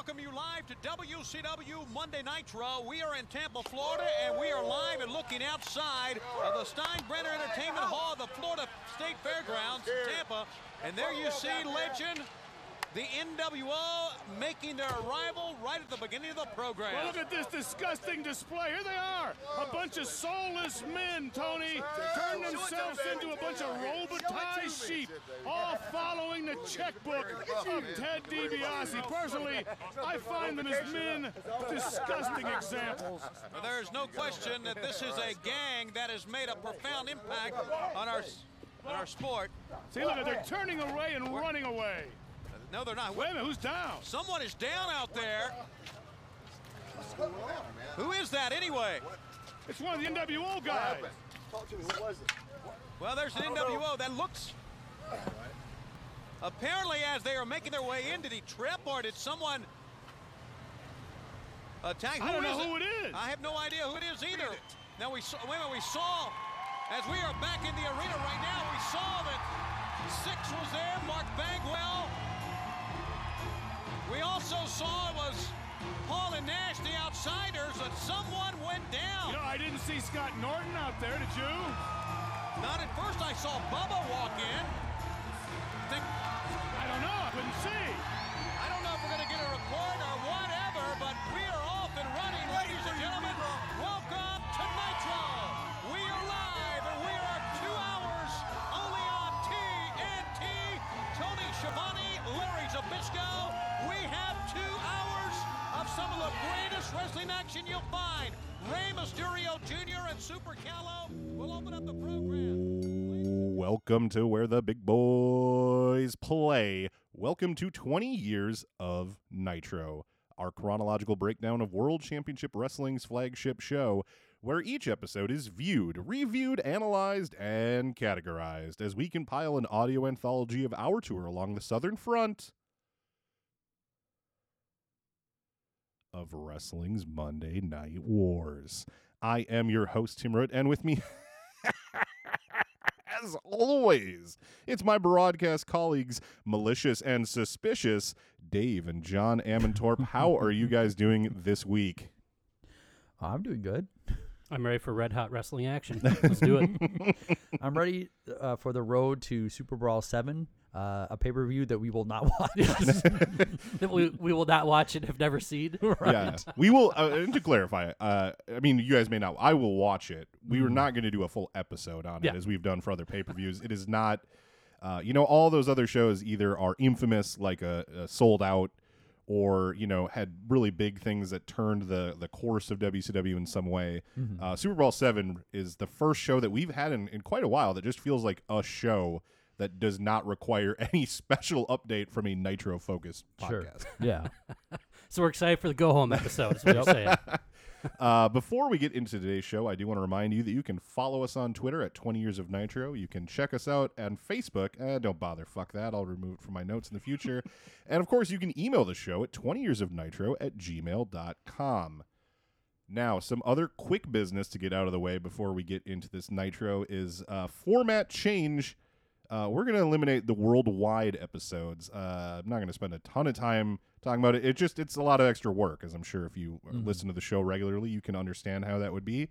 welcome you live to WCW Monday Nitro. We are in Tampa, Florida, and we are live and looking outside of the Steinbrenner Entertainment Hall of the Florida State Fairgrounds, Tampa. And there you see legend, the NWO, making their arrival right at the beginning of the program. Well, look at this disgusting display. Here they are. A bunch of soulless men, Tony, turned themselves into a bunch of robotized sheep, all following the checkbook of Ted DiBiase. Personally, I find them as men disgusting examples. Well, There's no question that this is a gang that has made a profound impact on our on our sport. See, look, they're turning away and running away. No, they're not. Wait a minute, who's down? Someone is down out there. Who is that anyway? It's one of the NWO guys. Talk to me. Who was it? Well, there's an NWO that looks. Apparently, as they are making their way in, did he trip or did someone attack? I don't is know who it is. I have no idea who it is either. Now we saw. Wait a minute, we saw as we are back in the arena right now. We saw that Syxx was there. Mark Bagwell. We also saw it was Hall and Nash, the outsiders, and someone went down. You know, I didn't see Scott Norton out there, did you? Not at first. I saw Bubba walk in. Think, I don't know. I couldn't see. Welcome to where the big boys play. Welcome to 20 years of Nitro, our chronological breakdown of World Championship Wrestling's flagship show, where each episode is viewed, reviewed, analyzed, and categorized as we compile an audio anthology of our tour along the southern front of wrestling's Monday Night Wars. I am your host, Tim Root, and with me as always, it's my broadcast colleagues, malicious and suspicious, Dave and John Ammentorp. How are you guys doing this week? I'm doing good. I'm ready for red hot wrestling action. Let's do it. I'm ready uh, for the road to Super Brawl 7, uh, a pay per view that we will not watch. That we, we will not watch it, have never seen. Yeah, we will. Uh, and to clarify, uh, I mean, you guys may not. I will watch it. We were not going to do a full episode on it as we've done for other pay per views. It is not. Uh, you know, all those other shows either are infamous, like a, a sold out, or you know had really big things that turned the the course of WCW in some way. Uh, Super Brawl Seven is the first show that we've had in, in quite a while that just feels like a show that does not require any special update from a Nitro focused Sure. podcast. yeah. So we're excited for the go home episode. Is what you're saying. Uh, before we get into today's show, I do want to remind you that you can follow us on Twitter at 20 Years of Nitro. You can check us out on Facebook. Eh, don't bother, fuck that. I'll remove it from my notes in the future. and of course, you can email the show at 20 years of nitro at gmail.com. Now, some other quick business to get out of the way before we get into this Nitro is uh, format change. Uh, we're going to eliminate the worldwide episodes. Uh, I'm not going to spend a ton of time talking about it. It just it's a lot of extra work, as I'm sure if you uh listen to the show regularly, you can understand how that would be.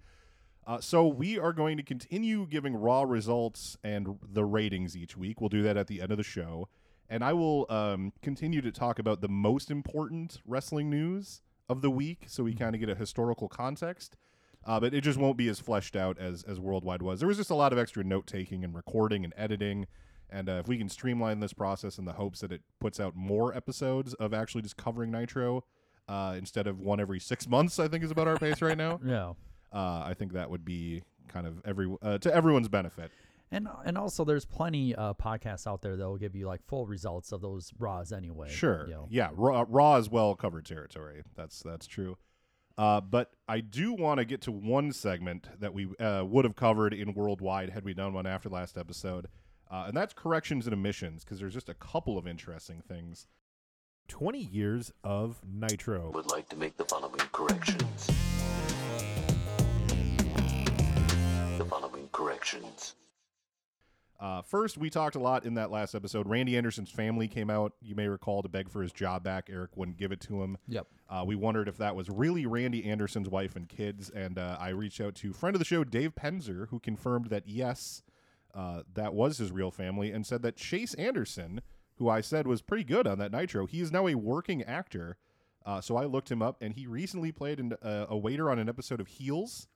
Uh, so we are going to continue giving raw results and the ratings each week. We'll do that at the end of the show, and I will um, continue to talk about the most important wrestling news of the week, so we kind of get a historical context. Uh, but it just won't be as fleshed out as as Worldwide was. There was just a lot of extra note taking and recording and editing. And uh, if we can streamline this process in the hopes that it puts out more episodes of actually just covering Nitro uh, instead of one every six months, I think is about our pace right now. Yeah. Uh, I think that would be kind of every uh, to everyone's benefit. And and also, there's plenty uh, podcasts out there that will give you like full results of those Raws anyway. Sure. you know. Yeah. Raw, Raw is well covered territory. That's that's true. Uh, but I do want to get to one segment that we uh, would have covered in worldwide had we done one after last episode, uh, and that's corrections and omissions because there's just a couple of interesting things. Twenty years of Nitro. would like to make the following corrections. The following corrections. Uh, first, we talked a lot in that last episode. Randy Anderson's family came out, you may recall, to beg for his job back. Eric wouldn't give it to him. Yep. Uh, we wondered if that was really Randy Anderson's wife and kids, and uh, I reached out to friend of the show, Dave Penzer, who confirmed that yes, uh, that was his real family, and said that Chase Anderson, who I said was pretty good on that Nitro, he is now a working actor. Uh, so I looked him up, and he recently played in, uh, a waiter on an episode of Heels.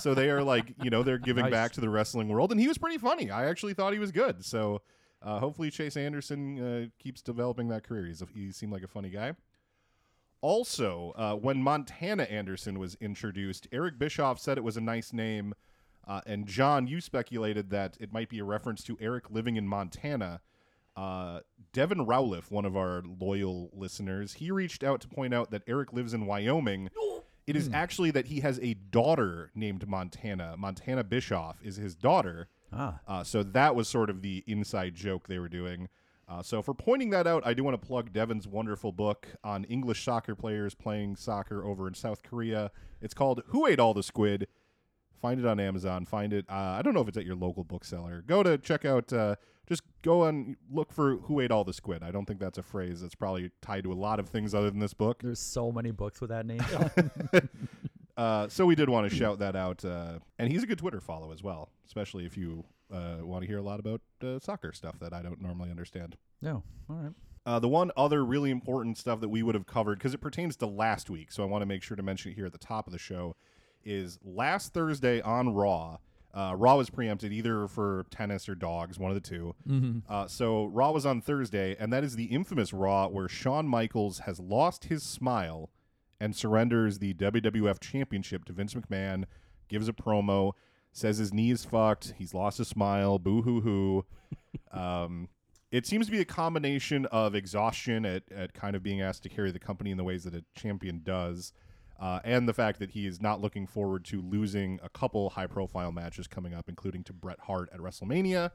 So they are like, you know, they're giving Nice. back to the wrestling world, and he was pretty funny. I actually thought he was good. So uh, hopefully Chase Anderson uh, keeps developing that career. He's a, he seemed like a funny guy. Also, uh, when Montana Anderson was introduced, Eric Bischoff said it was a nice name. Uh, and John, you speculated that it might be a reference to Eric living in Montana. Uh, Devin Rowliff, one of our loyal listeners, he reached out to point out that Eric lives in Wyoming. It is actually that he has a daughter named Montana. Montana Bischoff is his daughter. Ah. Uh, so that was sort of the inside joke they were doing. Uh, so for pointing that out, I do want to plug Devin's wonderful book on English soccer players playing soccer over in South Korea. It's called "Who Ate All the Squid." Find it on Amazon. Find it. Uh, I don't know if it's at your local bookseller. Go to check out. Uh, just go and look for "Who Ate All the Squid." I don't think that's a phrase that's probably tied to a lot of things other than this book. There's so many books with that name. Uh, so we did want to shout that out, uh, and he's a good Twitter follow as well, especially if you uh, want to hear a lot about uh, soccer stuff that I don't normally understand. no. All right. Uh, the one other really important stuff that we would have covered because it pertains to last week, so I want to make sure to mention it here at the top of the show is last Thursday on Raw. Uh, Raw was preempted either for tennis or dogs, one of the 2 Uh, so Raw was on Thursday, and that is the infamous Raw where Shawn Michaels has lost his smile and surrenders the WWF Championship to Vince McMahon. Gives a promo, says his knee is fucked, he's lost his smile, boo hoo hoo. Um, it seems to be a combination of exhaustion at, at kind of being asked to carry the company in the ways that a champion does, uh, and the fact that he is not looking forward to losing a couple high profile matches coming up, including to Bret Hart at WrestleMania.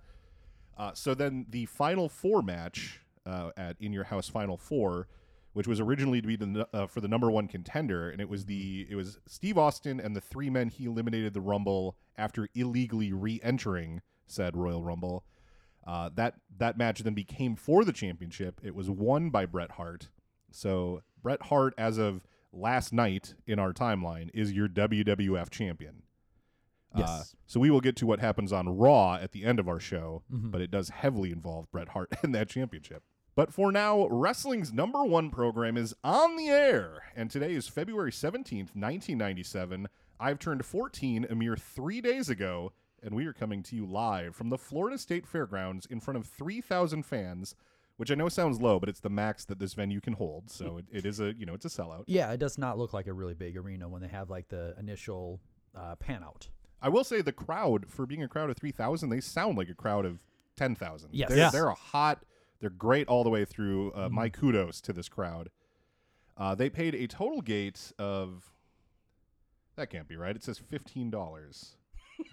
Uh, so then the final four match uh, at In Your House Final Four, which was originally to be the, uh, for the number one contender, and it was the it was Steve Austin and the three men he eliminated the Rumble after illegally re-entering said Royal Rumble. Uh, that that match then became for the championship. It was won by Bret Hart. So Bret Hart, as of last night in our timeline, is your WWF champion. Uh, Yes. so we will get to what happens on Raw at the end of our show, Mm-hmm. but it does heavily involve Bret Hart and that championship. But for now, wrestling's number one program is on the air, and today is February 17th, 1997. I've turned 14 a mere three days ago, and we are coming to you live from the Florida State Fairgrounds in front of 3,000 fans, which I know sounds low, but it's the max that this venue can hold. So it, it is a, you know, it's a sellout. Yeah, it does not look like a really big arena when they have like the initial uh, pan out. I will say the crowd, for being a crowd of 3,000, they sound like a crowd of 10,000. Yes. They're, Yes. they're a hot, they're great all the way through. Uh, My kudos to this crowd. Uh, they paid a total gate of, that can't be right. It says $15.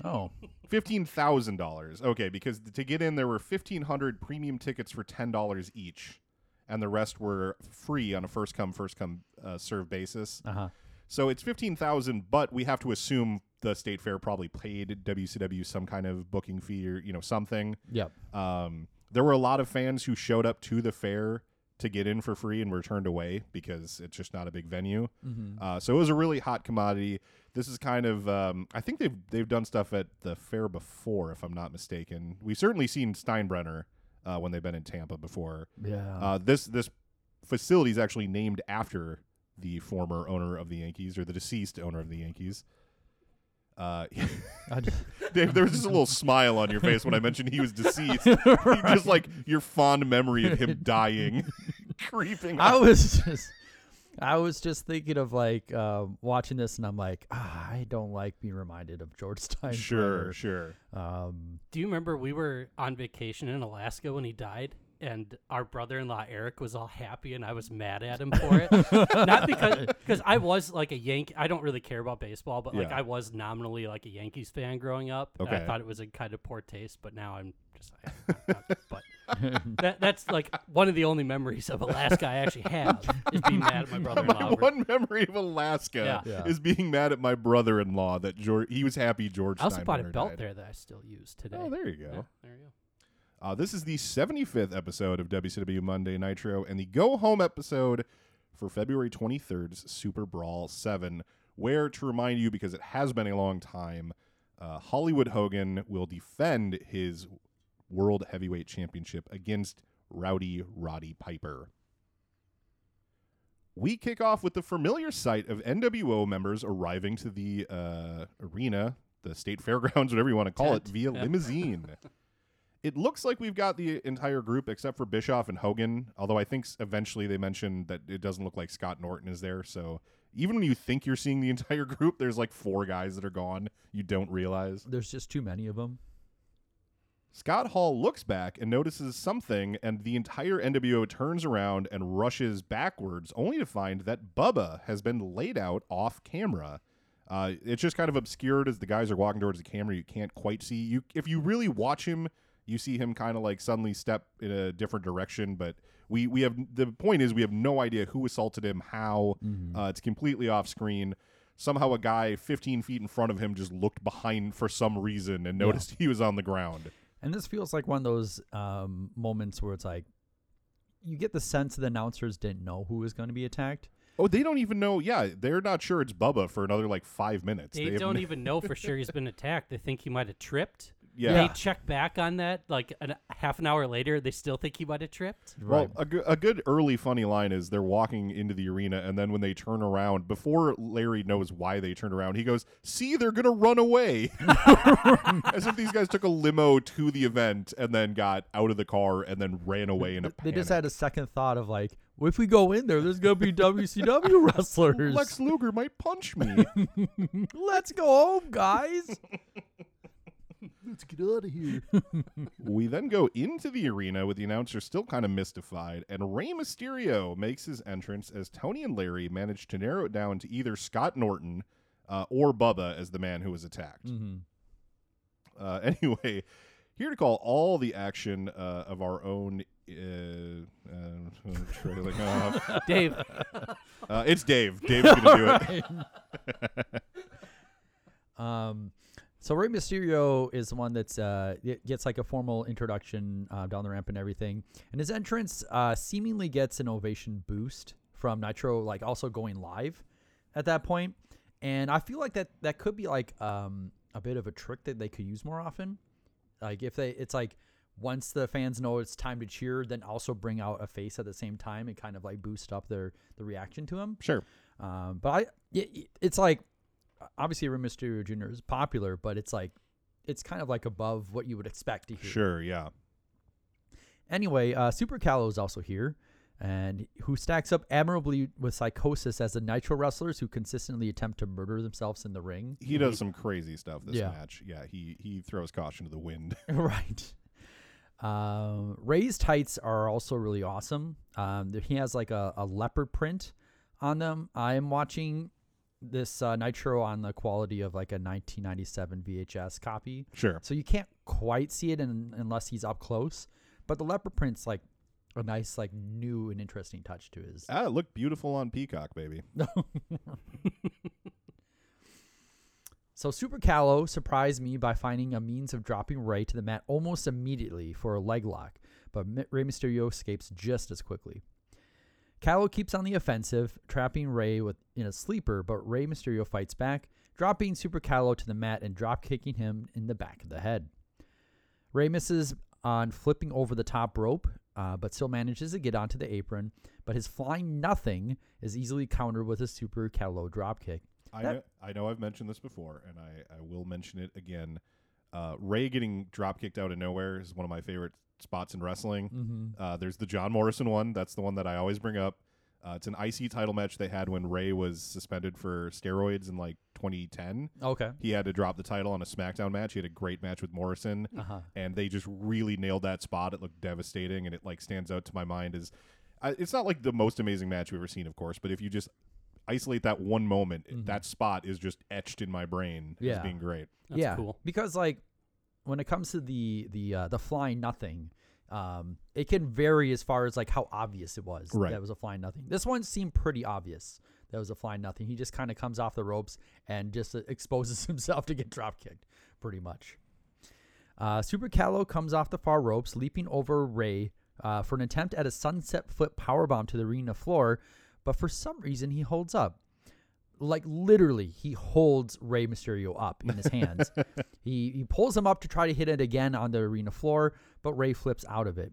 Oh, $15,000. Okay, because to get in, there were 1,500 premium tickets for $10 each, and the rest were free on a first come, first come uh, serve basis. uh huh. So it's fifteen thousand, but we have to assume the state fair probably paid WCW some kind of booking fee or you know something. Yep. Um, there were a lot of fans who showed up to the fair to get in for free and were turned away because it's just not a big venue. Uh, so it was a really hot commodity. This is kind of um, I think they've they've done stuff at the fair before, if I'm not mistaken. We've certainly seen Steinbrenner uh, when they've been in Tampa before. Yeah. Uh, this this facility is actually named after the former owner of the Yankees or the deceased owner of the Yankees. Uh, just- Dave, there was just a little smile on your face when I mentioned he was deceased. Just like your fond memory of him dying, creeping. I up. was just, I was just thinking of like um, watching this, and I'm like, ah, I don't like being reminded of George Steinbrenner. sure, sure. Um, Do you remember we were on vacation in Alaska when he died? And our brother-in-law Eric was all happy, and I was mad at him for it. Not because because I was like a Yankee. I don't really care about baseball, but like Yeah. I was nominally like a Yankees fan growing up. and I thought it was a kind of poor taste, but now I'm just. I, I'm but that that's like one of the only memories of Alaska I actually have is being mad at my My brother-in-law. over- one memory of Alaska Yeah. Yeah. is being mad at my brother-in-law that George he was happy George. I also bought a Steinbrenner belt died. there that I still use today. Oh, there you go. Yeah, there you go. Uh, this is the 75th episode of WCW Monday Nitro and the go home episode for February 23rd's Super Brawl 7, where, to remind you, because it has been a long time, uh, Hollywood Hogan will defend his World Heavyweight Championship against Rowdy Roddy Piper. We kick off with the familiar sight of NWO members arriving to the uh, arena, the state fairgrounds, whatever you want to call it, via yeah. limousine. It looks like we've got the entire group except for Bischoff and Hogan, although I think eventually they mentioned that it doesn't look like Scott Norton is there. So even when you think you're seeing the entire group, there's like four guys that are gone. You don't realize. There's just too many of them. Scott Hall looks back and notices something, and the entire NWO turns around and rushes backwards, only to find that Bubba has been laid out off camera. Uh, it's just kind of obscured as the guys are walking towards the camera. You can't quite see. You if you really watch him, you see him kind of like suddenly step in a different direction. But we we have the point is we have no idea who assaulted him, how. Uh, it's completely off screen. Somehow, a guy 15 feet in front of him just looked behind for some reason and noticed he was on the ground. And this feels like one of those um, moments where it's like you get the sense the announcers didn't know who was going to be attacked. Oh, they don't even know. Yeah, they're not sure it's Bubba for another like five minutes. They, have don't even know for sure he's been attacked. They think he might have tripped. Yeah. They check back on that like an, half an hour later. They still think he might have tripped. Well, a, go- a good early funny line is they're walking into the arena, and then when they turn around, before Larry knows why they turned around, he goes, "See, they're gonna run away," as if these guys took a limo to the event and then got out of the car and then ran away in a They just had a second thought of like, well, if we go in there, there's going to be WCW wrestlers. Lex Luger might punch me. Let's go home, guys. Let's get out of here. we then go into the arena with the announcer still kind of mystified, and Rey Mysterio makes his entrance as Tony and Larry manage to narrow it down to either Scott Norton uh, or Bubba as the man who was attacked. hmm Uh, anyway, here to call all the action uh, of our own. Uh, uh, trailing off. Dave, Uh, it's Dave. Dave's gonna do it. Um, so Rey Mysterio is the one that's uh gets like a formal introduction uh, down the ramp and everything, and his entrance uh seemingly gets an ovation boost from Nitro, like also going live at that point, and I feel like that that could be like um a bit of a trick that they could use more often, like if they it's like. Once the fans know it's time to cheer, then also bring out a face at the same time and kind of like boost up their the reaction to him. Sure. Um, but I, it, it's like obviously Rey Mysterio Jr. is popular, but it's like it's kind of like above what you would expect to hear. Sure. Yeah. Anyway, uh, Super Calo is also here, and who stacks up admirably with Psicosis as the Nitro wrestlers who consistently attempt to murder themselves in the ring. He does some crazy stuff this Yeah. match. Yeah. He he throws caution to the wind. right. Um, Rey's tights are also really awesome. Um, he has like a, a leopard print on them. I am watching this uh, Nitro on the quality of like a 1997 VHS copy, Sure. so you can't quite see it in, unless he's up close. But the leopard print's like a nice, like new and interesting touch to his. Ah, it looked beautiful on Peacock, baby. So Super Calo surprised me by finding a means of dropping Rey to the mat almost immediately for a leg lock, but Rey Mysterio escapes just as quickly. Calo keeps on the offensive, trapping Rey with in a sleeper, but Rey Mysterio fights back, dropping Super Calo to the mat and drop kicking him in the back of the head. Rey misses on flipping over the top rope, uh, but still manages to get onto the apron. But his flying nothing is easily countered with a Super Calo dropkick. I That- know, I know I've mentioned this before, and I, I will mention it again. Uh, Rey getting drop kicked out of nowhere is one of my favorite spots in wrestling. Mm-hmm. Uh, there's the John Morrison one. That's the one that I always bring up. Uh, it's an IC title match they had when Rey was suspended for steroids in like 2010. Okay. He had to drop the title on a SmackDown match. He had a great match with Morrison, Uh-huh. and they just really nailed that spot. It looked devastating, and it like stands out to my mind as I, it's not like the most amazing match we've ever seen, of course, but if you just isolate that one moment, that spot is just etched in my brain as Yeah. being great. That's yeah, cool. because like when it comes to the the uh, the flying nothing, Um, it can vary as far as like how obvious it was Right. that was a flying nothing. This one seemed pretty obvious that was a flying nothing. He just kind of comes off the ropes and just uh, exposes himself to get drop kicked, pretty much. Uh, Super Calo comes off the far ropes, leaping over Rey uh, for an attempt at a sunset flip powerbomb to the arena floor, but for some reason he holds up. Like literally, he holds Rey Mysterio up in his hands. he he pulls him up to try to hit it again on the arena floor, but Rey flips out of it.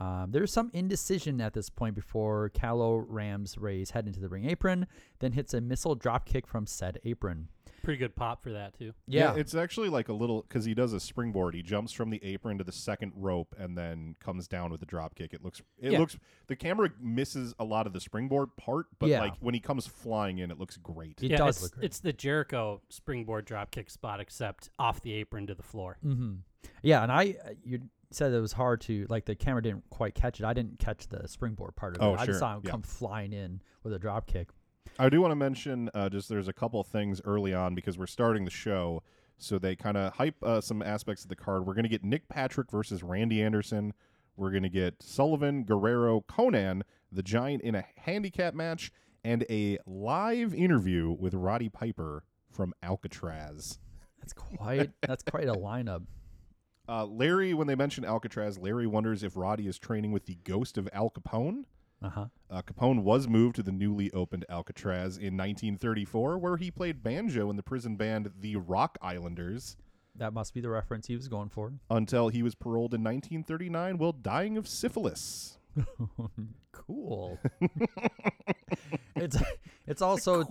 Um, there's some indecision at this point before Calo rams Rey's head into the ring apron, then hits a missile drop kick from said apron. Pretty good pop for that too. Yeah, it's actually like a little because he does a springboard. He jumps from the apron to the second rope and then comes down with the drop kick. It looks, it Yeah. looks. The camera misses a lot of the springboard part, but Yeah. like when he comes flying in, it looks great. It yeah, does it's, look great. it's the Jericho springboard drop kick spot, except off the apron to the floor. Mm-hmm. Yeah, and I uh, you said it was hard to like the camera didn't quite catch it. I didn't catch the springboard part of Oh, it. I sure, just saw him yeah. come flying in with a drop kick. I do want to mention uh, just there's a couple things early on because we're starting the show, so they kind of hype uh, some aspects of the card. We're going to get Nick Patrick versus Randy Anderson. We're going to get Sullivan, Guerrero, Konnan, the Giant in a handicap match, and a live interview with Roddy Piper from Alcatraz. That's quite that's quite a lineup. Uh, Larry, when they mention Alcatraz, Larry wonders if Roddy is training with the ghost of Al Capone. Uh huh. Uh, Capone was moved to the newly opened Alcatraz in 1934, where he played banjo in the prison band the Rock Islanders That must be the reference he was going for. until he was paroled in 1939 while dying of syphilis. Cool. it's it's also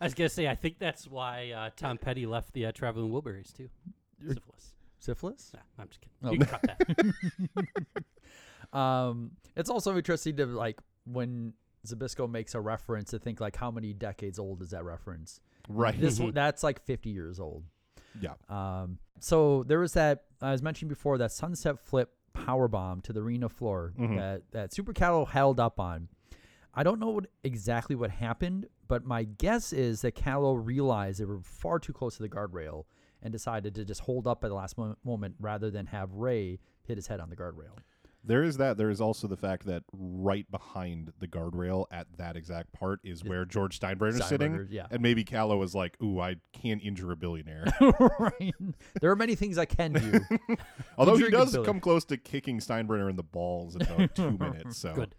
I was gonna say, I think that's why uh, Tom Petty left the uh, Traveling Wilburys too. Syphilis. syphilis. Nah, I'm just kidding. Oh. You can cut that. Um, it's also interesting to like when Zbyszko makes a reference to think like how many decades old is that reference? Right. This that's like 50 years old. yeah. Um, so there was that I was mentioning before that sunset flip power bomb to the arena floor Mhm. that that Super Calo held up on. I don't know what, exactly what happened, but my guess is that Calo realized they were far too close to the guardrail and decided to just hold up at the last moment rather than have Rey hit his head on the guardrail. There is that. There is also the fact that right behind the guardrail at that exact part is where George Steinbrenner is sitting. Yeah. And maybe Calo was like, ooh, I can't injure a billionaire. right. There are many things I can do. Although he does come close to kicking Steinbrenner in the balls in about two minutes. So Good.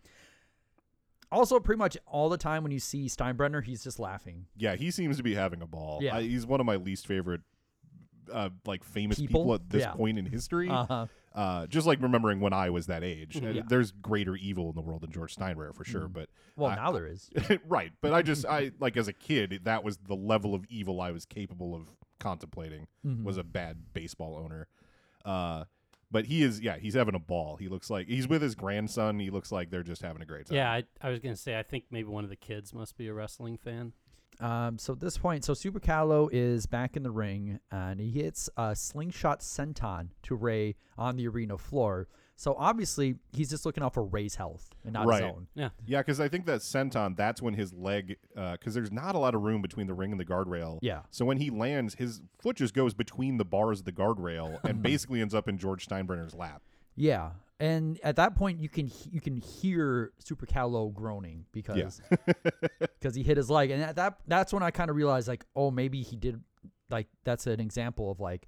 Also, pretty much all the time when you see Steinbrenner, he's just laughing. Yeah, he seems to be having a ball. Yeah. I, he's one of my least favorite, uh, like famous People? people, at this Yeah. point in history. Uh-huh. Uh, just like remembering when I was that age. Uh, Yeah. There's greater evil in the world than George Steinbrenner for sure, but Well, I- now there is. right. But I just I like as a kid that was the level of evil I was capable of contemplating Mm-hmm. was a bad baseball owner. Uh, but he is yeah he's having a ball. He looks like he's with his grandson. He looks like they're just having a great time. Yeah, I, I was gonna say, I think maybe one of the kids must be a wrestling fan. Um, so at this point, so Super Calo is back in the ring and he hits a slingshot senton to Rey on the arena floor. So obviously he's just looking out for Rey's health and not Right. his own. Yeah, Yeah, because I think that senton, that's when his leg, uh, because there's not a lot of room between the ring and the guardrail. Yeah. So when he lands, his foot just goes between the bars of the guardrail and basically ends up in George Steinbrenner's lap. Yeah, and at that point you can you can hear Super Calo groaning because because he hit his leg, and at that that's when I kind of realized like oh maybe he did like that's an example of like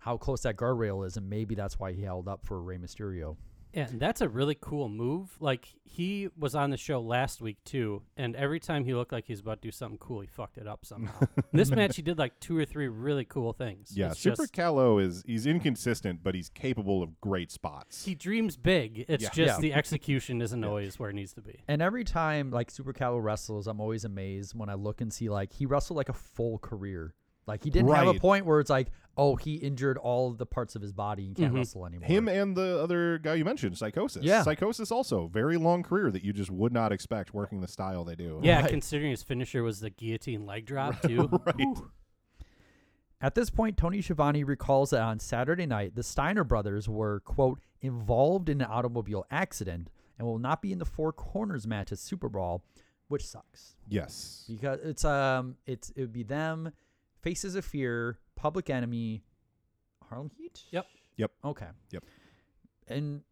how close that guardrail is, and maybe that's why he held up for Rey Mysterio. yeah, and that's a really cool move. Like he was on the show last week too, and every time he looked like he was about to do something cool, he fucked it up somehow. This match, he did like two or three really cool things. Yeah, It's Super just- Calo is he's inconsistent, but he's capable of great spots. he dreams big. It's Yeah. just Yeah. the execution isn't always where it needs to be. And every time like Super Calo wrestles, I'm always amazed when I look and see like he wrestled like a full career. Like he didn't have a Right. point where it's like, oh, he injured all the parts of his body and can't wrestle anymore. Him and the other guy you mentioned, Psicosis. Yeah. Psicosis also very long career that you just would not expect working the style they do. Yeah, Right. considering his finisher was the guillotine leg drop too. right. At this point, Tony Schiavone recalls that on Saturday night, the Steiner brothers were, quote, involved in an automobile accident and will not be in the Four Corners match at Super Brawl, which sucks Yes. because it's um it's it would be them, Faces of Fear, Public Enemy, Harlem Heat. Yep. Yep. Okay. Yep. And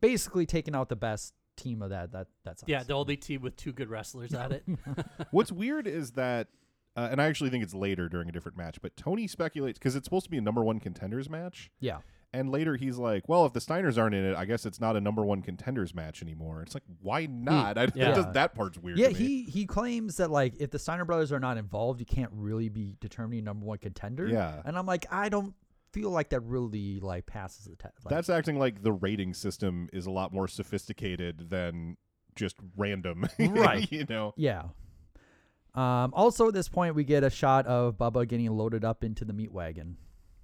basically taking out the best team of that. That that sucks. Yeah, the only team with two good wrestlers at it. What's weird is that, uh, and I actually think it's later during a different match, but Tony speculates because it's supposed to be a number one contenders match. yeah. And later he's like, well, if the Steiners aren't in it, I guess it's not a number one contenders match anymore. It's like, why not? I, Yeah. that, that part's weird. Yeah, to me. he he claims that like if the Steiner brothers are not involved, you can't really be determining number one contender. Yeah. and I'm like, I don't feel like that really like passes the test. Like, That's acting like the rating system is a lot more sophisticated than just random. Right. you know? yeah. Um, also, at this point, we get a shot of Bubba getting loaded up into the meat wagon.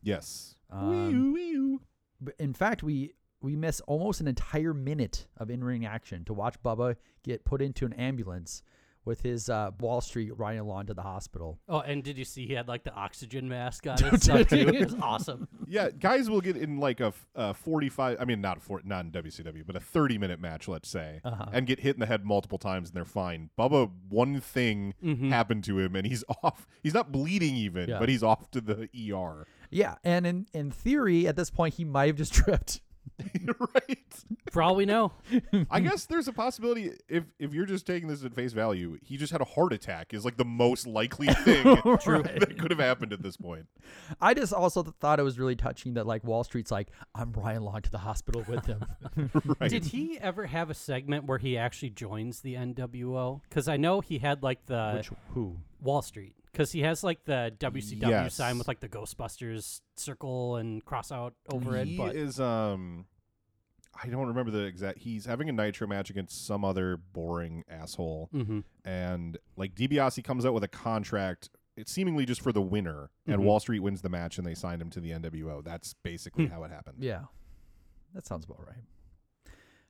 Yes. Um, Wee-oo. b- in fact, we we miss almost an entire minute of in-ring action to watch Bubba get put into an ambulance with his uh, Wall Street riding along to the hospital. oh, and did you see he had like the oxygen mask on and stuff too? It was awesome. Yeah, guys will get in like a, f- a 45, I mean, not a four, not in WCW, but a 30 minute match, let's say, Uh-huh. and get hit in the head multiple times and they're fine. Bubba, one thing Mhm. happened to him and he's off. He's not bleeding even, Yeah. but he's off to the ER. Yeah, and in in theory, at this point, he might have just tripped. right? For all we know, I guess there's a possibility if if you're just taking this at face value, he just had a heart attack is like the most likely thing that could have happened at this point. I just also thought it was really touching that like Wall Street's like, I'm riding Long to the hospital with him. Right. did he ever have a segment where he actually joins the NWO? Because I know he had like the Which who? Wall Street. Because he has like the WCW Yes. sign with like the Ghostbusters circle and cross out over it. he But is um I don't remember the exact he's having a nitro match against some other boring asshole Mhm. and like DiBiase comes out with a contract it's seemingly just for the winner and Mhm. Wall Street wins the match and they signed him to the NWO. That's basically Hmm. how it happened. Yeah, that sounds about right.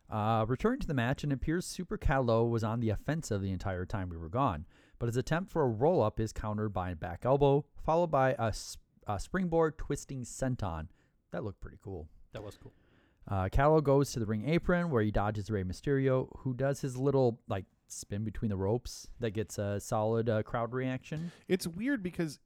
Uh, returning to the match, and it appears Super Calo was on the offensive the entire time we were gone, but his attempt for a roll up is countered by a back elbow, followed by a springboard twisting senton. That looked pretty cool. that was cool. Uh, Calo goes to the ring apron where he dodges Rey Mysterio, who does his little like spin between the ropes that gets a solid uh, crowd reaction. It's weird because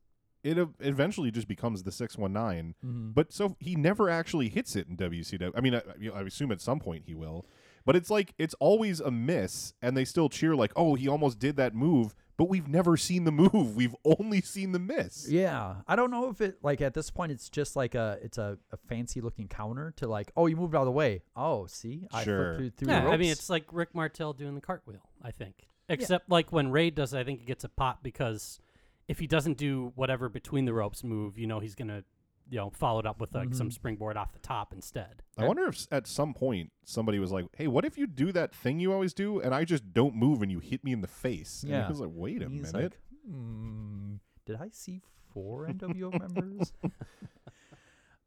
it eventually just becomes the 619 Mm-hmm. But so he never actually hits it in WCW. I mean, I, I assume at some point he will. But it's like it's always a miss, and they still cheer like, "Oh, he almost did that move." But we've never seen the move. We've only seen the miss. Yeah, I don't know if it like at this point it's just like a it's a, a fancy looking counter to like oh you moved out of the way oh see I Sure. flipped through, through Yeah, the I mean it's like Rick Martel doing the cartwheel. I think, except like when Ray does, it, I think it gets a pop because if he doesn't do whatever between the ropes move, you know he's gonna, you know, followed up with like some Mhm. springboard off the top instead. I wonder if at some point somebody was like, "Hey, what if you do that thing you always do, and I just don't move, and you hit me in the face?" And Yeah. he was like, "Wait a He's minute." like hmm, did I see four NWO members?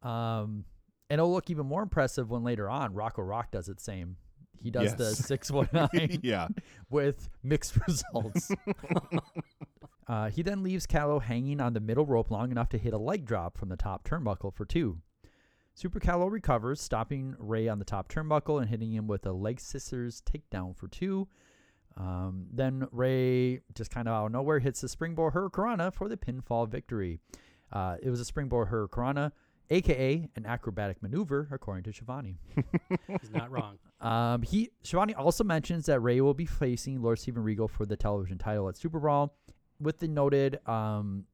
Um, and it'll look even more impressive when later on Rocco Rock does it same. He does the six one nine yeah, with mixed results. Uh, he then leaves Calo hanging on the middle rope long enough to hit a leg drop from the top turnbuckle for two. Super Calo recovers, stopping Rey on the top turnbuckle and hitting him with a leg scissors takedown for two. Um, then Rey, just kind of out of nowhere, hits the springboard Hurricanrana for the pinfall victory. Uh, it was a springboard Hurricanrana, aka an acrobatic maneuver, according to Schiavone. He's not wrong. Um, he Schiavone also mentions that Rey will be facing Lord Steven Regal for the television title at Super Brawl, with the noted um,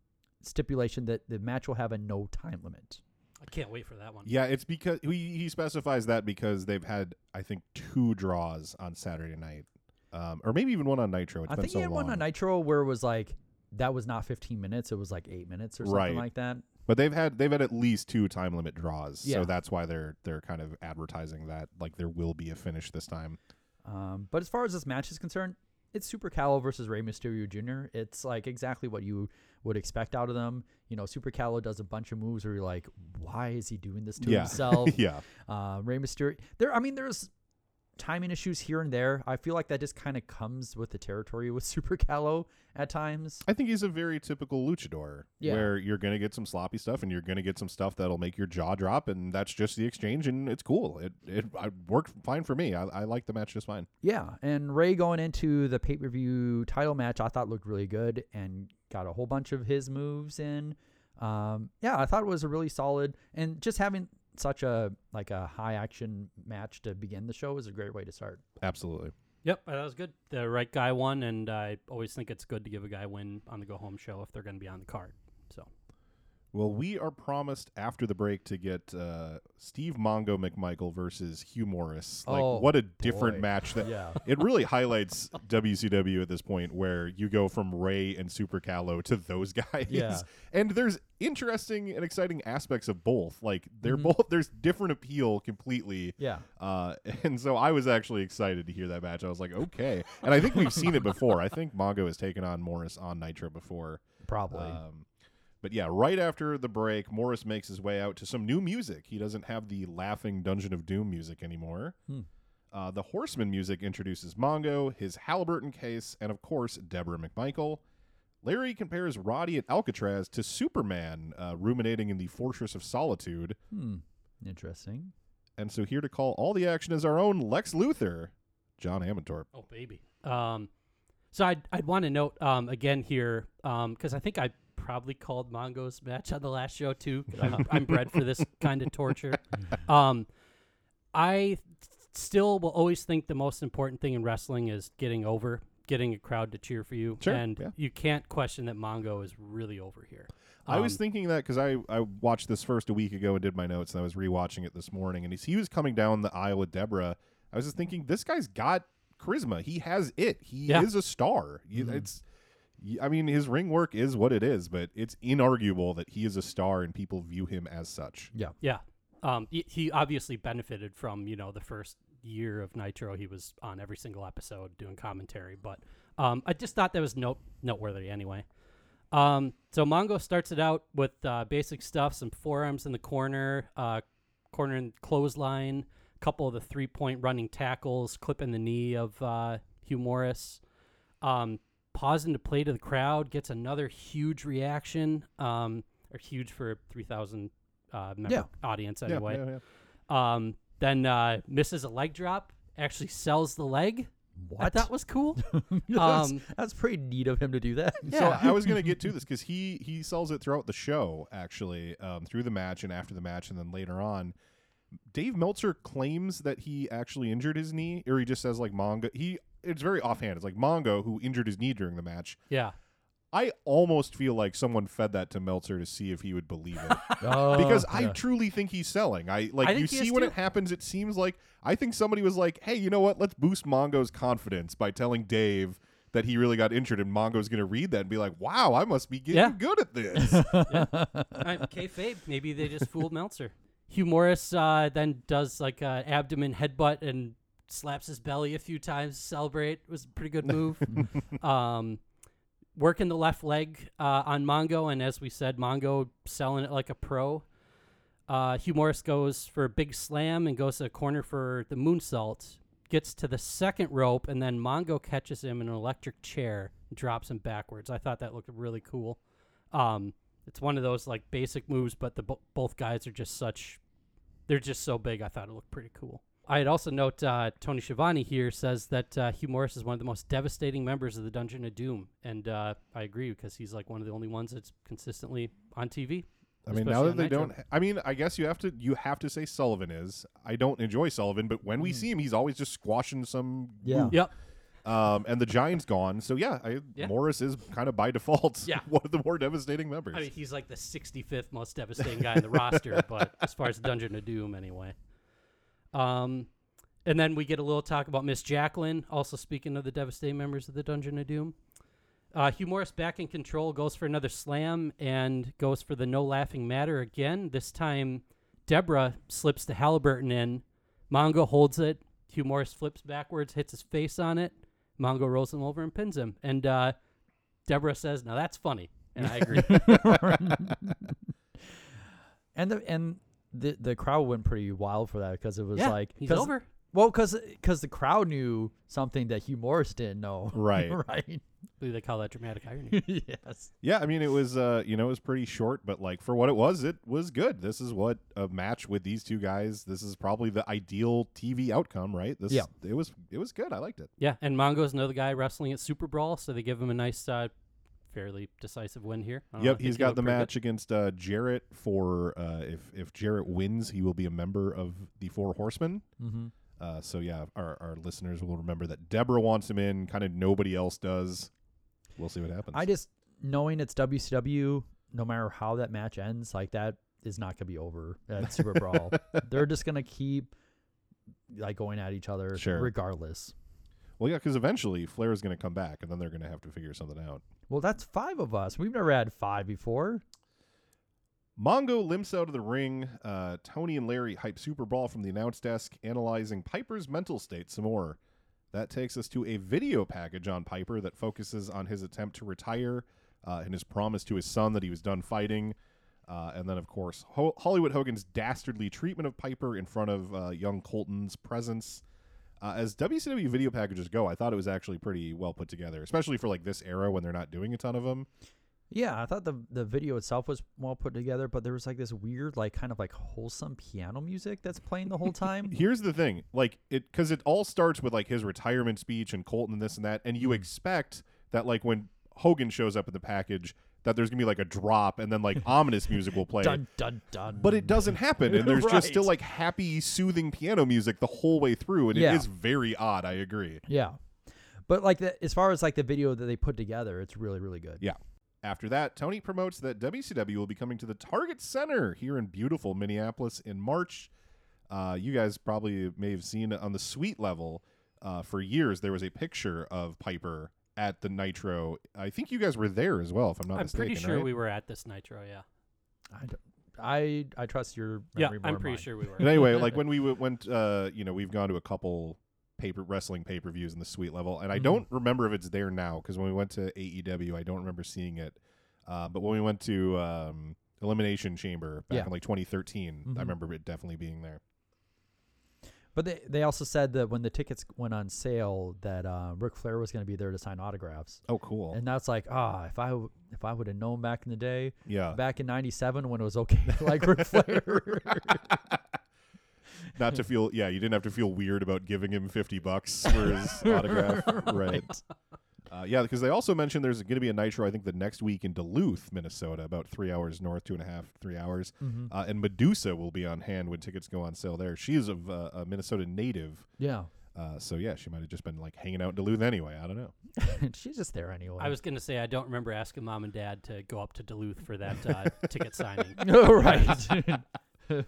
stipulation that the match will have a no time limit. I can't wait for that one. yeah. It's because he, he specifies that because they've had, I think, two draws on Saturday night, um, or maybe even one on Nitro. It's I been think so he had long. one on Nitro where it was like that was not 15 minutes; it was like eight minutes or something Right. like that. But they've had they've had at least two time limit draws, Yeah. so that's why they're they're kind of advertising that like there will be a finish this time. Um, but as far as this match is concerned, it's Super Calo versus Rey Mysterio Jr. It's like exactly what you would expect out of them. You know, Super Calo does a bunch of moves where you're like, why is he doing this to yeah, himself? yeah, Uh, Rey Mysterio. There, I mean, there's timing issues here and there. I feel like that just kind of comes with the territory with Super Calo at times. I think he's a very typical luchador, Yeah. where you're gonna get some sloppy stuff and you're gonna get some stuff that'll make your jaw drop, and that's just the exchange, and it's cool. It it I, worked fine for me. I, I like the match just fine. Yeah, and Rey going into the pay per view title match, I thought looked really good and got a whole bunch of his moves in. Um, yeah, I thought it was a really solid, and just having such a like a high action match to begin the show is a great way to start. Absolutely. Yep, that was good. The right guy won, and I always think it's good to give a guy a win on the go home show if they're going to be on the card. So Well, we are promised after the break to get uh, Steve Mongo McMichael versus Hugh Morris. Like, Oh, what a different boy. match that. Yeah. It really highlights WCW at this point, where you go from Rey and Super Calo to those guys. Yeah. And there's interesting and exciting aspects of both. Like they're Mhm. both there's different appeal completely. Yeah. Uh, and so I was actually excited to hear that match. I was like, okay. And I think we've seen it before. I think Mongo has taken on Morris on Nitro before. Probably. Um, but yeah, right after the break, Morris makes his way out to some new music. He doesn't have the laughing Dungeon of Doom music anymore. Hmm. Uh, the Horseman music introduces Mongo, his Halliburton case, and of course, Deborah McMichael. Larry compares Roddy at Alcatraz to Superman, uh, ruminating in the Fortress of Solitude. hmm. Interesting. And so here to call all the action is our own Lex Luthor, John Amantorp. Oh baby. Um, so I'd I'd want to note um again here um because I think I probably called Mongo's match on the last show too. I'm, I'm bred for this kind of torture. Um, I still will always think the most important thing in wrestling is getting over, getting a crowd to cheer for you, Sure, and yeah. you can't question that Mongo is really over here. I was Um, thinking that because I, I watched this first a week ago and did my notes, and I was rewatching it this morning. And as he was coming down the aisle with Deborah, I was just thinking, this guy's got charisma. He has it. He Yeah. is a star. You- It's, y- I mean, his ring work is what it is, but it's inarguable that he is a star and people view him as such. Yeah. Yeah. Um, he, he obviously benefited from you know the first year of Nitro. He was on every single episode doing commentary, but um, I just thought that was note noteworthy anyway. Um, so Mongo starts it out with uh, basic stuff: some forearms in the corner, uh, corner and clothesline, a couple of the three point running tackles, clipping the knee of uh, Hugh Morris. Um, pausing to play to the crowd gets another huge reaction, um, or huge for three thousand uh, member Yeah. audience anyway. yeah, yeah. Um, then uh, misses a leg drop, actually sells the leg. I What? thought was cool. that's, um, that's pretty neat of him to do that. So I was gonna get to this because he he sells it throughout the show, actually, um, through the match and after the match, and then later on. Dave Meltzer claims that he actually injured his knee, or he just says like Mongo. He it's very offhand. It's like Mongo who injured his knee during the match. Yeah. I almost feel like someone fed that to Meltzer to see if he would believe it. Oh, because I truly think he's selling. I like I you see when too. it happens it seems like I think somebody was like, "Hey, you know what? Let's boost Mongo's confidence by telling Dave that he really got injured and Mongo's going to read that and be like, "Wow, I must be getting Yeah. good at this." I, kayfabe. Maybe they just fooled Meltzer. Hugh Morris uh, then does like a abdomen headbutt and slaps his belly a few times to celebrate. It was a pretty good move. um, working the left leg uh, on Mongo, and as we said, Mongo selling it like a pro. Uh, Hugh Morris goes for a big slam and goes to the corner for the moonsault. Gets to the second rope, and then Mongo catches him in an electric chair and drops him backwards. I thought that looked really cool. Um, it's one of those like basic moves, but the bo- both guys are just such, they're just so big. I thought it looked pretty cool. I'd also note uh, Tony Schiavone here says that uh, Hugh Morris is one of the most devastating members of the Dungeon of Doom, and uh, I agree because he's like one of the only ones that's consistently on TV. I mean, now that they Nitro. don't I mean, I guess you have to you have to say Sullivan is. I don't enjoy Sullivan, but when we see him, he's always just squashing some Yeah. goop. Yep. Um, and the Giant's gone, so yeah, I, Yeah. Morris is kind of by default Yeah. one of the more devastating members. I mean, he's like the 65th most devastating guy in the roster, but as far as Dungeon of Doom, anyway. Um, and then we get a little talk about Miss Jacqueline, also speaking of the devastating members of the Dungeon of Doom. Uh, Hugh Morris back in control, goes for another slam and goes for the no laughing matter again. This time, Deborah slips the Halliburton in. Mongo holds it. Hugh Morris flips backwards, hits his face on it. Mongo rolls him over and pins him. And uh, Deborah says, "Now that's funny," and I agree. and the and the the crowd went pretty wild for that because it was yeah, like he's 'cause- over. Well, because because the crowd knew something that Hugh Morris didn't know. Right. right. I believe they call that dramatic irony. yes. Yeah, I mean it was uh you know it was pretty short, but like for what it was, it was good. This is what a match with these two guys. This is probably the ideal TV outcome, right? This Yeah. it was it was good. I liked it. yeah, and Mongo's another guy wrestling at Super Brawl, so they give him a nice uh, fairly decisive win here. I don't know, I Yep, he's got the pretty good. match against uh, Jarrett for uh, if if Jarrett wins, he will be a member of the Four Horsemen. Mm-hmm. Uh, so yeah, our our listeners will remember that Deborah wants him in. Kind of nobody else does. We'll see what happens. I just knowing it's WCW, no matter how that match ends, like that is not gonna be over at Super Brawl. They're just gonna keep like going at each other Sure. regardless. Well, yeah, because eventually Flair is going to come back, and then they're going to have to figure something out. Well, that's five of us. We've never had five before. Mongo limps out of the ring. Uh, Tony and Larry hype Super Brawl from the announce desk, analyzing Piper's mental state some more. That takes us to a video package on Piper that focuses on his attempt to retire uh, and his promise to his son that he was done fighting. Uh, and then, of course, Ho- Hollywood Hogan's dastardly treatment of Piper in front of uh, young Colton's presence. Uh, as WCW video packages go, I thought it was actually pretty well put together, especially for like this era when they're not doing a ton of them. Yeah, I thought the the video itself was well put together, but there was like this weird, like kind of like wholesome piano music that's playing the whole time. Here's the thing, like it, because it all starts with like his retirement speech and Colton and this and that, and Hmm. you expect that like when Hogan shows up in the package, that there's gonna be like a drop and then like ominous music will play. dun dun dun. But it doesn't happen, and there's just still like happy, soothing piano music the whole way through, and Yeah. it is very odd. I agree. Yeah, but like the, as far as like the video that they put together, it's really really good. Yeah. After that, Tony promotes that WCW will be coming to the Target Center here in beautiful Minneapolis in March. Uh, you guys probably may have seen on the suite level uh, for years there was a picture of Piper at the Nitro. I think you guys were there as well, if I'm not I'm mistaken. pretty sure right? we were at this Nitro. Yeah. I, don't- I I trust your Yeah, memory more I'm than pretty mine. sure we were. But anyway, like when we w- went, uh, you know, we've gone to a couple paper wrestling pay per views in the suite level, and I Mhm. don't remember if it's there now because when we went to AEW, I don't remember seeing it. Uh, but when we went to um, Elimination Chamber back Yeah. in like 2013, Mhm. I remember it definitely being there. But they they also said that when the tickets went on sale, that uh, Ric Flair was going to be there to sign autographs, Oh, cool. and that's like ah, if I w- if I would have known back in the day, yeah. back in '97 when it was okay to like Ric Flair. Not to feel, yeah, you didn't have to feel weird about giving him 50 bucks for his autograph. Right. Uh, yeah, because they also mentioned there's going to be a Nitro, I think, the next week in Duluth, Minnesota, about three hours north, two and a half, three hours. Mhm. Uh, and Medusa will be on hand when tickets go on sale there. She is of uh, a Minnesota native. Yeah, Uh, so, yeah, she might have just been like hanging out in Duluth anyway. I don't know. she's just there anyway. I was gonna say I don't remember asking mom and dad to go up to Duluth for that uh, ticket signing. oh, right. I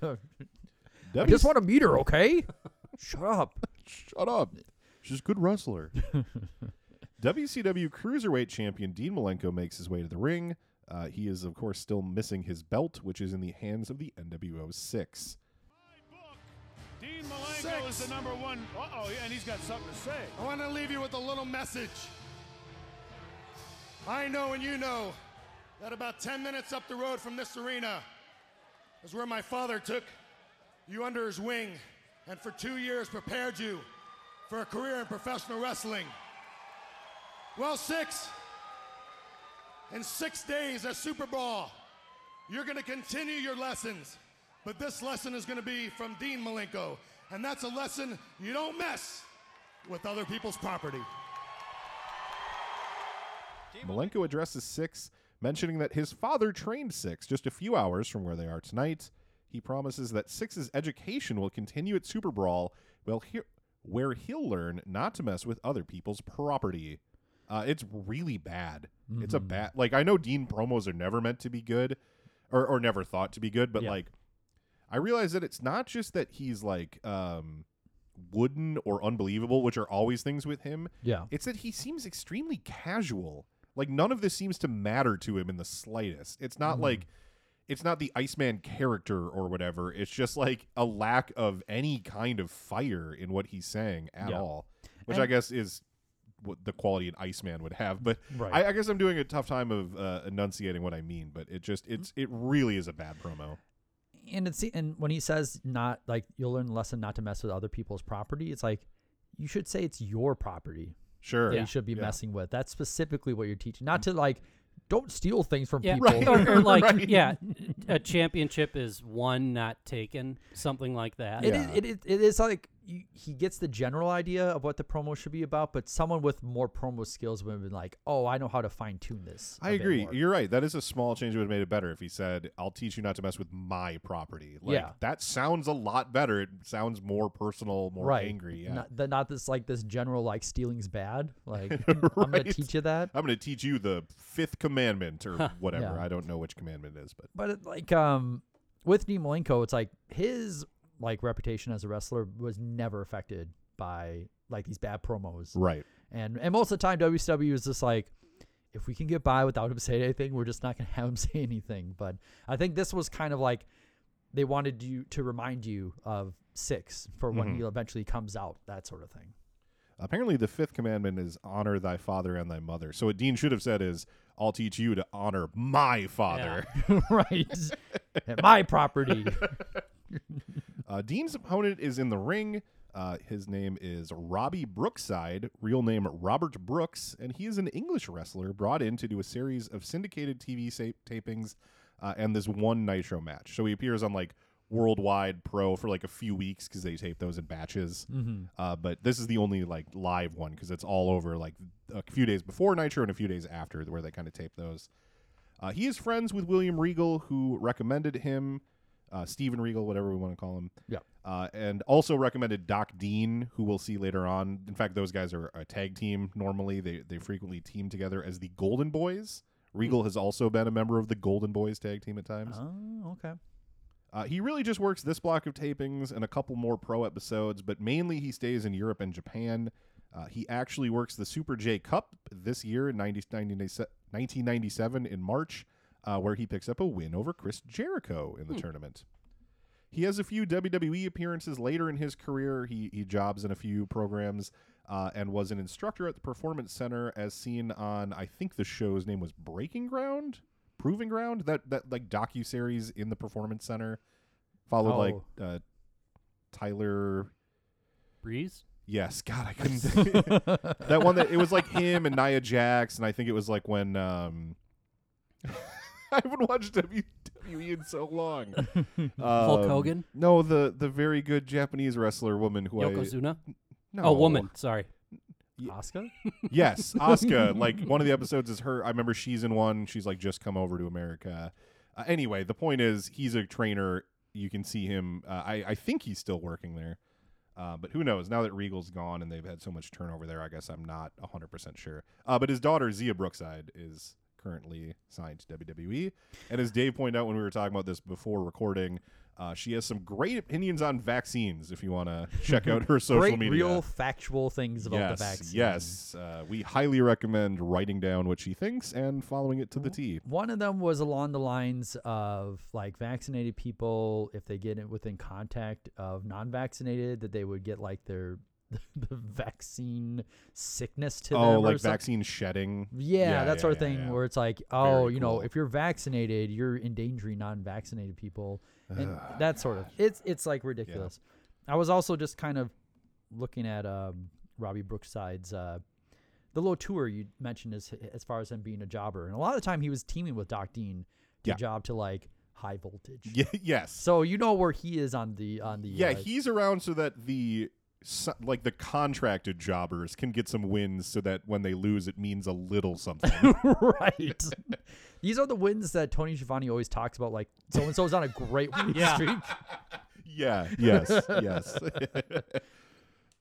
W- just want to meet her, okay? Shut up. Shut up. She's a good wrestler. WCW Cruiserweight Champion Dean Malenko makes his way to the ring. Uh, he is, of course, still missing his belt, which is in the hands of the NWO Syxx. Dean Malenko is the number one. Uh oh, and he's got something to say. I want to leave you with a little message. I know and you know that about 10 minutes up the road from this arena is where my father took you under his wing and for two years prepared you for a career in professional wrestling. Well, six, in six days at Super Brawl, you're going to continue your lessons. But this lesson is going to be from Dean Malenko. And that's a lesson you don't mess with other people's property. Malenko addresses Syxx, mentioning that his father trained Syxx just a few hours from where they are tonight. He promises that Syxx's education will continue at Super Brawl, where he'll learn not to mess with other people's property. Uh, it's really bad. It's a bad. Like I know Dean promos are never meant to be good, or or never thought to be good, but Yeah. like I realize that it's not just that he's like um wooden or unbelievable, which are always things with him. Yeah. It's that he seems extremely casual. Like none of this seems to matter to him in the slightest. It's not like it's not the Iceman character or whatever. It's just like a lack of any kind of fire in what he's saying at Yeah. all, which And- I guess is what the quality an Iceman would have. But Right. I, I guess I'm doing a tough time of uh, enunciating what I mean. But it just it's it really is a bad promo. and it's and when he says not like you'll learn the lesson not to mess with other people's property, it's like you should say it's your property Sure, that you should be Yeah. messing with. That's specifically what you're teaching, not to like don't steal things from Yeah, people. or, or like Right. yeah, a championship is won, not taken, something like that. It Yeah. is, it is it is like you, he gets the general idea of what the promo should be about, but someone with more promo skills would have been like, "Oh, I know how to fine tune this." I agree. more." You're right. That is a small change that would have made it better if he said, "I'll teach you not to mess with my property." Like, Yeah. that sounds a lot better. It sounds more personal, more right. angry. Yeah. Not, the, not this like this general like stealing's bad. Like I'm gonna teach you that. I'm going to teach you the fifth commandment or whatever. Yeah. I don't know which commandment it is, but But like um with Dean Malenko, it's like his like reputation as a wrestler was never affected by like these bad promos. right. And and most of the time WCW is just like if we can get by without him saying anything, we're just not gonna have him say anything. But I think this was kind of like they wanted you to remind you of Syxx for when Mhm. he eventually comes out, that sort of thing. Apparently, the fifth commandment is honor thy father and thy mother. So what Dean should have said is, "I'll teach you to honor my father." right. My property. Uh, Dean's opponent is in the ring. Uh, his name is Robbie Brookside, real name Robert Brooks, and he is an English wrestler brought in to do a series of syndicated TV tapings uh, and this one Nitro match. So he appears on like Worldwide Pro for like a few weeks because they tape those in batches. mm-hmm. Uh, but this is the only like live one because it's all over like a few days before Nitro and a few days after where they kind of tape those. Uh, he is friends with William Regal, who recommended him, uh, Steven Regal, whatever we want to call him. Yeah. Uh, and also recommended Doc Dean, who we'll see later on. In fact, those guys are a tag team normally. They they frequently team together as the Golden Boys. Regal has also been a member of the Golden Boys tag team at times. Oh, okay. Uh, he really just works this block of tapings and a couple more pro episodes, but mainly he stays in Europe and Japan. Uh, he actually works the Super J Cup this year in 90, 1997 in March, uh, where he picks up a win over Chris Jericho in the tournament. He has a few WWE appearances later in his career. He, he jobs in a few programs uh, and was an instructor at the Performance Center, as seen on I think the show's name was Breaking Ground, Proving Ground, that that like docu series in the Performance Center. Followed like Oh. uh, Tyler. Breeze. Yes, God, I couldn't. that one that it was like him and Nia Jax, and I think it was like when um, I haven't watched WWE in so long. Hulk Um, Hogan. No, the the very good Japanese wrestler woman who I Yokozuna. no Oh, woman. Sorry. Oscar? Yes, Asuka. like one of the episodes is her. I remember she's in one. She's like just come over to America. Uh, anyway, the point is he's a trainer. You can see him. Uh, I I think he's still working there. Uh, but who knows? Now that Regal's gone and they've had so much turnover there, I guess I'm not 100% sure. Uh, but his daughter, Xia Brookside, is currently signed to WWE. And as Dave pointed out when we were talking about this before recording, uh, she has some great opinions on vaccines if you want to check out her social Great, media. real, factual things about yes, the vaccine. Yes, uh, we highly recommend writing down what she thinks and following it to the T. One of them was along the lines of like vaccinated people, if they get it within contact of non-vaccinated, that they would get like their the vaccine sickness to them. Oh, or like vaccine shedding. Yeah, that sort of yeah, thing. yeah. Where it's like, oh, Very you know, cool. if you're vaccinated, you're endangering non-vaccinated people, and that sort of. It's it's like ridiculous. I was also just kind of looking at um, Robbie Brookside's uh, the little tour you mentioned as as far as him being a jobber, and a lot of the time he was teaming with Doc Dean to Yeah. job to like high voltage. Yeah, yes. So you know where he is on the on the yeah, uh, he's around so that the like the contracted jobbers can get some wins, so that when they lose, it means a little something. right. These are the wins that Tony Schiavone always talks about. Like so and so's on a great winning Yeah. streak. yeah. Yes. yes.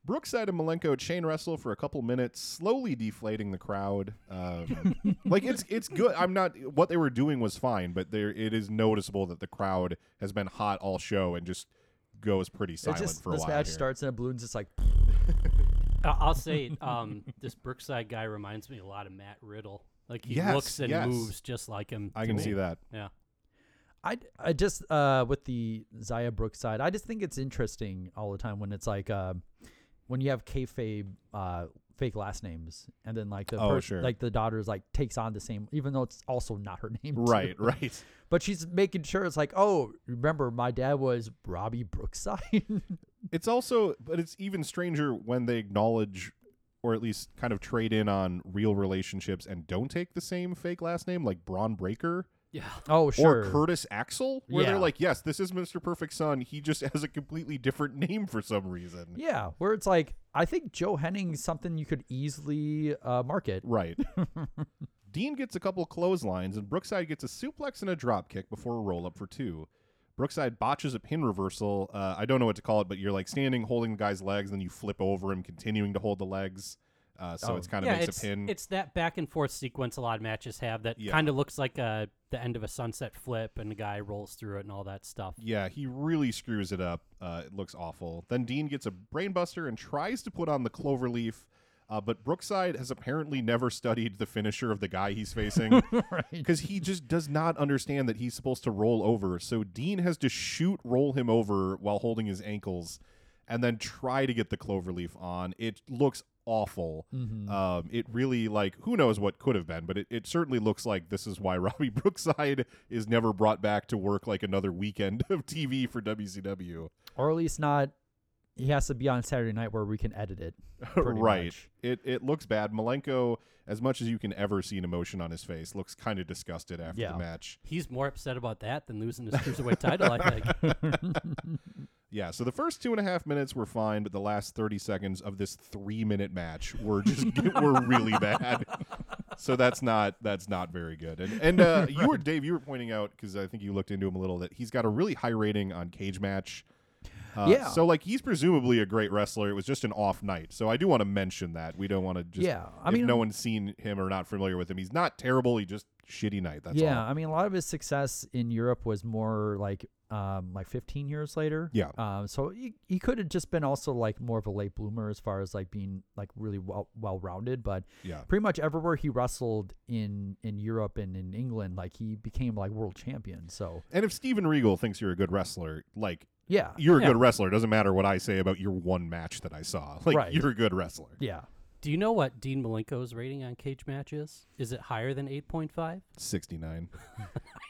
Brookside and Malenko chain wrestle for a couple minutes, slowly deflating the crowd. Um, like it's it's good. I'm not. What they were doing was fine, but there it is noticeable that the crowd has been hot all show and just goes pretty It silent just for a this while. match here. starts and it balloons just like I- I'll say um, this Brookside guy reminds me a lot of Matt Riddle. Like he Yes, looks and yes. moves just like him. I can me. see that. Yeah. I, I just uh with the Xia Brookside, I just think it's interesting all the time when it's like uh, when you have kayfabe uh fake last names and then like the Oh, pers- sure. like the daughter's like takes on the same even though it's also not her name too. Right. Right. but she's making sure it's like oh remember my dad was Robbie Brookside It's also, but it's even stranger when they acknowledge or at least kind of trade in on real relationships and don't take the same fake last name, like Bron Breakker Yeah. Oh, sure. Or Curtis Axel, where they're like, yes, this is Mr. Perfect Son. He just has a completely different name for some reason. Yeah, where it's like I think Joe Hennig's something you could easily uh, market. Right. Dean gets a couple clotheslines, and Brookside gets a suplex and a drop kick before a roll up for two. Brookside botches a pin reversal. Uh, I don't know what to call it, but you're like standing holding the guy's legs, then you flip over him, continuing to hold the legs. Uh, so Oh. it's kind of yeah, makes it's, a pin. it's that back and forth sequence a lot of matches have that Yeah. kind of looks like uh, the end of a sunset flip and the guy rolls through it and all that stuff. Yeah, he really screws it up. Uh, it looks awful. Then Dean gets a brainbuster and tries to put on the cloverleaf, uh, but Brookside has apparently never studied the finisher of the guy he's facing because he just does not understand that he's supposed to roll over. So Dean has to shoot roll him over while holding his ankles, and then try to get the cloverleaf on. It looks awful. Um, it really like who knows what could have been, but it, it certainly looks like this is why Robbie Brookside is never brought back to work like another weekend of TV for WCW. Or at least not. He has to be on Saturday night where we can edit it. right. much. It it looks bad. Malenko, as much as you can ever see an emotion on his face, looks kind of disgusted after Yeah. the match. He's more upset about that than losing his cruiserweight title, I think. Yeah, so the first two and a half minutes were fine, but the last thirty seconds of this three minute match were just were really bad. So that's not that's not very good. And and uh, you were Dave, you were pointing out because I think you looked into him a little that he's got a really high rating on Cage Match. Uh, Yeah. So like he's presumably a great wrestler. It was just an off night. So I do want to mention that we don't want to just Yeah, I mean- no one's seen him or not familiar with him, he's not terrible. He just shitty night. That's yeah, all. I mean, a lot of his success in Europe was more like um, like 15 years later. Yeah. Um, so he, he could have just been also like more of a late bloomer as far as like being like really well well rounded, but Yeah. pretty much everywhere he wrestled in in Europe and in England, like he became like world champion. So And if Steven Regal thinks you're a good wrestler, like yeah, you're a Yeah. good wrestler. It doesn't matter what I say about your one match that I saw. Like Right. you're a good wrestler. yeah. Do you know what Dean Malenko's rating on cage match is? Is it higher than 8.5? 69.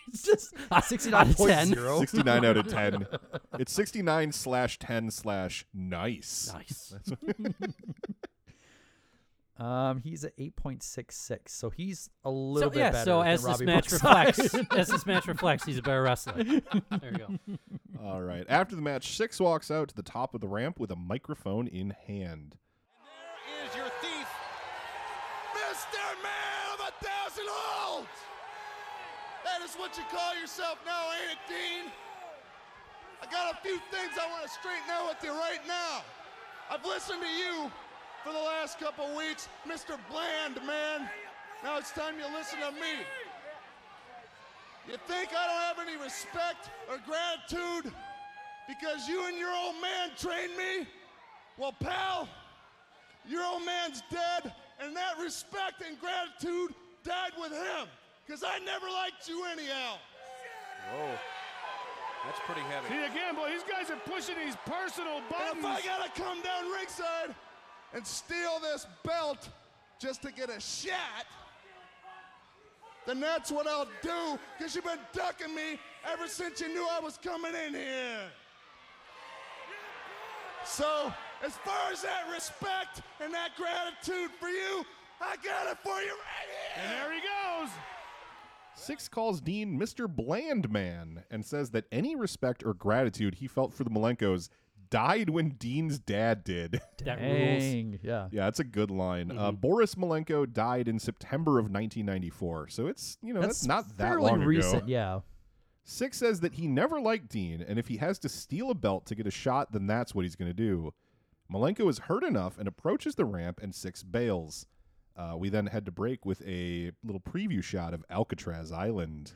It's just Out 69.0. 69 out of 10. It's 69 slash 10 slash nice. Nice. Um, he's at 8.66, so he's a little So bit yeah, better. so than as this Robbie match Brookside. reflects, as this match reflects, he's a better wrestler. There you go. All right. After the match, Syxx walks out to the top of the ramp with a microphone in hand. There is your thief. Mr. Man of a thousand holds! That is what you call yourself now, ain't it, Dean? I got a few things I want to straighten out with you right now. I've listened to you for the last couple weeks, Mr. Bland, man. Now it's time you listen to me. You think I don't have any respect or gratitude because you and your old man trained me? Well, pal, your old man's dead, and that respect and gratitude died with him. Because I never liked you anyhow. Whoa. That's pretty heavy. See again, boy, these guys are pushing these personal And buttons. if I gotta come down ringside and steal this belt just to get a shot, then that's what I'll do. Because you've been ducking me ever since you knew I was coming in here. So, as far as that respect and that gratitude for you, I got it for you right here. and there he goes. Syxx calls Dean Mr. Bland Man and says that any respect or gratitude he felt for the Malenkos died when Dean's dad did. That rules. Dang, yeah. yeah, that's a good line. Uh, Mm-hmm. Boris Malenko died in September of 1994, so it's you know that's, not that long recent, ago. yeah. Syxx says that he never liked Dean, and if he has to steal a belt to get a shot, then that's what he's going to do. Malenko is hurt enough and approaches the ramp, and Syxx bails. Uh, we then had to break with a little preview shot of Alcatraz Island.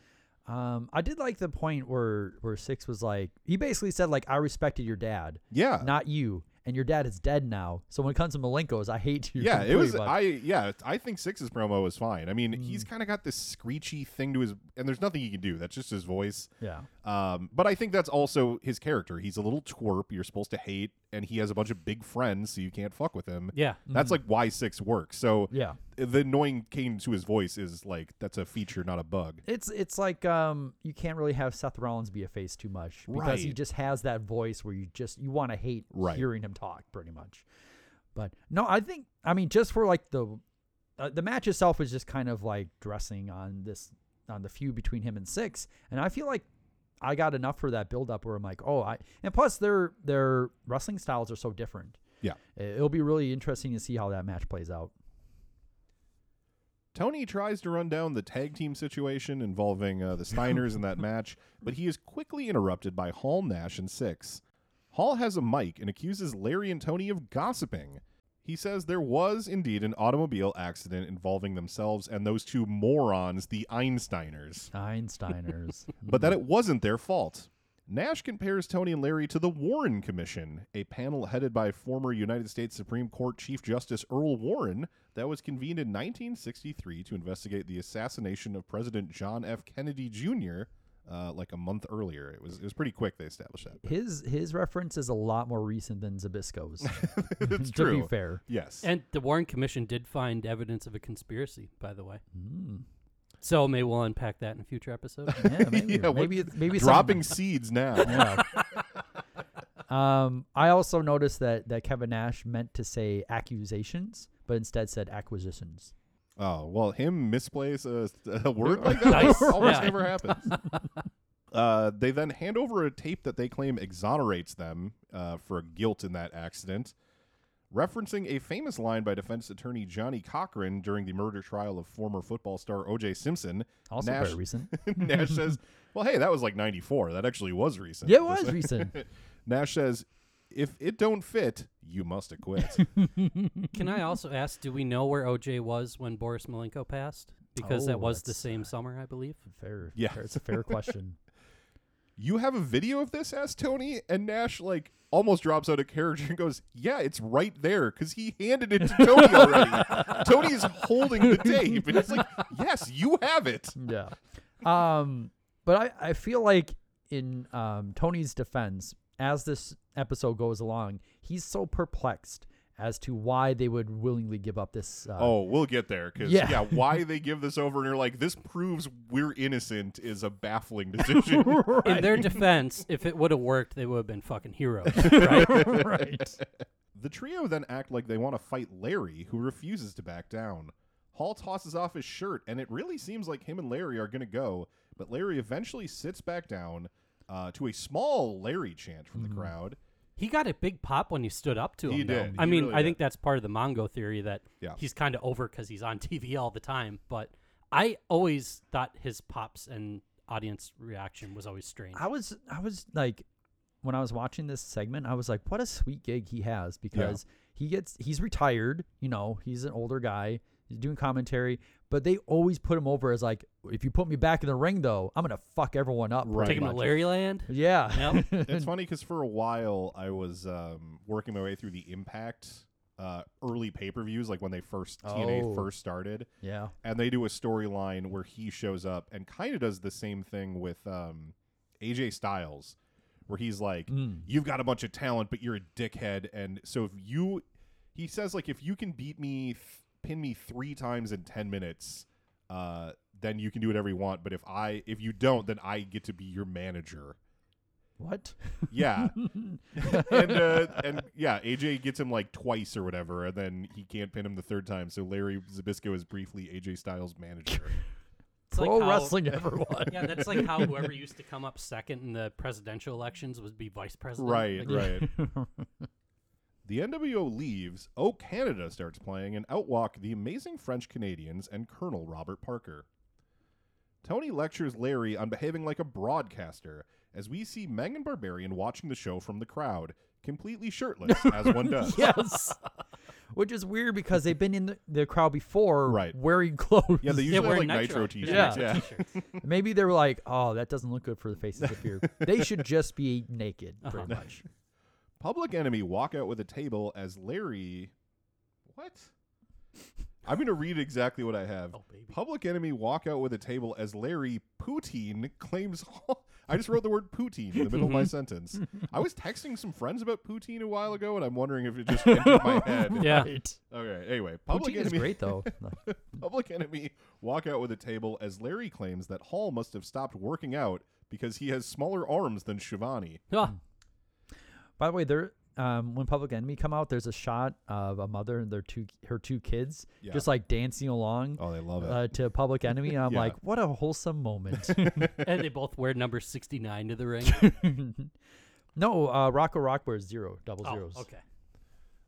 Um, I did like the point where where Syxx was like, he basically said like, I respected your dad, Yeah, not you, and your dad is dead now. So when it comes to Malenko's, I hate you. yeah, it was. but- I yeah, I think Syxx's promo was fine. I mean, he's Mm. kind of got this screechy thing to his, and there's nothing he can do. That's just his voice. yeah. Um, but I think that's also his character. He's a little twerp you're supposed to hate, and he has a bunch of big friends, so you can't fuck with him. Yeah. That's like why Syxx works. So Mm-hmm. Yeah. the annoying cane to his voice is like that's a feature, not a bug. It's it's like um you can't really have Seth Rollins be a face too much because he Right. just has that voice where you just you want to hate Right. hearing him talk pretty much. But no, I think I mean just for like the uh, the match itself is just kind of like dressing on this on the feud between him and Syxx, and I feel like I got enough for that build up where I'm like, oh, I and plus their their wrestling styles are so different. Yeah. It'll be really interesting to see how that match plays out. Tony tries to run down the tag team situation involving uh, the Steiners in that match, but he is quickly interrupted by Hall, Nash, and Syxx. Hall has a mic and accuses Larry and Tony of gossiping. He says there was indeed an automobile accident involving themselves and those two morons, the Einsteiners, Einsteiners. but that it wasn't their fault. Nash compares Tony and Larry to the Warren Commission, a panel headed by former United States Supreme Court Chief Justice Earl Warren that was convened in 1963 to investigate the assassination of President John F. Kennedy Jr. Uh, like a month earlier. It was it was pretty quick they established that. his his reference is a lot more recent than Zbyszko's. it's to true. be fair. Yes. And the Warren Commission did find evidence of a conspiracy, by the way. Mm. So maybe we'll unpack that in a future episode. Yeah, maybe Yeah, maybe it's- maybe dropping something- seeds now. Yeah. um, I also noticed that that Kevin Nash meant to say accusations, but instead said acquisitions. Oh well, him misplace a, a word like that Nice. almost Yeah. never happens. Uh, they then hand over a tape that they claim exonerates them uh, for guilt in that accident, referencing a famous line by defense attorney Johnnie Cochran during the murder trial of former football star O.J. Simpson. Also Nash, very recent. Nash says, "Well, hey, that was like '94. That actually was recent." Yeah, it was recent. Nash says, "If it don't fit, you must acquit." Can I also ask, do we know where OJ was when Boris Malenko passed? Because Oh, that was the that's, same uh, summer, I believe. Fair. Yeah. fair- it's a fair question. you have a video of this asked tony and nash like almost drops out of character and goes yeah it's right there because he handed it to tony already tony's holding the tape and it's like yes you have it yeah. Um, but I, I feel like in um, Tony's defense, as this episode goes along, he's so perplexed as to why they would willingly give up this. Uh, oh we'll get there because yeah. Yeah. why they give this over and you're like this proves we're innocent is a baffling decision In their defense, if it would have worked, they would have been fucking heroes, right? right. the trio then act like they want to fight larry who refuses to back down hall tosses off his shirt and it really seems like him and larry are going to go but larry eventually sits back down uh, to a small larry chant from the crowd He got a big pop when you stood up to He him. though. did. I He mean, really I did. think that's part of the Mongo theory that Yeah. he's kind of over because he's on TV all the time. But I always thought his pops and audience reaction was always strange. I was I was like when I was watching this segment, I was like, what a sweet gig he has because he gets he's retired, you know, he's an older guy, he's doing commentary, but they always put him over as like, if you put me back in the ring though, I'm gonna fuck everyone up. Right. Take him to Larryland. Yeah. Yep. it's funny because for a while I was um, working my way through the Impact uh, early pay per views, like when they first TNA Oh. first started, yeah. and they do a storyline where he shows up and kind of does the same thing with um, AJ Styles, where he's like, Mm. "You've got a bunch of talent, but you're a dickhead," and so if you, he says like, if you can beat me, th- pin me three times in ten minutes. Uh, then you can do whatever you want. But if I, if you don't, then I get to be your manager. What? Yeah, and uh, and yeah, AJ gets him like twice or whatever, and then he can't pin him the third time. So Larry Zbyszko is briefly AJ Styles' manager. It's like Pro how- wrestling everyone. Yeah, that's like how whoever used to come up second in the presidential elections would be vice president. right, Like, right. The NWO leaves. Oh, Canada starts playing and outwalk the amazing French Canadians and Colonel Robert Parker. Tony lectures Larry on behaving like a broadcaster as we see Meng and Barbarian watching the show from the crowd, completely shirtless, as one does. yes. Which is weird because they've been in the, the crowd before Right. wearing clothes. Yeah, they usually have wearing like nitro, nitro t-shirts. Yeah. yeah. Maybe they were like, oh, that doesn't look good for the faces up here. they should just be naked, pretty Uh-huh. much. Public Enemy walk out with a table as Larry. What? I'm going to read exactly what I have. Oh, baby. Public Enemy walk out with a table as Larry Poutine claims. I just wrote the word poutine in the middle of my sentence. I was texting some friends about poutine a while ago, and I'm wondering if it just entered my head. Yeah. Right. Okay. Anyway, Public Poutine is great, though. Public Enemy walk out with a table as Larry claims that Hall must have stopped working out because he has smaller arms than Schiavone. Ah, By the way, there um, when Public Enemy come out, there's a shot of a mother and their two her two kids Yeah. just like dancing along Oh, they love it. uh, to Public Enemy. And I'm Yeah. like, what a wholesome moment. and they both wear number 69 to the ring. no, uh, Rocco Rock wears zero, double oh, zeros. okay.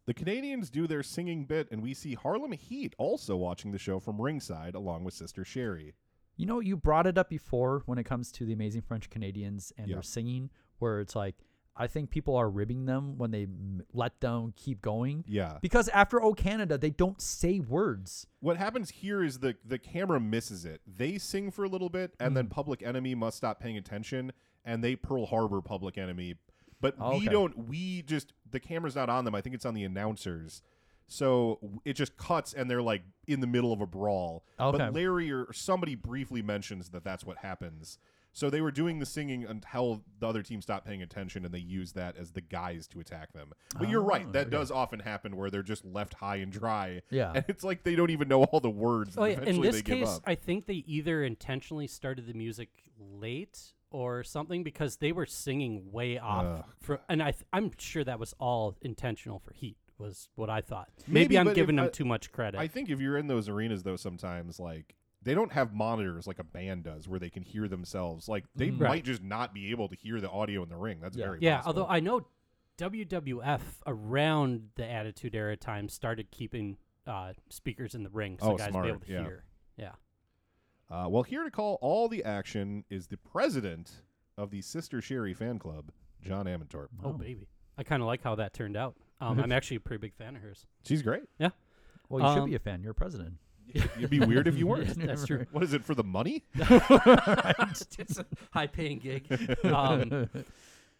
The Canadians do their singing bit, and we see Harlem Heat also watching the show from ringside along with Sister Sherry. You know, you brought it up before when it comes to the Amazing French Canadians and Yeah. their singing, where it's like, I think people are ribbing them when they m- let them keep going. Yeah. Because after O Canada, they don't say words. What happens here is the the camera misses it. They sing for a little bit, and Hmm. then Public Enemy must stop paying attention, and they Pearl Harbor Public Enemy. But we Okay. don't. We just the camera's not on them. I think it's on the announcers. So it just cuts, and they're like in the middle of a brawl. Okay. But Larry or somebody briefly mentions that that's what happens. So they were doing the singing until the other team stopped paying attention, and they used that as the guise to attack them. But you're right; Oh, that okay. does often happen where they're just left high and dry. Yeah. and it's like they don't even know all the words. Oh, and yeah, in eventually this they give case, up. I think they either intentionally started the music late or something because they were singing way off. Ugh. For, and I th- I'm sure that was all intentional for Heat. Was what I thought. Maybe, Maybe, I'm but if giving I- them too much credit. I think if you're in those arenas though, sometimes like they don't have monitors like a band does where they can hear themselves. Like they Mhm. might Right. just not be able to hear the audio in the ring. That's Yeah. very yeah, possible. although I know WWF around the Attitude Era time started keeping uh, speakers in the ring so Oh, guys smart, be able to yeah. hear. Yeah. Uh, well, here to call all the action is the president of the Sister Sherry fan club, John Amantorp. Oh, baby. I kind of like how that turned out. Um, I'm actually a pretty big fan of hers. She's great. Yeah. Well, you should Um, be a fan. You're a president. It'd be weird if you weren't. That's true. What is it for the money? it's a high paying gig. Um,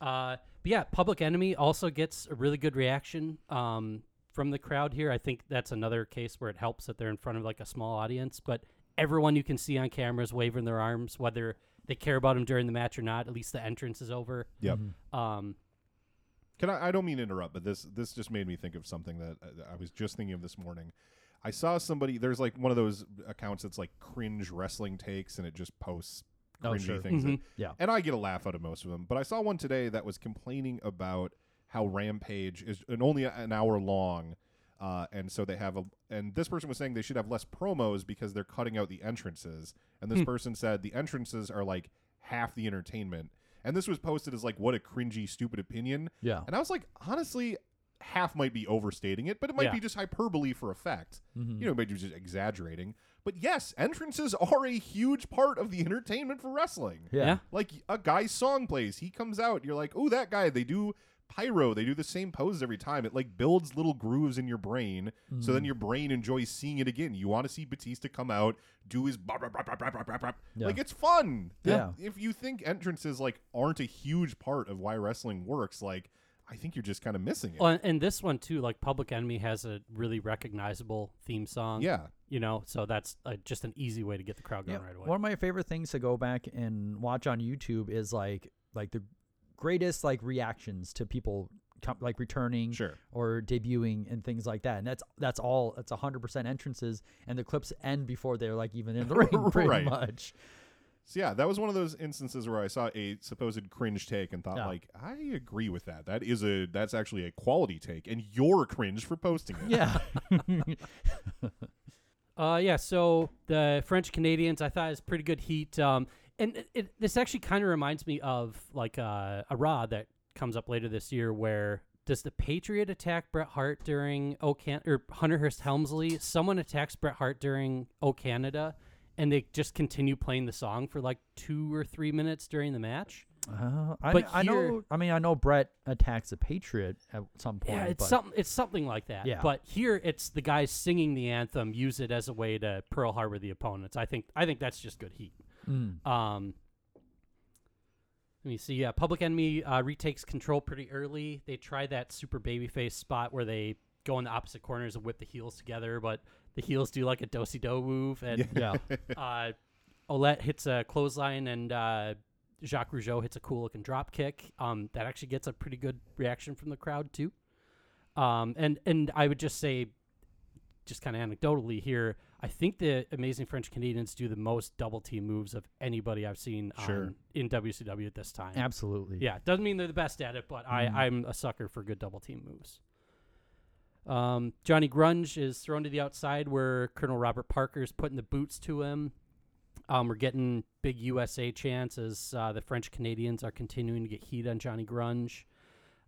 uh, but yeah, Public Enemy also gets a really good reaction um, from the crowd here. I think that's another case where it helps that they're in front of like a small audience, but everyone you can see on camera is waving their arms, whether they care about him during the match or not. At least the entrance is over. Yep. Um, Can I? I don't mean to interrupt, but this this just made me think of something that I, I was just thinking of this morning. I saw somebody. There's like one of those accounts that's like cringe wrestling takes, and it just posts Oh, cringy sure. things. that- Mhm. Yeah. and I get a laugh out of most of them. But I saw one today that was complaining about how Rampage is and only an hour long. Uh, and so they have a, and this person was saying they should have less promos because they're cutting out the entrances. And this person said the entrances are like half the entertainment. And this was posted as like, what a cringy, stupid opinion. Yeah. And I was like, honestly, half might be overstating it, but it might Yeah. be just hyperbole for effect. Mhm. You know, maybe just exaggerating. But yes, entrances are a huge part of the entertainment for wrestling. Yeah. yeah. Like a guy's song plays, he comes out, you're like, oh, that guy. They do pyro, they do the same pose every time. It like builds little grooves in your brain, so Mm. then your brain enjoys seeing it again. You want to see Batista come out, do his blah, blah, blah, blah, blah, blah, blah, blah. Yeah. like it's fun. Yeah. If you think entrances like aren't a huge part of why wrestling works, like I think you're just kind of missing it. Well, and- and this one too, like Public Enemy has a really recognizable theme song. yeah. You know, so that's uh, just an easy way to get the crowd Yeah, going right away. One of my favorite things to go back and watch on YouTube is like like the greatest like reactions to people com- like returning Sure. or debuting and things like that. And that's that's all. It's hundred percent entrances, and the clips end before they're like even in the ring, pretty Right. much. So yeah, that was one of those instances where I saw a supposed cringe take and thought Yeah. like, I agree with that. That is a that's actually a quality take, and you're cringe for posting it. Yeah. Uh, yeah. So the French Canadians, I thought is pretty good heat. Um, and it, it, this actually kind of reminds me of like uh, a Raw that comes up later this year, where does the Patriot attack Bret Hart during O Can or Hunter Hearst Helmsley? Someone attacks Bret Hart during O Canada, and they just continue playing the song for like two or three minutes during the match. Uh, I, But I here- know. I mean, I know Bret attacks a Patriot at some point. Yeah, it's something. It's something like that. Yeah. But here, it's the guys singing the anthem. Use it as a way to Pearl Harbor the opponents. I think. I think that's just good heat. Mm. Um, let me see. Yeah, Public Enemy uh, retakes control pretty early. They try that super babyface spot where they go in the opposite corners and whip the heels together, but the heels do like a do do move, and Yeah. uh, Ouellette hits a clothesline, and uh, Jacques Rougeau hits a cool looking drop kick. Um, that actually gets a pretty good reaction from the crowd too. Um, and and I would just say, just kind of anecdotally here, I think the Amazing French Canadians do the most double team moves of anybody I've seen Sure. on, in WCW at this time. Absolutely. Yeah, doesn't mean they're the best at it, but Mm. I, I'm a sucker for good double team moves. Um, Johnny Grunge is thrown to the outside where Colonel Robert Parker is putting the boots to him. Um, we're getting big USA chants as uh, the French Canadians are continuing to get heat on Johnny Grunge.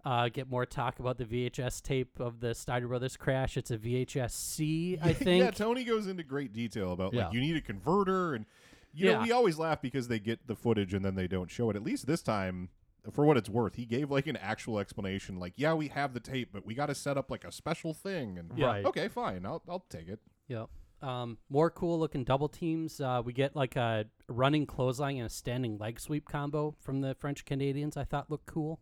Uh, get more talk about the VHS tape of the Steiner Brothers crash. It's a VHS C, I think. yeah, Tony goes into great detail about like Yeah. you need a converter and you know we always laugh because they get the footage and then they don't show it. At least this time, for what it's worth, he gave like an actual explanation. Like, yeah, we have the tape, but we got to set up like a special thing. And Yeah. Right. okay, fine, I'll I'll take it. Yep. Um, more cool looking double teams. Uh, we get like a running clothesline and a standing leg sweep combo from the French Canadians. I thought looked cool.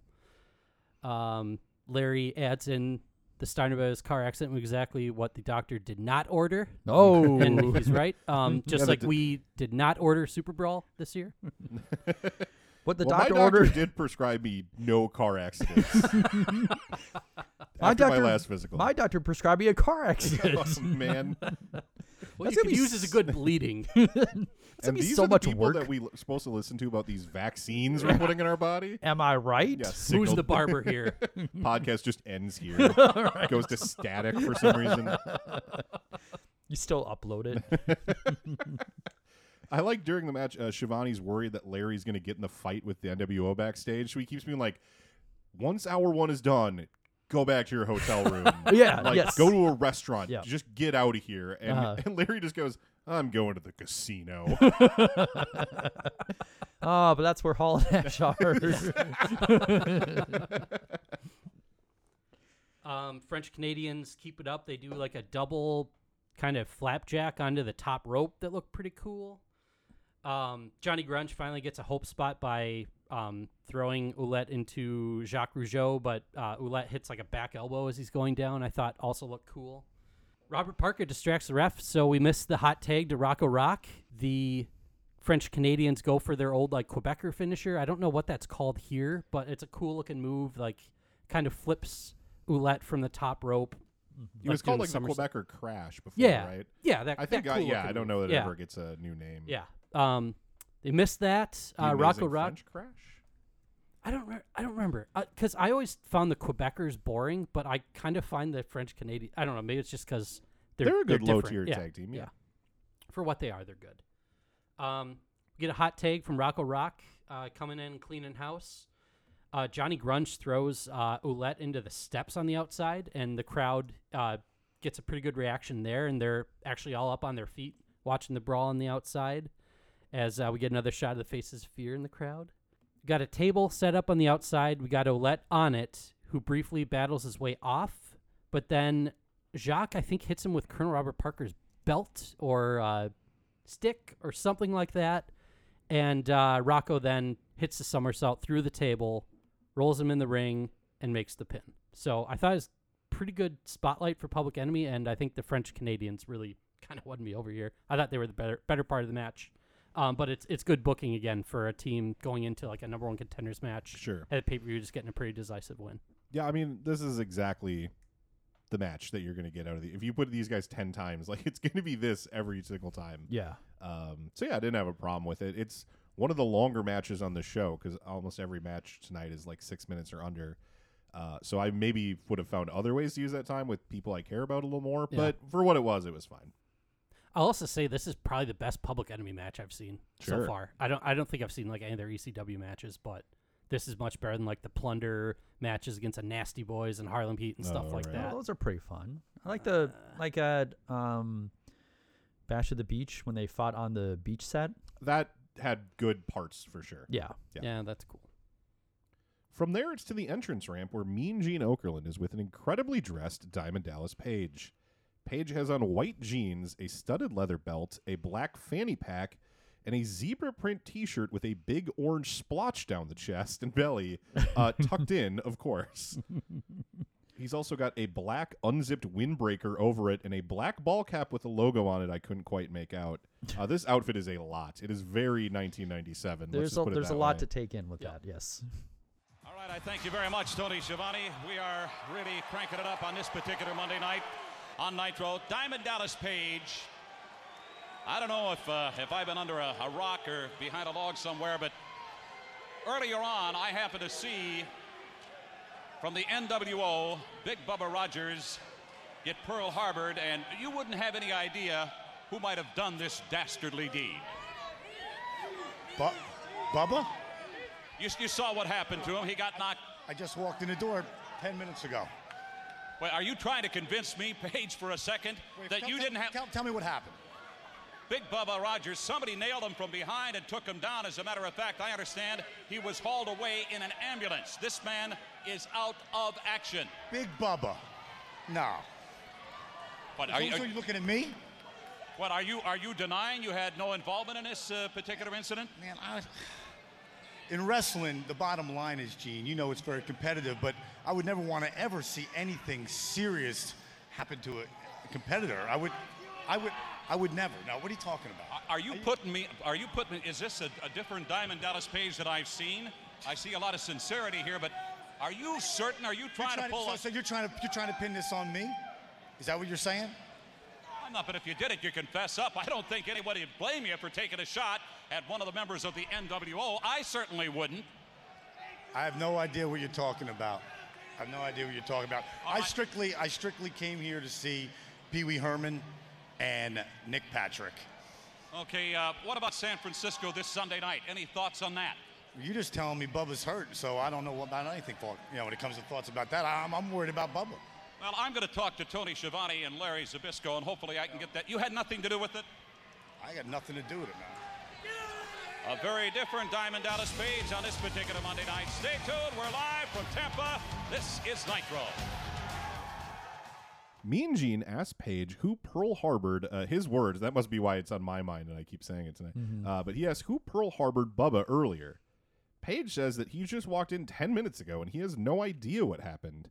Um, Larry adds in the Steiner Brothers car accident exactly what the doctor did not order, Oh. and he's right. Um, just Yeah, like we did not order Super Brawl this year. what the well, doctor my doctor ordered. did prescribe me no car accidents My after my doctor- last physical. My doctor prescribed me a car Oh, accident. man, What That's you gonna could be use is a good bleeding. It's and gonna be these so are the much people work. that we're supposed to listen to about these vaccines we're putting in our body. Am I right? Yeah, Who's the barber here? podcast just ends here. Goes to static for some reason. You still upload it. I like during the match, uh, Schiavone's worried that Larry's going to get in the fight with the NWO backstage. So he keeps being like, once hour one is done, go back to your hotel room. Yeah, like, yes. go to a restaurant. Yeah. Just get out of here. And, Uh-huh. and Larry just goes, I'm going to the casino. oh, but that's where Hall and Nash are. Um, French Canadians keep it up. They do like a double kind of flapjack onto the top rope that looked pretty cool. Um, Johnny Grunge finally gets a hope spot by um, throwing Ouellette into Jacques Rougeau, but uh, Ouellette hits like a back elbow as he's going down. I thought also looked cool. Robert Parker distracts the ref, so we miss the hot tag to Rocco Rock. The French Canadians go for their old like Quebecer finisher. I don't know what that's called here, but it's a cool looking move. Like kind of flips Ouellette from the top rope. It was called like the. Quebecer Crash before, Yeah, right? yeah. That I think, that I, yeah, I don't know that it yeah. ever gets a new name. Yeah. Um, they missed that. The Uh, Rocco Rock. Crash? I don't. Re- I don't remember because I always found the Quebecers boring, but I kind of find the French Canadian. I don't know. Maybe it's just because they're They're a good different. low-tier yeah. tag team, yeah. For what they are, they're good. Um, we get a hot tag from Rocco Rock uh, coming in cleaning house. Uh, Johnny Grunge throws uh, Ouellette into the steps on the outside, and the crowd uh, gets a pretty good reaction there, and they're actually all up on their feet watching the brawl on the outside. As uh, we get another shot of the faces of fear in the crowd. We got a table set up on the outside. We got Ouellette on it, who briefly battles his way off, but then Jacques, I think, hits him with Colonel Robert Parker's belt or uh, stick or something like that. And uh, Rocco then hits the somersault through the table, rolls him in the ring, and makes the pin. So I thought it was pretty good spotlight for Public Enemy, and I think the French Canadians really kind of won me over here. I thought they were the better better part of the match. Um, but it's it's good booking again for a team going into like a number one contenders match. Sure. At pay per view, just getting a pretty decisive win. Yeah, I mean, this is exactly the match that you're going to get out of the. If you put these guys 10 times, like it's going to be this every single time. yeah. Um, so yeah, I didn't have a problem with it. It's one of the longer matches on the show because almost every match tonight is like six minutes or under. Uh, so I maybe would have found other ways to use that time with people I care about a little more. Yeah. But for what it was, it was fine. I'll also say this is probably the best Public Enemy match I've seen Sure. so far. I don't I don't think I've seen like any of their ECW matches, but this is much better than like the Plunder matches against the Nasty Boys and Harlem Heat and stuff Oh, like right. that. Oh, those are pretty fun. I like the like at um, Bash of the Beach when they fought on the beach set. That had good parts for sure. Yeah. Yeah. yeah, that's cool. From there, it's to the entrance ramp where Mean Gene Okerlund is with an incredibly dressed Diamond Dallas Page. Page has on white jeans, a studded leather belt, a black fanny pack, and a zebra print t shirt with a big orange splotch down the chest and belly, uh, tucked in, of course. He's also got a black unzipped windbreaker over it and a black ball cap with a logo on it I couldn't quite make out. Uh, this outfit is a lot. It is very 1997. Let's There's just a, put it there's a lot way. to take in with that. Yes. All right, I thank you very much, Tony Schiavone. We are really cranking it up on this particular Monday night on Nitro. Diamond Dallas Page I don't know if uh, if I've been under a, a rock or behind a log somewhere, but earlier on I happened to see from the NWO Big Bubba Rogers get Pearl Harbored, and you wouldn't have any idea who might have done this dastardly deed. Bu- Bubba? You, you saw what happened to him. He got knocked. I just walked in the door 10 minutes ago. Wait, are you trying to convince me, Page, for a second, that Tell- you tell- didn't have Tell, tell me what happened. Big Bubba Rogers? Somebody nailed him from behind and took him down. As a matter of fact, I understand he was hauled away in an ambulance. This man is out of action. Big Bubba. No. But are you, so you looking at me? what are you are you denying you had no involvement in this uh, particular incident? Man, I, in wrestling, the bottom line is, Gene, you know it's very competitive, but I would never want to ever see anything serious happen to a, a competitor. I would, I would, I would never. Now, what are you talking about? Are you putting me? Are you putting? Is this a, a different Diamond Dallas Page that I've seen? I see a lot of sincerity here, but are you certain? Are you trying, trying to pull so, us? so you're trying to you're trying to pin this on me? Is that what you're saying? But if you did it, you confess up. I don't think anybody would blame you for taking a shot at one of the members of the NWO. I certainly wouldn't. I have no idea what you're talking about. I have no idea what you're talking about. I right. strictly I strictly came here to see Pee Wee Herman and Nick Patrick. Okay, uh, what about San Francisco this Sunday night? Any thoughts on that? You're just telling me Bubba's hurt, so I don't know about anything. For, you know, when it comes to thoughts about that, I'm, I'm worried about Bubba. Well, I'm going to talk to Tony Schiavone and Larry Zbyszko, and hopefully I can get that. You had nothing to do with it? I had nothing to do with it, man. A very different Diamond Dallas Page on this particular Monday night. Stay tuned. We're live from Tampa. This is Nitro. Mean Gene asked Page who Pearl Harbored, uh, his words, that must be why it's on my mind and I keep saying it tonight. Uh, but he asked who Pearl Harbored Bubba earlier. Page says that he just walked in 10 minutes ago and he has no idea what happened.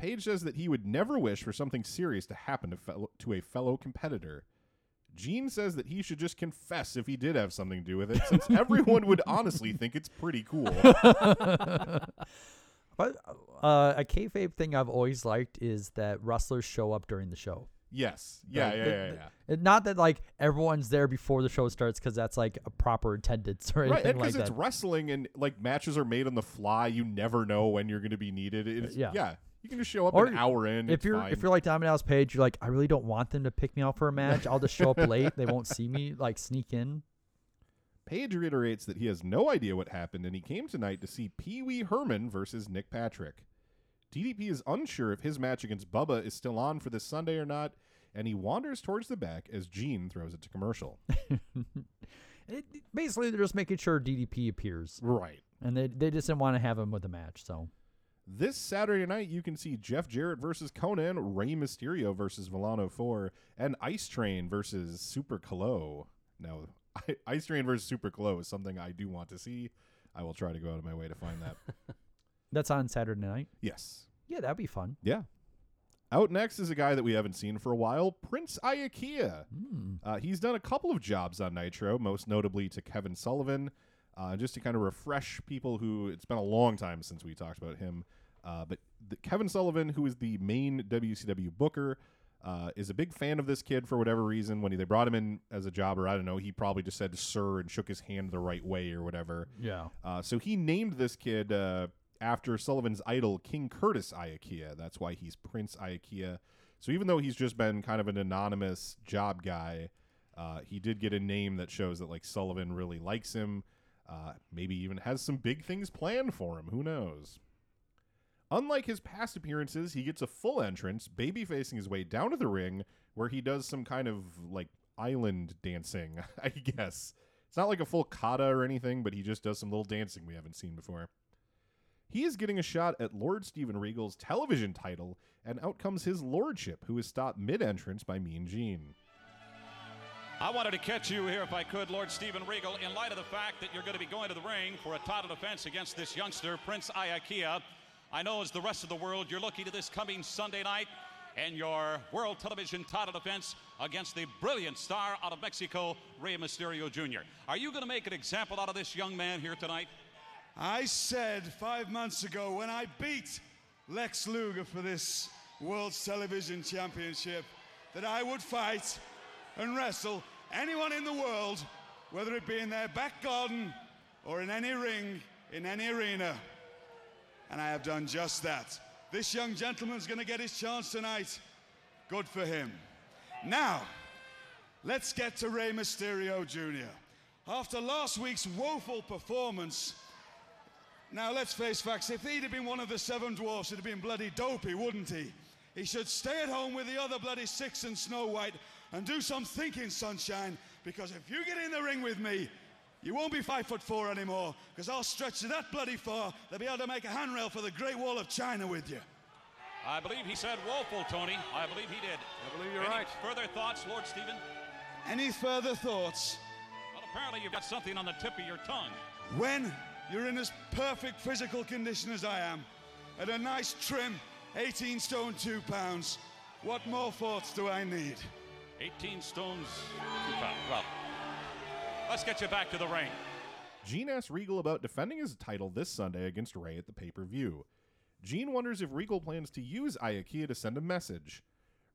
Page says that he would never wish for something serious to happen to, fellow, to a fellow competitor. Gene says that he should just confess if he did have something to do with it, since everyone would honestly think it's pretty cool. But uh, a kayfabe thing I've always liked is that wrestlers show up during the show. yes. Yeah, Like, yeah, the- yeah, yeah. Not that like everyone's there before the show starts because that's like a proper attendance or Right, anything and like that. because it's wrestling and like matches are made on the fly, you never know when you're going to be needed. It's, Yeah. yeah, you can just show up Or an hour in. if you're fine. if you're like Diamond Dallas Page, you're like, I really don't want them to pick me out for a match. I'll just show up late. They won't see me. Like sneak in. Page reiterates that he has no idea what happened and he came tonight to see Pee Wee Herman versus Nick Patrick. DDP is unsure if his match against Bubba is still on for this Sunday or not, and he wanders towards the back as Gene throws it to commercial. It, basically, they're just making sure DDP appears, right. and they they just didn't want to have him with the match. So This Saturday night, you can see Jeff Jarrett versus Konnan, Rey Mysterio versus Villano 4, and Ice Train versus Super Calo. Now, I, Ice Train versus Super Calo is something I do want to see. I will try to go out of my way to find that. that's on Saturday night. yes. Yeah, that'd be fun. Yeah. Out next is a guy that we haven't seen for a while, Prince Iaukea. Uh, he's done a couple of jobs on Nitro, most notably to Kevin Sullivan, uh, just to kind of refresh people who it's been a long time since we talked about him. Uh, but the, Kevin Sullivan, who is the main WCW booker, uh, is a big fan of this kid for whatever reason. When he, they brought him in as a jobber, I don't know, he probably just said sir and shook his hand the right way or whatever. Yeah. Uh, so he named this kid uh, after Sullivan's idol, King Curtis Iaukea. That's why he's Prince Iaukea. So even though he's just been kind of an anonymous job guy, uh, he did get a name that shows that like Sullivan really likes him. Uh, maybe even has some big things planned for him. Who knows? Unlike his past appearances, he gets a full entrance, baby facing his way down to the ring, where he does some kind of like island dancing, I guess. It's not like a full haka or anything, but he just does some little dancing we haven't seen before. He is getting a shot at Lord Stephen Regal's television title, and out comes his lordship, who is stopped mid entrance by Mean Gene. I wanted to catch you here, if I could, Lord Stephen Regal, in light of the fact that you're going to be going to the ring for a title defense against this youngster, Prince Iaukea. I know, as the rest of the world, you're looking to this coming Sunday night and your world television title defense against the brilliant star out of Mexico, Rey Mysterio Jr. Are you going to make an example out of this young man here tonight? I said five months ago when I beat Lex Luger for this World Television Championship that I would fight and wrestle anyone in the world, whether it be in their back garden or in any ring, in any arena. And I have done just that. This young gentleman's going to get his chance tonight. Good for him. Now, let's get to Rey Mysterio Jr. After last week's woeful performance, now let's face facts, if he'd have been one of the seven dwarfs, it'd have been bloody dopey, wouldn't he? He should stay at home with the other bloody six and Snow White and do some thinking, sunshine, because if you get in the ring with me, you won't be five foot four anymore, because I'll stretch you that bloody far, they'll be able to make a handrail for the Great Wall of China with you. I believe he said woeful, Tony. I believe he did. I believe you're Any right. Further thoughts, Lord Stephen? Any further thoughts? Well, apparently you've got something on the tip of your tongue. When you're in as perfect physical condition as I am, at a nice trim 18 stone 2 pounds, what more thoughts do I need? 18 stones, two pounds. Well, let's get you back to the ring. Gene asks Regal about defending his title this Sunday against Rey at the pay per view. Gene wonders if Regal plans to use Iaukea to send a message.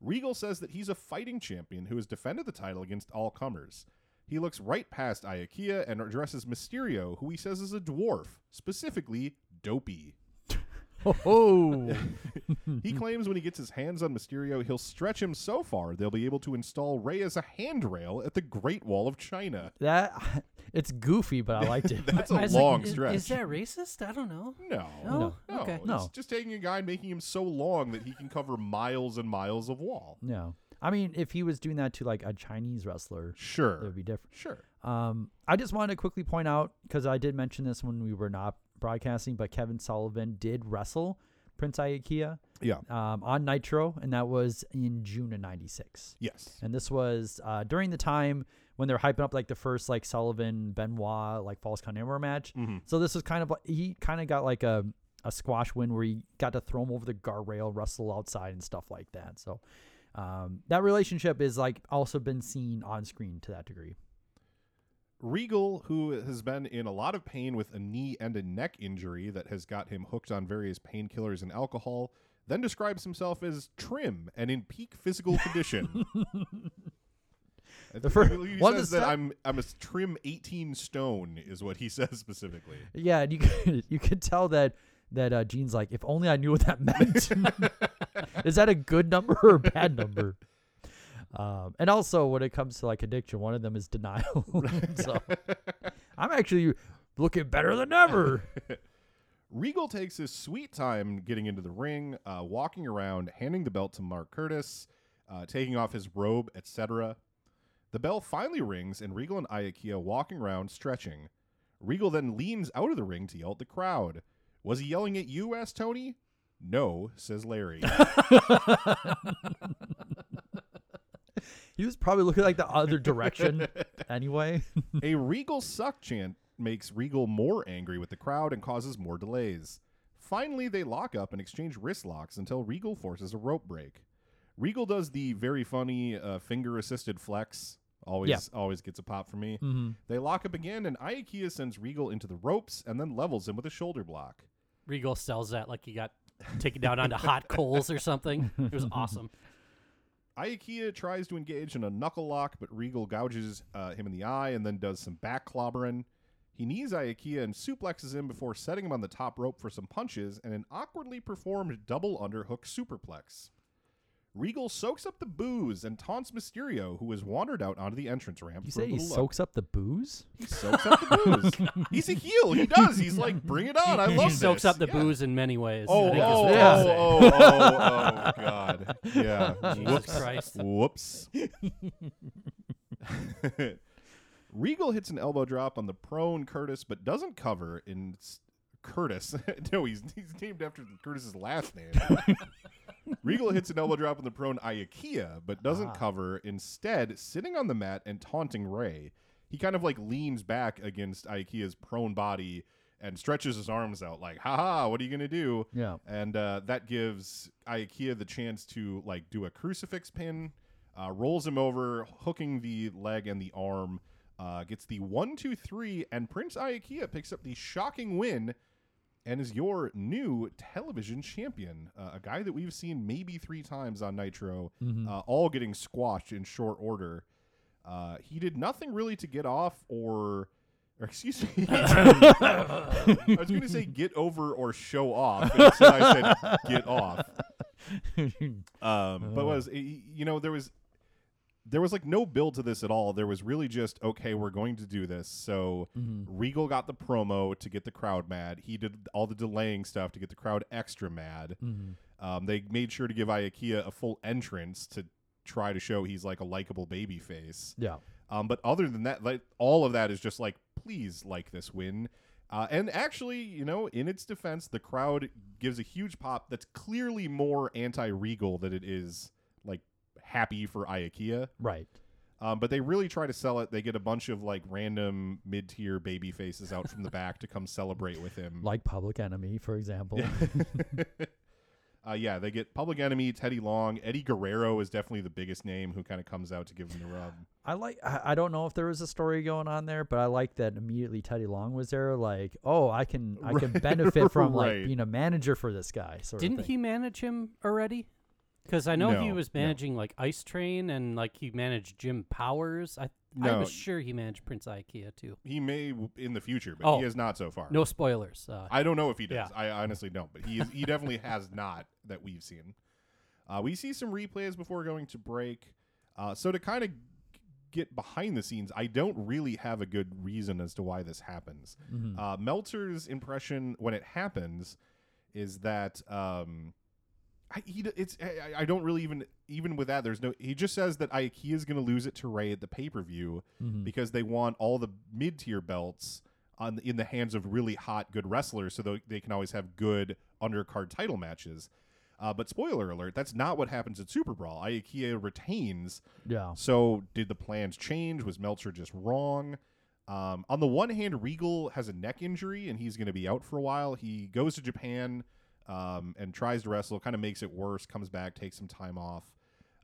Regal says that he's a fighting champion who has defended the title against all comers. He looks right past Iaukea and addresses Mysterio, who he says is a dwarf, specifically dopey. Oh, He claims when he gets his hands on Mysterio, he'll stretch him so far they'll be able to install Rey as a handrail at the Great Wall of China. that it's goofy, but I liked it. That's a I was like, long is- stretch. Is that racist? I don't know. No. No? No. Okay. It's No. just taking a guy and making him so long that he can cover miles and miles of wall. no, I mean, if he was doing that to like a Chinese wrestler, Sure. it would be different. Sure. Um, I just wanted to quickly point out because I did mention this when we were not broadcasting, but Kevin Sullivan did wrestle Prince Iaukea Yeah. um, on Nitro, and that was in June of '96. Yes. And this was uh, during the time when they're hyping up like the first like Sullivan Benoit like Falls Count Anywhere match. Mhm. So this was kind of like he kind of got like a a squash win where he got to throw him over the guardrail, wrestle outside, and stuff like that. So um, that relationship is like also been seen on screen to that degree. Regal, who has been in a lot of pain with a knee and a neck injury that has got him hooked on various painkillers and alcohol, then describes himself as trim and in peak physical condition. The think fir- he one says the that stu- I'm I'm a trim 18 stone is what he says specifically. Yeah, and you could, you could tell that that uh, Gene's like, if only I knew what that meant. is that a good number or a bad number? Um, and also, when it comes to like addiction, one of them is denial. so I'm actually looking better than ever. Regal takes his sweet time getting into the ring, uh, walking around, handing the belt to Mark Curtis, uh, taking off his robe, etc. The bell finally rings, and Regal and Iaukea walking around, stretching. Regal then leans out of the ring to yell at the crowd. Was he yelling at you? asked Tony. No, says Larry. He was probably looking like the other direction anyway. A Regal suck chant makes Regal more angry with the crowd and causes more delays. Finally, they lock up and exchange wrist locks until Regal forces a rope break. Regal does the very funny uh, finger assisted flex. Always, Yeah. always gets a pop from me. Mhm. They lock up again, and Iaukea sends Regal into the ropes and then levels him with a shoulder block. Regal sells that like he got taken down onto hot coals or something. It was awesome. Iaukea tries to engage in a knuckle lock, but Regal gouges uh, him in the eye and then does some back clobbering. He knees Iaukea and suplexes him before setting him on the top rope for some punches and an awkwardly performed double underhook superplex. Regal soaks up the booze and taunts Mysterio, who has wandered out onto the entrance ramp. You for a say he look. soaks up the booze? He soaks up the booze. He's a heel. He does. He's like, bring it on. I love he soaks this. up the Yeah. booze in many ways. Oh, I think is oh, what oh, I'm oh, oh, oh, God. Yeah. Jesus Whoops. Christ. Whoops. Regal hits an elbow drop on the prone Curtis, but doesn't cover in Curtis. no, he's he's named after Curtis's last name. Regal hits an elbow drop on the prone Iaukea, but doesn't Ah. cover. Instead, sitting on the mat and taunting Rey. He kind of like leans back against Iaukea's prone body and stretches his arms out, like, haha, what are you going to do? Yeah. And uh, that gives Iaukea the chance to like do a crucifix pin, uh, rolls him over, hooking the leg and the arm, uh, gets the one, two, three, and Prince Iaukea picks up the shocking win and is your new television champion. Uh, a guy that we've seen maybe three times on Nitro, Mhm. uh, all getting squashed in short order. Uh, he did nothing really to get off or. Or excuse me. I was going to say get over or show off. So I said get off. Um, but was you know there was there was like no build to this at all. There was really just okay, we're going to do this. So Regal got the promo to get the crowd mad. He did all the delaying stuff to get the crowd extra mad. Um, they made sure to give Iaukea a full entrance to try to show he's like a likable baby face. Yeah. Um, but other than that, like all of that is just like, please like this win. Uh, and actually, you know, in its defense, the crowd gives a huge pop that's clearly more anti-regal than it is happy for Iaukea. Right. Um, but they really try to sell it. They get a bunch of like random mid-tier baby faces out from the back to come celebrate with him. Like Public Enemy, for example. uh, yeah, they get Public Enemy, Teddy Long, Eddie Guerrero is definitely the biggest name who kind of comes out to give him the rub. I like. I I don't know if there was a story going on there, but I like that immediately Teddy Long was there. Like, oh, I can, I can benefit from like being a manager for this guy. Sort Didn't of he manage him already? Because I know he No, was no. managing like Ice Train and like he managed Jim Powers. I I was sure he managed Prince Iaukea too. He may in the future, but Oh. he has not so far. No spoilers. Uh, I don't know if he does. Yeah. I honestly don't, but he is, he definitely has not that we've seen. Uh, we see some replays before going to break. Uh, so to kind of get behind the scenes, I don't really have a good reason as to why this happens. Mm-hmm. Uh, Meltzer's impression when it happens is that um, I, he, it's I, I don't really even even with that. There's no. He just says that Iaukea is going to lose it to Rey at the pay per view Mm-hmm. because they want all the mid tier belts on in the hands of really hot good wrestlers, so tho- they can always have good undercard title matches. Uh, but spoiler alert, that's not what happens at Super Brawl. Iaukea retains. Yeah. So did the plans change? Was Meltzer just wrong? Um, on the one hand, Regal has a neck injury and he's going to be out for a while. He goes to Japan um, and tries to wrestle, kind of makes it worse, comes back, takes some time off.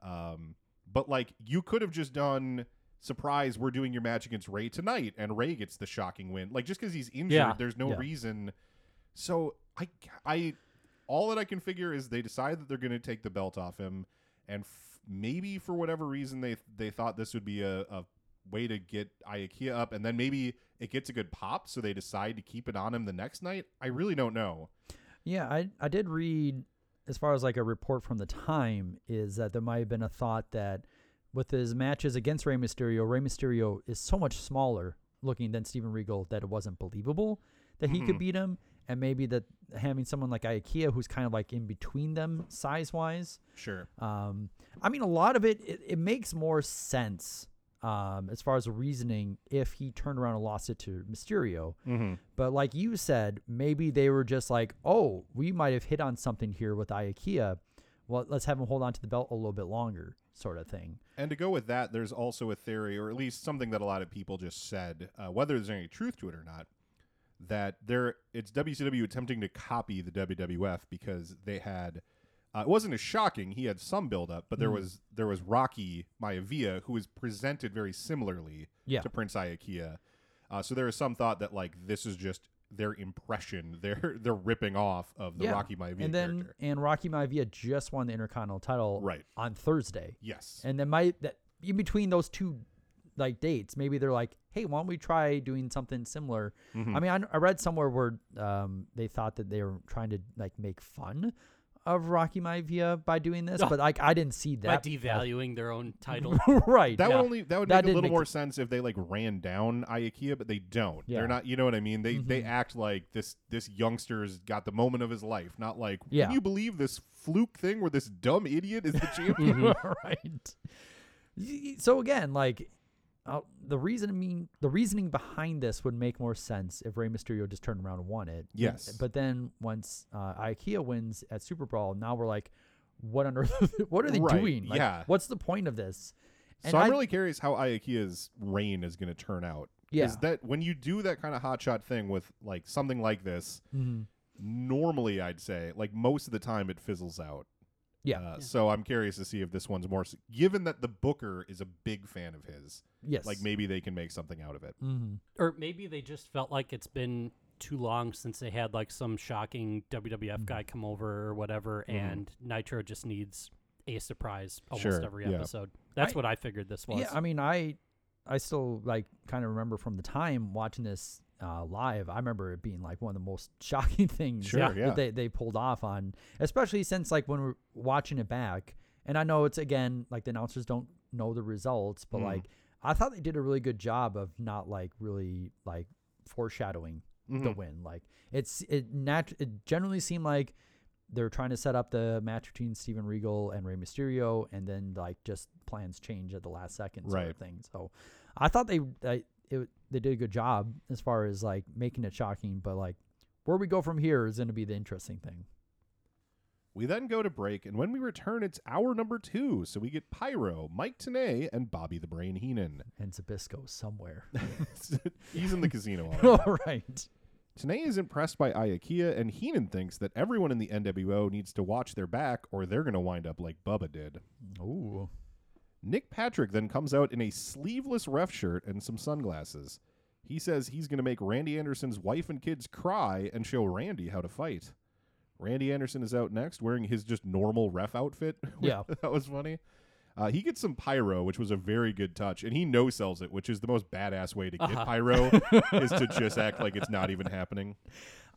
Um, but like you could have just done surprise, we're doing your match against Rey tonight, and Rey gets the shocking win. Like just because he's injured, Yeah. there's no Yeah. reason. So I, I, all that I can figure is they decide that they're going to take the belt off him, and f- maybe for whatever reason they they thought this would be a, a way to get Iaukea up, and then maybe it gets a good pop, so they decide to keep it on him the next night. I really don't know. Yeah, I I did read as far as like a report from the time is that there might have been a thought that with his matches against Rey Mysterio, Rey Mysterio is so much smaller looking than Steven Regal that it wasn't believable that he could beat him, and maybe that having someone like Iaukea who's kind of like in between them size wise. Sure. Um, I mean, a lot of it, it, it makes more sense um, as far as the reasoning if he turned around and lost it to Mysterio. Mm-hmm. But like you said, maybe they were just like, oh, we might have hit on something here with Iaukea. Well, let's have him hold on to the belt a little bit longer, sort of thing. And to go with that, there's also a theory, or at least something that a lot of people just said, uh, whether there's any truth to it or not, that there it's WCW attempting to copy the WWF because they had. Uh, it wasn't as shocking. He had some build up, but there was there was Rocky Maivia who was presented very similarly Yeah. to Prince Iaukea. Uh, so there is some thought that like this is just their impression. They're they're ripping off of the Rocky Maivia and then character. and Rocky Maivia just won the Intercontinental title Right. on Thursday. Yes. And then might that in between those two like dates, maybe they're like, hey, why don't we try doing something similar? Mm-hmm. I mean, I, I read somewhere where um, they thought that they were trying to like make fun of Rocky Maivia by doing this, but like I didn't see that. by that devaluing their own title. right. That yeah. would only that would That make a did little make more sense if they like ran down Iaukea, but they don't. Yeah. They're not. You know what I mean? They they Mhm. act like this this youngster's got the moment of his life, not like. Yeah. Can you believe this fluke thing where this dumb idiot is the champion? right. Y- y- So again, like uh, the reason mean the reasoning behind this would make more sense if Rey Mysterio just turned around and won it. But- Yes. But then once uh, Iaukea wins at Super Brawl, now we're like, what on earth? what are they Right, doing? Like, yeah. What's the point of this? so I'm I- really curious how Iaukea's reign is going to turn out. Yeah. Is that when you do that kind of hotshot thing with like something like this, Mhm. normally I'd say like most of the time it fizzles out. Yeah. Uh, So I'm curious to see if this one's more. Given that the Booker is a big fan of his, yes. like maybe they can make something out of it. hmm or maybe they just felt like it's been too long since they had like some shocking WWF Mm-hmm. guy come over or whatever, and Nitro just needs a surprise almost Sure, every yeah. episode. That's I- what I figured this was. Yeah, I mean, I I still like kind of remember from the time watching this uh, live. I remember it being like one of the most shocking things Sure, that yeah. they they pulled off on, especially since like when we're watching it back. And I know it's again like the announcers don't know the results, but Mm. like I thought they did a really good job of not like really like foreshadowing the Mhm. win. Like it's it nat- it generally seemed like they're trying to set up the match between Steven Regal and Rey Mysterio, and then like just plans change at the last second, sort Right. of thing. So I thought they they, it, they did a good job as far as like making it shocking, but like where we go from here is going to be the interesting thing. We then go to break, and when we return, it's hour number two. So we get Pyro, Mike Tenay, and Bobby the Brain Heenan. And Zbyszko somewhere. He's in the casino. already. All right. Tenay is impressed by Iaukea, and Heenan thinks that everyone in the NWO needs to watch their back, or they're going to wind up like Bubba did. Ooh. Nick Patrick then comes out in a sleeveless ref shirt and some sunglasses. He says he's going to make Randy Anderson's wife and kids cry and show Randy how to fight. Randy Anderson is out next wearing his just normal ref outfit. Yeah. that was funny. Uh, he gets some pyro, which was a very good touch, and he no sells it, which is the most badass way to get Uh-huh. pyro is to just act like it's not even happening.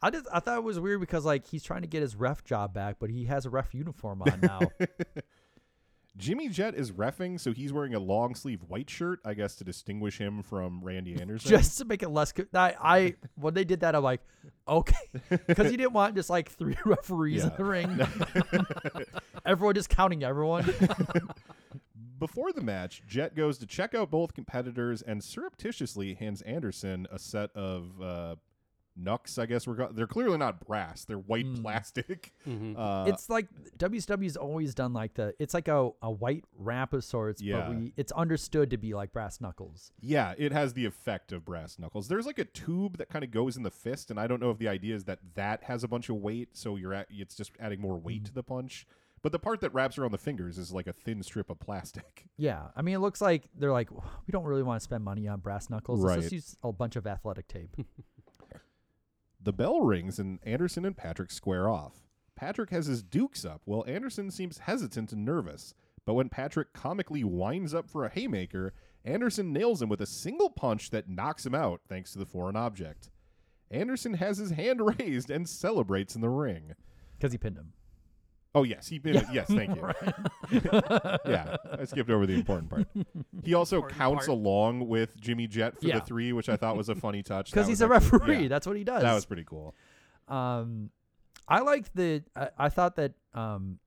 I just I thought it was weird because like he's trying to get his ref job back, but he has a ref uniform on now. Jimmy Jet is refing, so he's wearing a long sleeve white shirt, I guess, to distinguish him from Randy Anderson. just to make it less. Co- I, I when they did that, I'm like, okay, because he didn't want just like three referees in the ring. everyone just counting everyone. Before the match, Jet goes to check out both competitors and surreptitiously hands Anderson a set of uh, knucks. I guess we're go- they're clearly not brass; they're white plastic. Uh, it's like WCW's always done like the. It's like a, a white wrap of sorts, Yeah. but we it's understood to be like brass knuckles. yeah, it has the effect of brass knuckles. There's like a tube that kind of goes in the fist, and I don't know if the idea is that that has a bunch of weight, so you're at, it's just adding more weight Mm. to the punch. But the part that wraps around the fingers is like a thin strip of plastic. Yeah, I mean, it looks like they're like we don't really want to spend money on brass knuckles. Let's Right. just use a bunch of athletic tape. The bell rings and Anderson and Patrick square off. Patrick has his dukes up while Anderson seems hesitant and nervous. But when Patrick comically winds up for a haymaker, Anderson nails him with a single punch that knocks him out thanks to the foreign object. Anderson has his hand raised and celebrates in the ring. Because he pinned him. Oh yes, he been yes, thank you. yeah, I skipped over the important part. He also Important counts part. along with Jimmy Jet for Yeah. the three, which I thought was a funny touch. Because he's was a actually- referee. yeah, That's what he does. that was pretty cool. Um, I like the. I, I thought that um,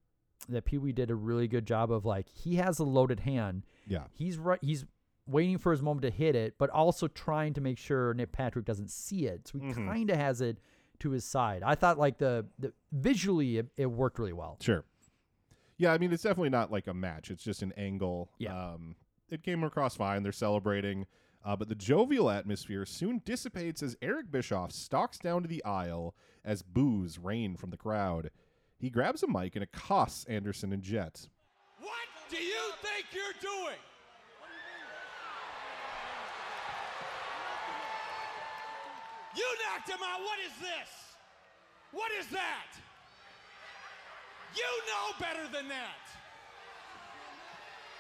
that Pee Wee did a really good job of like he has a loaded hand. Yeah. He's right. He's waiting for his moment to hit it, but also trying to make sure Nick Patrick doesn't see it. So he Mhm. kind of has it to his side. I thought like the, the visually it, it worked really well. Sure. Yeah, I mean it's definitely not like a match. It's just an angle. Yeah. Um, it came across fine. They're celebrating, uh, but the jovial atmosphere soon dissipates as Eric Bischoff stalks down to the aisle as boos rain from the crowd. He grabs a mic and accosts Anderson and Jet. What do you think you're doing? You knocked him out. What is this? What is that? You know better than that.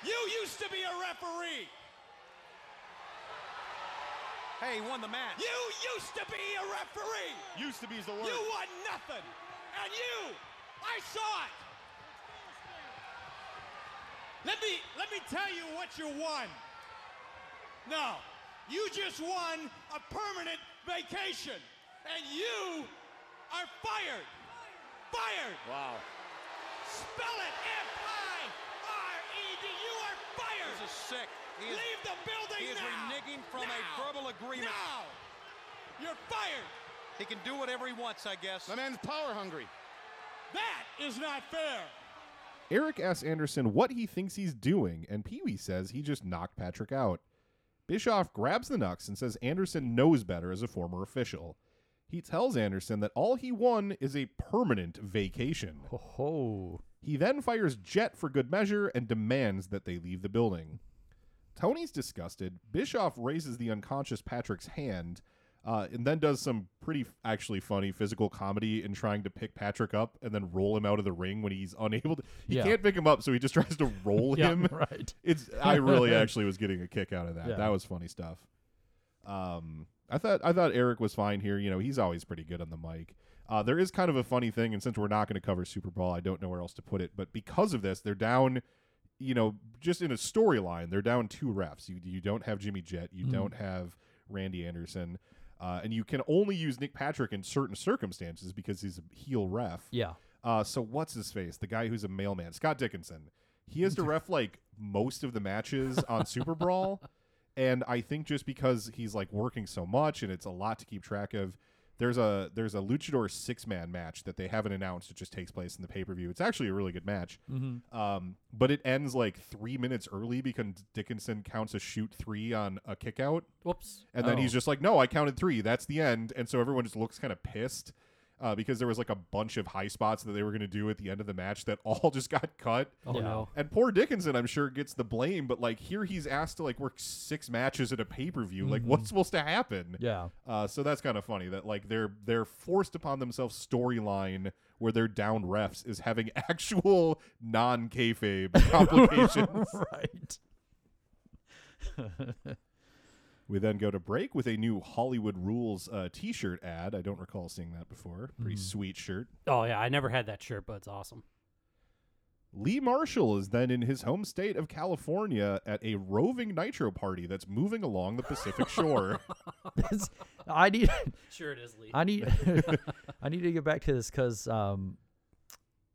You used to be a referee. Hey, he won the match. You used to be a referee. Used to be is the word. You won nothing. And you, I saw it. Let me let me tell you what you won. No, you just won a permanent vacation, and you are fired. Fired. Wow. Spell it F-I-R-E-D. You are fired. This is sick. He is, Leave the building he is now. reneging from Now. a verbal agreement. Now. You're fired. He can do whatever he wants, I guess. The man's power hungry. That is not fair. Eric asks Anderson what he thinks he's doing, and Pee Wee says he just knocked Patrick out. Bischoff grabs the knucks and says Anderson knows better as a former official. He tells Anderson that all he won is a permanent vacation. Ho ho. He then fires Jet for good measure and demands that they leave the building. Tony's disgusted. Bischoff raises the unconscious Patrick's hand, Uh, and then does some pretty f- actually funny physical comedy in trying to pick Patrick up and then roll him out of the ring when he's unable to. He Yeah. can't pick him up, so he just tries to roll Yeah, him. right. It's. I really actually was getting a kick out of that. Yeah. That was funny stuff. Um, I thought I thought Eric was fine here. You know, he's always pretty good on the mic. Uh, there is kind of a funny thing, and since we're not going to cover Super Brawl, I don't know where else to put it. But because of this, they're down. You know, just in a storyline, they're down two refs. You you don't have Jimmy Jett. You Mhm. don't have Randy Anderson. Uh, and you can only use Nick Patrick in certain circumstances because he's a heel ref. Yeah. Uh, so what's his face? The guy who's a mailman, Scott Dickinson. He has to ref like most of the matches on Super Brawl, and I think just because he's like working so much and it's a lot to keep track of, there's a there's a luchador six man match that they haven't announced. It just takes place in the pay per view. It's actually a really good match, Mhm. um, but it ends like three minutes early because Dickinson counts a shoot three on a kick out. Whoops. And then Oh. he's just like, no, I counted three. That's the end. And so everyone just looks kind of pissed uh, because there was like a bunch of high spots that they were going to do at the end of the match that all just got cut. Oh Yeah. no. And poor Dickinson, I'm sure, gets the blame. But like here, he's asked to like work six matches at a pay per view. Like, what's supposed to happen? Yeah. Uh, so that's kind of funny that like they're they're forced upon themselves storyline where they're down refs is having actual non kayfabe complications. right. We then go to break with a new Hollywood Rules uh, T-shirt ad. I don't recall seeing that before. Pretty Mhm. sweet shirt. Oh yeah, I never had that shirt, but it's awesome. Lee Marshall is then in his home state of California at a roving nitro party that's moving along the Pacific Shore. I need. Sure it is, Lee. I need. I need to get back to this because um,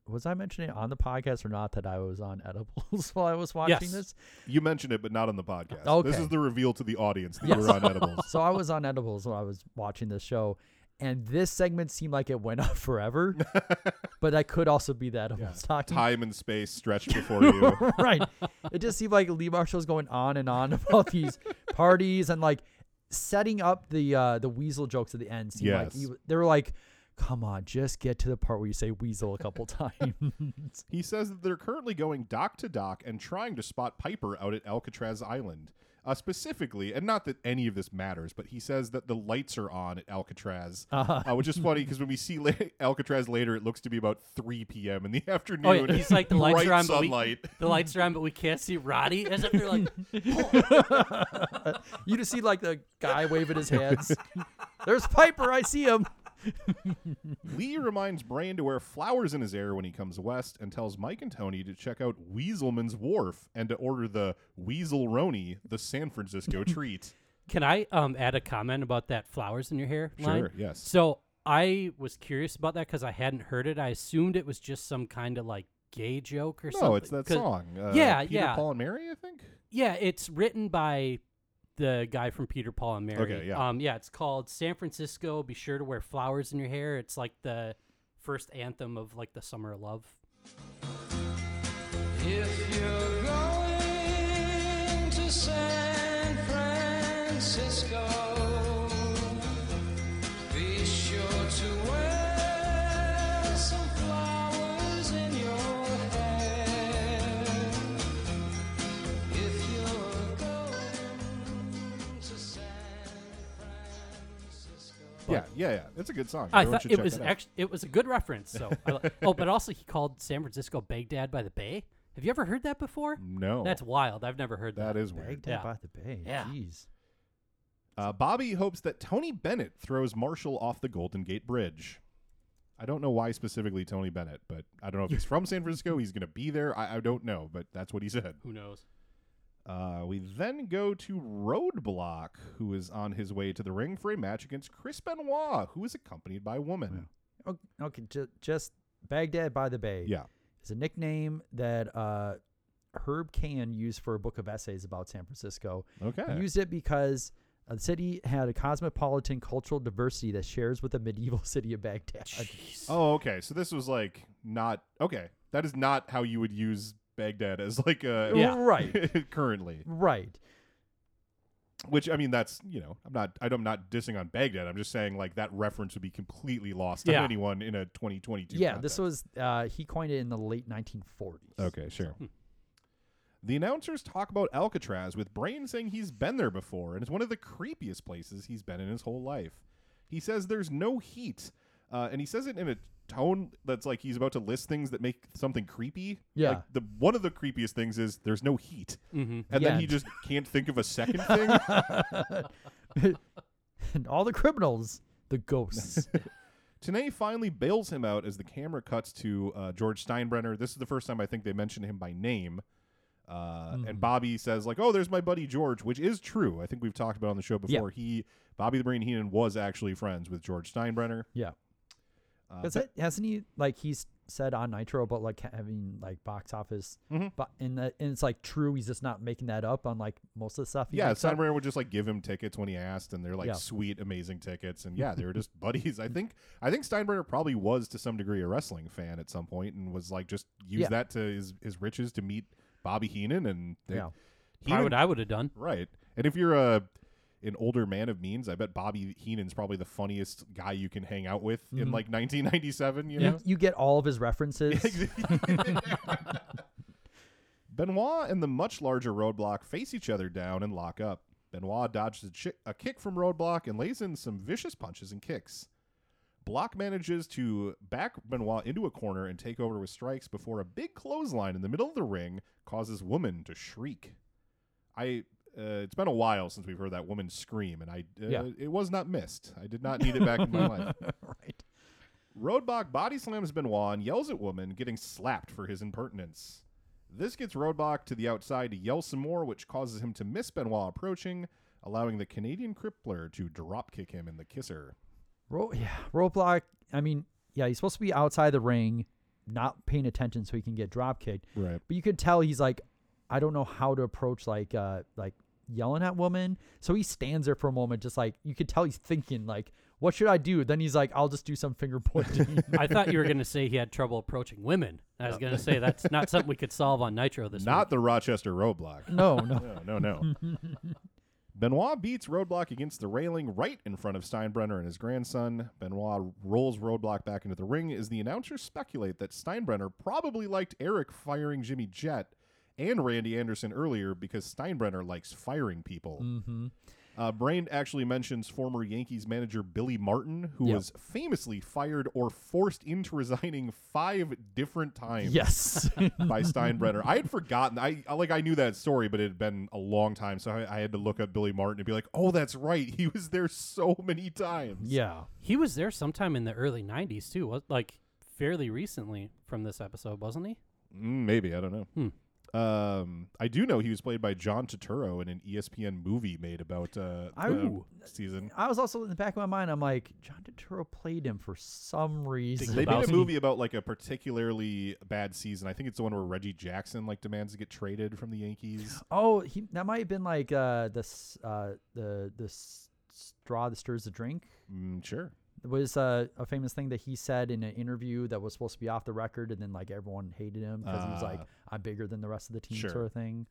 was I mentioning on the podcast or not that I was on edibles while I was watching Yes. this? you mentioned it, but not on the podcast. This is the reveal to the audience that Yes. you were on edibles. So I was on edibles while I was watching this show, and this segment seemed like it went on forever. but that could also be that edibles talking. Time and space stretched before you. right. It just seemed like Lee Marshall's going on and on about these parties and like setting up the uh the weasel jokes at the end. Seemed like he, Yes. they were like, "Come on, just get to the part where you say weasel a couple times." He says that they're currently going dock to dock and trying to spot Piper out at Alcatraz Island. Uh, specifically, and not that any of this matters, but he says that the lights are on at Alcatraz, Uh-huh. uh, which is funny because when we see la- Alcatraz later, it looks to be about 3 p.m. in the afternoon. Oh yeah, he's like the lights are on, but we, sunlight. the lights are on, but we can't see Roddy. As if they're like, you just see like the guy waving his hands. There's Piper. I see him. Lee reminds Brain to wear flowers in his hair when he comes west and tells Mike and Tony to check out Weaselman's Wharf and to order the Weasel Roni, the San Francisco treat. Can I um add a comment about that flowers in your hair line? Sure, yes. So I was curious about that because I hadn't heard it. I assumed it was just some kind of like gay joke or something. No, it's that song. Uh, yeah, Peter, yeah, Paul, and Mary, I think. yeah. It's written by the guy from Peter, Paul, and Mary. Okay, yeah. Um, yeah. It's called San Francisco. Be sure to wear flowers in your hair. It's like the first anthem of like the summer of love. If you're going to San Francisco, Yeah, yeah, yeah. It's a good song. I Everyone thought should it check was that out. actually it was a good reference. So, I li- oh, but also he called San Francisco Baghdad by the Bay. Have you ever heard that before? No. That's wild. I've never heard that. That is weird. Baghdad Yeah. by the Bay. Yeah. Jeez. Uh, Bobby hopes that Tony Bennett throws Marshall off the Golden Gate Bridge. I don't know why specifically Tony Bennett, but I don't know if he's from San Francisco. He's going to be there. I, I don't know, but that's what he said. Who knows? Uh, we then go to Roadblock, who is on his way to the ring for a match against Chris Benoit, who is accompanied by a woman. O- Okay, ju- just Baghdad by the Bay. Yeah. Is a nickname that uh, Herb Caen used for a book of essays about San Francisco. Okay. He used it because the city had a cosmopolitan cultural diversity that shares with the medieval city of Baghdad. Oh, okay. So this was like not okay. That is not how you would use Baghdad as like a Yeah. Right. currently. Right. Which I mean, that's you know, I'm not I'm not dissing on Baghdad. I'm just saying like that reference would be completely lost Yeah. on anyone in a 2022. Yeah, context. this was uh, he coined it in the late 1940s. Okay, sure. The announcers talk about Alcatraz with Brain saying he's been there before and it's one of the creepiest places he's been in his whole life. He says there's no heat, uh, and he says it in a tone that's like he's about to list things that make something creepy. Yeah. Like the one of the creepiest things is there's no heat, Mhm. and Yeah. then he just can't think of a second thing. and all the criminals, the ghosts. Tenay finally bails him out as the camera cuts to uh, George Steinbrenner. This is the first time I think they mention him by name. Uh. And Bobby says like, "Oh, there's my buddy George," which is true. I think we've talked about it on the show Yeah. before. He, Bobby the Brain Heenan, was actually friends with George Steinbrenner. yeah. Uh, Because but- hasn't he like he's said on Nitro about like having like box office, Mhm. but and that and it's like true. He's just not making that up on like most of the stuff. he yeah, makes. Steinbrenner would just like give him tickets when he asked, and they're like Yeah. sweet, amazing tickets. And yeah, they were just buddies. I think I think Steinbrenner probably was to some degree a wrestling fan at some point, and was like just use Yeah. that to his his riches to meet Bobby Heenan, and they, Yeah. Probably what I would have done. Right. And if you're a an older man of means, I bet Bobby Heenan's probably the funniest guy you can hang out with in Mhm. like 1997. You You, know, you get all of his references. Benoit and the much larger Roadblock face each other down and lock up. Benoit dodges a, chi- a kick from Roadblock and lays in some vicious punches and kicks. Block manages to back Benoit into a corner and take over with strikes before a big clothesline in the middle of the ring causes Woman to shriek. I uh, it's been a while since we've heard that woman scream, and I uh, Yeah. it was not missed. I did not need it back in my life. right. Roadblock body slams Benoit and yells at Woman, getting slapped for his impertinence. This gets Roadblock to the outside to yell some more, which causes him to miss Benoit approaching, allowing the Canadian crippler to drop kick him in the kisser. Ro- yeah, roadblock. I mean, yeah, he's supposed to be outside the ring, not paying attention so he can get drop kicked. Right. But you could tell he's like, I don't know how to approach like uh like yelling at woman. So he stands there for a moment, just like you could tell he's thinking like, what should I do? Then he's like, I'll just do some finger pointing. I thought you were going to say he had trouble approaching women. I was going to say that's not something we could solve on Nitro this Not week. the Rochester Roadblock. No, no. no, no, no. Benoit beats Roadblock against the railing right in front of Steinbrenner and his grandson. Benoit rolls Roadblock back into the ring as the announcers speculate that Steinbrenner probably liked Eric firing Jimmy Jett and Randy Anderson earlier because Steinbrenner likes firing people. mm-hmm. Uh, Brain actually mentions former Yankees manager Billy Martin, who Yep. was famously fired or forced into resigning five different times. Yes. by Steinbrenner. I had forgotten. I I- like I knew that story, but it had been a long time, so I, I had to look up Billy Martin and be like, "Oh, that's right. He was there so many times." Yeah. He was there sometime in the early 90s, too. wa- Like, fairly recently from this episode, wasn't he? Mm, maybe I don't know. Hmm. Um, I do know he was played by John Turturro in an ESPN movie made about uh, I- the Ooh. season. I was also in the back of my mind. I'm like, John Turturro played him for some reason. They made a movie about like a particularly bad season. I think it's the one where Reggie Jackson like demands to get traded from the Yankees. Oh, he that might have been like uh this uh the the straw that stirs the drink. Mm, sure. It was uh, a famous thing that he said in an interview that was supposed to be off the record, and then like everyone hated him because he was like, Ah. "I'm bigger than the rest of the team," Sure. sort of thing.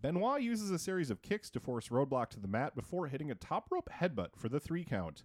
Benoit uses a series of kicks to force Roadblock to the mat before hitting a top rope headbutt for the three count.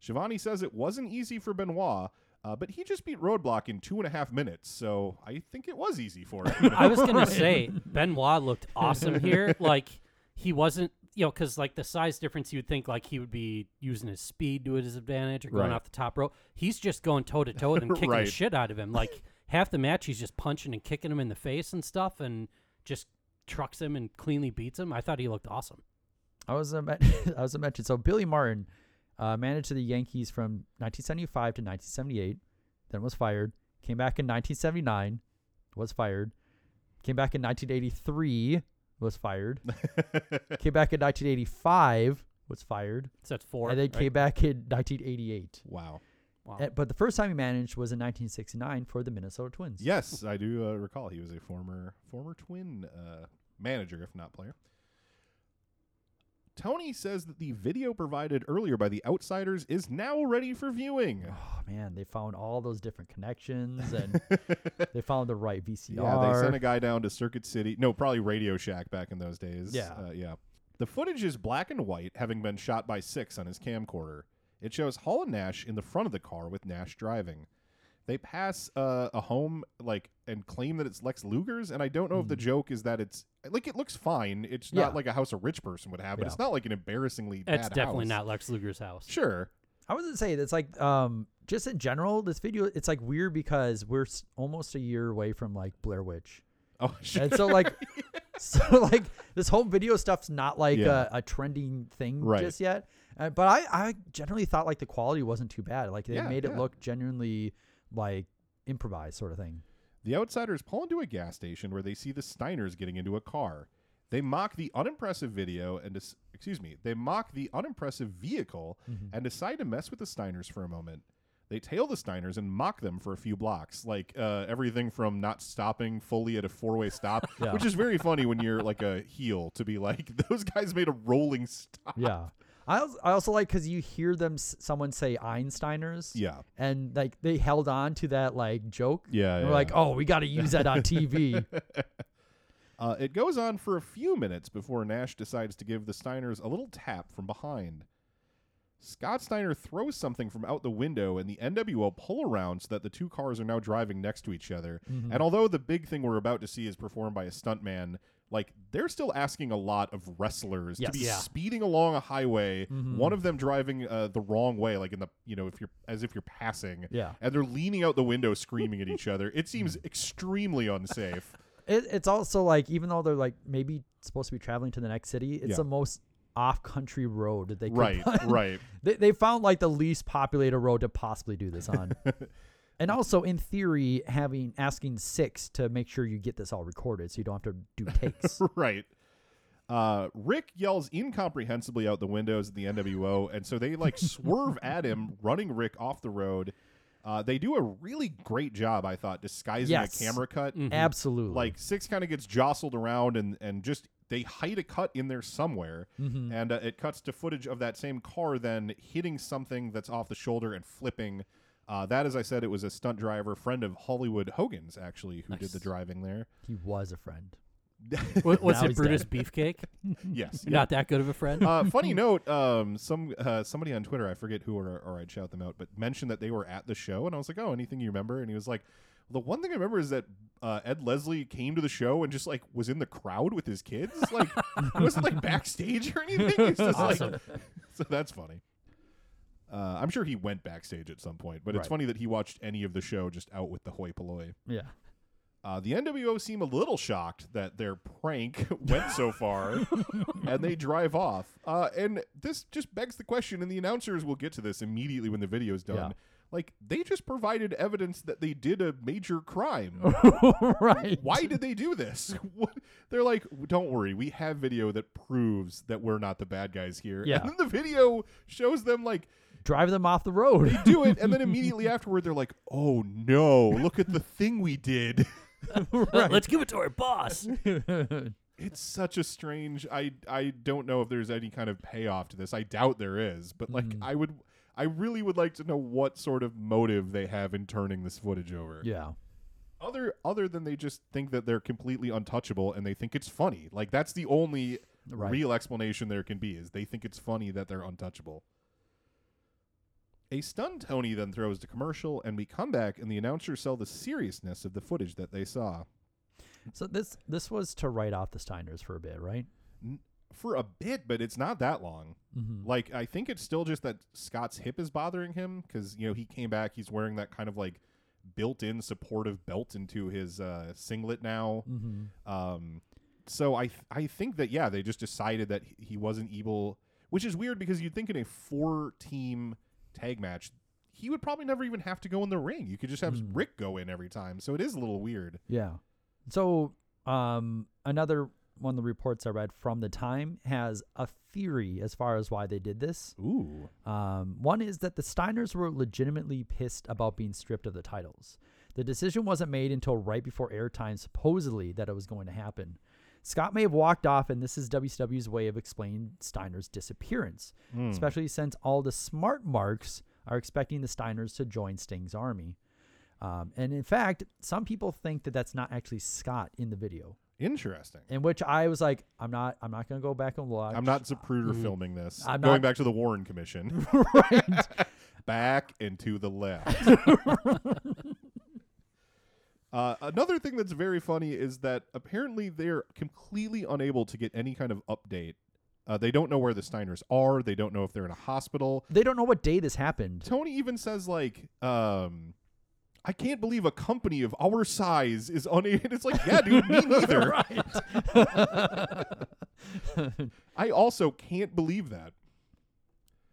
Schiavone says it wasn't easy for Benoit, uh, but he just beat Roadblock in two and a half minutes, so I think it was easy for him. I was gonna say Benoit looked awesome here. Like he wasn't, you know, because like the size difference, you'd think like he would be using his speed to his advantage or going Right. off the top rope. He's just going toe to toe and kicking Right. the shit out of him. Like half the match, he's just punching and kicking him in the face and stuff, and just trucks him and cleanly beats him. I thought he looked awesome. I was a men- I was a mention. So Billy Martin uh, managed the Yankees from 1975 to 1978, then was fired. Came back in 1979, was fired. Came back in 1983, was fired. came back in 1985, was fired. So that's four. and then right? came back in 1988. wow. Wow. Uh, but the first time he managed was in 1969 for the Minnesota Twins. Yes, I do uh, recall he was a former former Twin uh, manager, if not player. Tony says that the video provided earlier by the Outsiders is now ready for viewing. Oh man, they found all those different connections and they found the right VCR. Yeah, they sent a guy down to Circuit City. No, probably Radio Shack back in those days. Yeah. Uh, yeah. The footage is black and white, having been shot by Syxx on his camcorder. It shows Hall and Nash in the front of the car with Nash driving. They pass uh, a home like and claim that it's Lex Luger's, and I don't know if the Mhm. joke is that it's like it looks fine. It's Yeah. not like a house a rich person would have, but Yeah. it's not like an embarrassingly It's definitely house. not Lex Luger's house. Sure. I was gonna say that's like um just in general this video it's like weird because we're s- almost a year away from like Blair Witch. Oh, sure. And so like so like this whole video stuff's not like Yeah. a, a trending thing Right. just yet. Uh, but I I generally thought like the quality wasn't too bad. Like they Yeah, made it look genuinely like improvised sort of thing. The outsiders pull into a gas station where they see the Steiners getting into a car. They mock the unimpressive video and dis- excuse me, they mock the unimpressive vehicle Mhm. and decide to mess with the Steiners for a moment. They tail the Steiners and mock them for a few blocks, like uh, everything from not stopping fully at a four-way stop, Yeah. which is very funny when you're like a heel to be like those guys made a rolling stop. Yeah. I also, I also like because you hear them someone say Einsteiners. Yeah. And like they held on to that like joke. Yeah, we're like, oh, we got to use that on TV. Uh, it goes on for a few minutes before Nash decides to give the Steiners a little tap from behind. Scott Steiner throws something from out the window, and the NWO pull around so that the two cars are now driving next to each other. Mhm. And although the big thing we're about to see is performed by a stuntman, like they're still asking a lot of wrestlers Yes. to be Yeah. speeding along a highway, Mhm. one of them driving uh, the wrong way, like in the you know if you're as if you're passing, Yeah. and they're leaning out the window screaming at each other. It seems extremely unsafe. It, it's also like even though they're like maybe supposed to be traveling to the next city, it's Yeah. the most off-country road that they could Right, find. right. They they found like the least populated road to possibly do this on. And also, in theory, having asking Syxx to make sure you get this all recorded, so you don't have to do takes. right. Uh, Rick yells incomprehensibly out the windows at the NWO, and so they like swerve at him, running Rick off the road. Uh, they do a really great job, I thought, disguising Yes. a camera cut. Mhm. Absolutely. Like Syxx kind of gets jostled around, and and just they hide a cut in there somewhere, Mhm. and uh, it cuts to footage of that same car then hitting something that's off the shoulder and flipping. Uh, that, as I said, it was a stunt driver, friend of Hollywood Hogan's, actually, who did the driving there. he was a friend. Wa- was Now it Brutus dead. Beefcake? Yes. You're Not that good of a friend. uh, funny note, um, some uh, somebody on Twitter, I forget who or, or I'd shout them out, but mentioned that they were at the show, and I was like, "Oh, anything you remember?" And he was like, "The one thing I remember is that uh, Ed Leslie came to the show and just like was in the crowd with his kids, like he wasn't like backstage or anything. It's just Awesome. like, so that's funny. Uh, I'm sure he went backstage at some point, but it's Right. funny that he watched any of the show just out with the hoi polloi. Yeah. Uh, the NWO seem a little shocked that their prank went so far, and they drive off. Uh, and this just begs the question, and the announcers will get to this immediately when the video's done. Yeah. Like they just provided evidence that they did a major crime. right. Why did they do this? What- They're like, don't worry, we have video that proves that we're not the bad guys here. Yeah. And then the video shows them like Drive them off the road. they do it, and then immediately afterward, they're like, oh no, look at the thing we did. Let- Let's give it to our boss. It's such a strange. I I don't know if there's any kind of payoff to this. I doubt there is, but like Mm. I would, I really would like to know what sort of motive they have in turning this footage over. yeah. Other other than they just think that they're completely untouchable and they think it's funny. Like that's the only Right. real explanation there can be is they think it's funny that they're untouchable. A stunned Tony then throws to commercial, and we come back, and the announcers sell the seriousness of the footage that they saw. So this this was to write off the Steiners for a bit, right? For a bit, but it's not that long. Mhm. Like I think it's still just that Scott's hip is bothering him because you know he came back. He's wearing that kind of like built-in supportive belt into his uh, singlet now. Mhm. Um, so I th- I think that yeah, they just decided that he- he wasn't able, which is weird because you'd think in a four-team tag match. He would probably never even have to go in the ring. You could just have Mm. Rick go in every time. So it is a little weird. Yeah. So um, another one of the reports I read from the time has a theory as far as why they did this. Ooh. Um, one is that the Steiners were legitimately pissed about being stripped of the titles. The decision wasn't made until right before airtime, supposedly, that it was going to happen. Scott may have walked off, and this is WCW's way of explaining Steiner's disappearance, Hmm. especially since all the smart marks are expecting the Steiners to join Sting's army. Um, and in fact, some people think that that's not actually Scott in the video. Interesting. In which I was like, I'm not, I'm not going to go back and watch. I'm not Zapruder filming this. I'm going not- back to the Warren Commission. right. back and to the left. Uh, another thing that's very funny is that apparently they're completely unable to get any kind of update. Uh, they don't know where the Steiners are. They don't know if they're in a hospital. They don't know what day this happened. Tony even says like, um, "I can't believe a company of our size is unable." It's like, yeah, dude, me neither. I also can't believe that.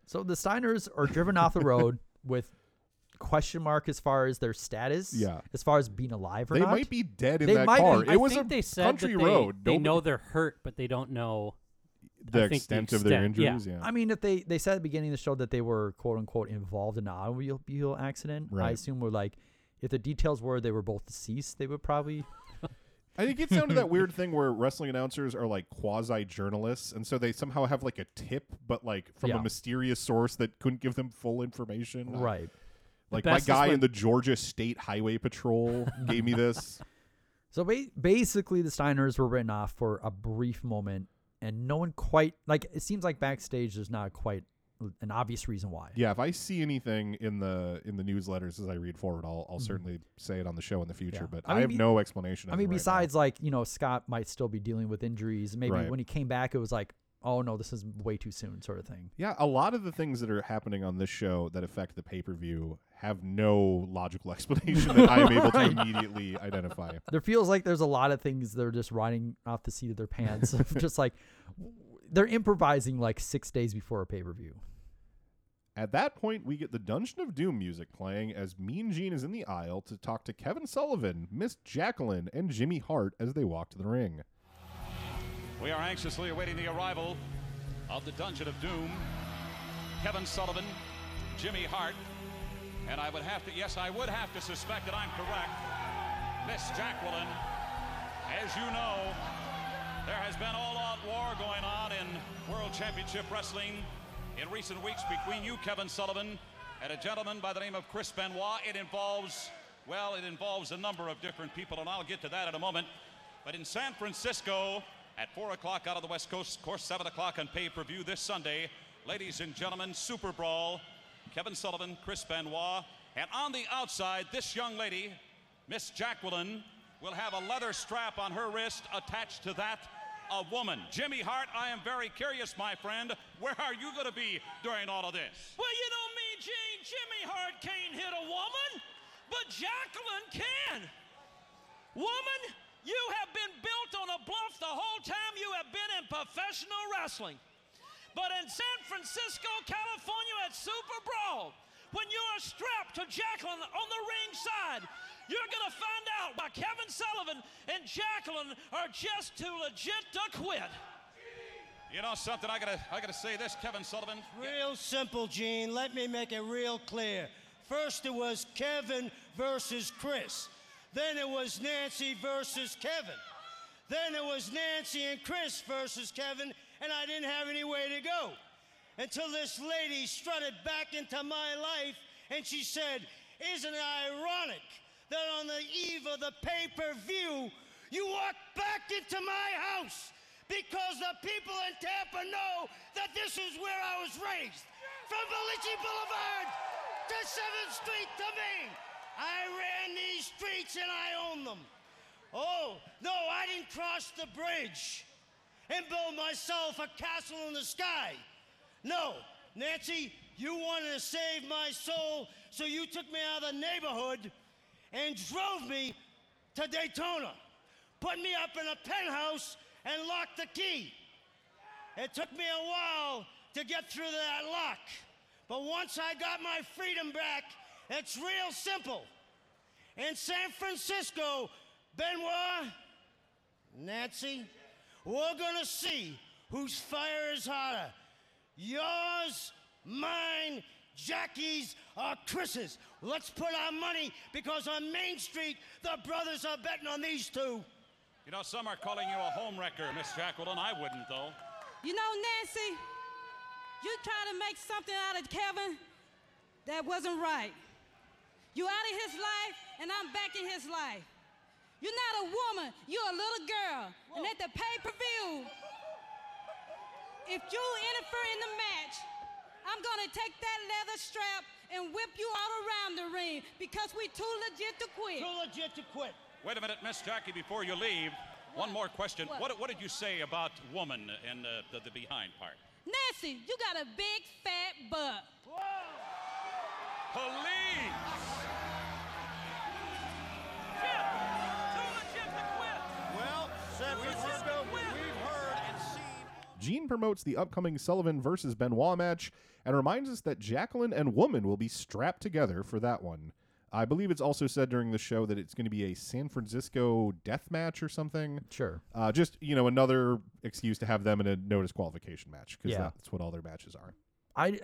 So the Steiners are driven off the road with question mark as far as their status. Yeah. As far as being alive or not, They not. might be dead in They that might car. be. It I was think a they said country that they, road. They Nobody- know they're hurt, but they don't know the I think the extent of their extent, yeah. injuries. Yeah. I mean, if they they said at the beginning of the show that they were quote unquote involved in an automobile accident, I Right. assume we're like, if the details were they were both deceased, they would probably. I think it's down to that weird thing where wrestling announcers are like quasi journalists, and so they somehow have like a tip, but like from Yeah. a mysterious source that couldn't give them full information. Right. Like my guy in the Georgia State Highway Patrol gave me this. So ba- basically, the Steiners were written off for a brief moment, and no one quite like. It seems like backstage, there's not quite an obvious reason why. Yeah, if I see anything in the in the newsletters as I read forward, I'll I'll certainly say it on the show in the future. Mm-hmm. Yeah. But I I, mean, have be- no explanation. I mean, right now. besides like you know Scott might still be dealing with injuries. Maybe Right. when he came back, it was like, oh no, this is way too soon, sort of thing. Yeah, a lot of the things that are happening on this show that affect the pay per view have no logical explanation that I am able to immediately identify. There feels like there's a lot of things that are just riding off the seat of their pants, just like they're improvising like six days before a pay per view. At that point, we get the Dungeon of Doom music playing as Mean Gene is in the aisle to talk to Kevin Sullivan, Miss Jacqueline, and Jimmy Hart as they walk to the ring. We are anxiously awaiting the arrival of the Dungeon of Doom. Kevin Sullivan, Jimmy Hart, and I would have to, yes, I would have to suspect that I'm correct. Miss Jacqueline, as you know, there has been all-out war going on in World Championship Wrestling in recent weeks between you, Kevin Sullivan, and a gentleman by the name of Chris Benoit. It involves, well, it involves a number of different people, and I'll get to that in a moment. But in San Francisco, at 4 o'clock out of the West Coast, of course, 7 o'clock on pay-per-view this Sunday, ladies and gentlemen, Super Brawl, Kevin Sullivan, Chris Benoit, and on the outside, this young lady, Miss Jacqueline, will have a leather strap on her wrist attached to that a woman. Jimmy Hart, I am very curious, my friend. Where are you going to be during all of this? Well, you know me, Gene. Jimmy Hart can't hit a woman, but Jacqueline can. Woman, you have been built on a bluff the whole time you have been in professional wrestling. But in San Francisco, California at Super Brawl, when you're strapped to Jacqueline on the ring side, you're going to find out why Kevin Sullivan and Jacqueline are just too legit to quit. You know something? I gotta, I gotta say this, Kevin Sullivan. Real simple, Gene. Let me make it real clear. First, it was Kevin versus Chris. Then it was Nancy versus Kevin. Then it was Nancy and Chris versus Kevin, and I didn't have any way to go. Until this lady strutted back into my life and she said, Isn't it ironic that on the eve of the pay per view, you walked back into my house? Because the people in Tampa know that this is where I was raised. From Belici Boulevard to 7th Street to Main. I ran these streets and I own them. Oh, no, I didn't cross the bridge and build myself a castle in the sky. No, Nancy, you wanted to save my soul, so you took me out of the neighborhood and drove me to Daytona. Put me up in a penthouse and locked the key. It took me a while to get through that lock. But once I got my freedom back, it's real simple. In San Francisco, Benoit, Nancy, we're gonna see whose fire is hotter. Yours, mine, Jackie's, or Chris's. Let's put our money because on Main Street, the brothers are betting on these two. You know, some are calling you a home wrecker, Miss Jacqueline. I wouldn't, though. You know, Nancy, you trying to make something out of Kevin that wasn't right. You out of his life, and I'm back in his life. You're not a woman, you're a little girl. And at the pay-per-view, if you interfere in the match, I'm gonna take that leather strap and whip you all around the ring because we too legit to quit. Too legit to quit. Wait a minute, Miss Jackie, before you leave. One more question. What, what, did you say about woman and the, the, the behind part? Nancy, you got a big fat butt. Police! Well, San Francisco, we've heard and seen. Gene promotes the upcoming Sullivan versus Benoit match and reminds us that Jacqueline and Woman will be strapped together for that one. I believe it's also said during the show that it's going to be a San Francisco death match or something. Sure. Uh, just, you know, another excuse to have them in a no disqualification match because Yeah. that's what all their matches are. I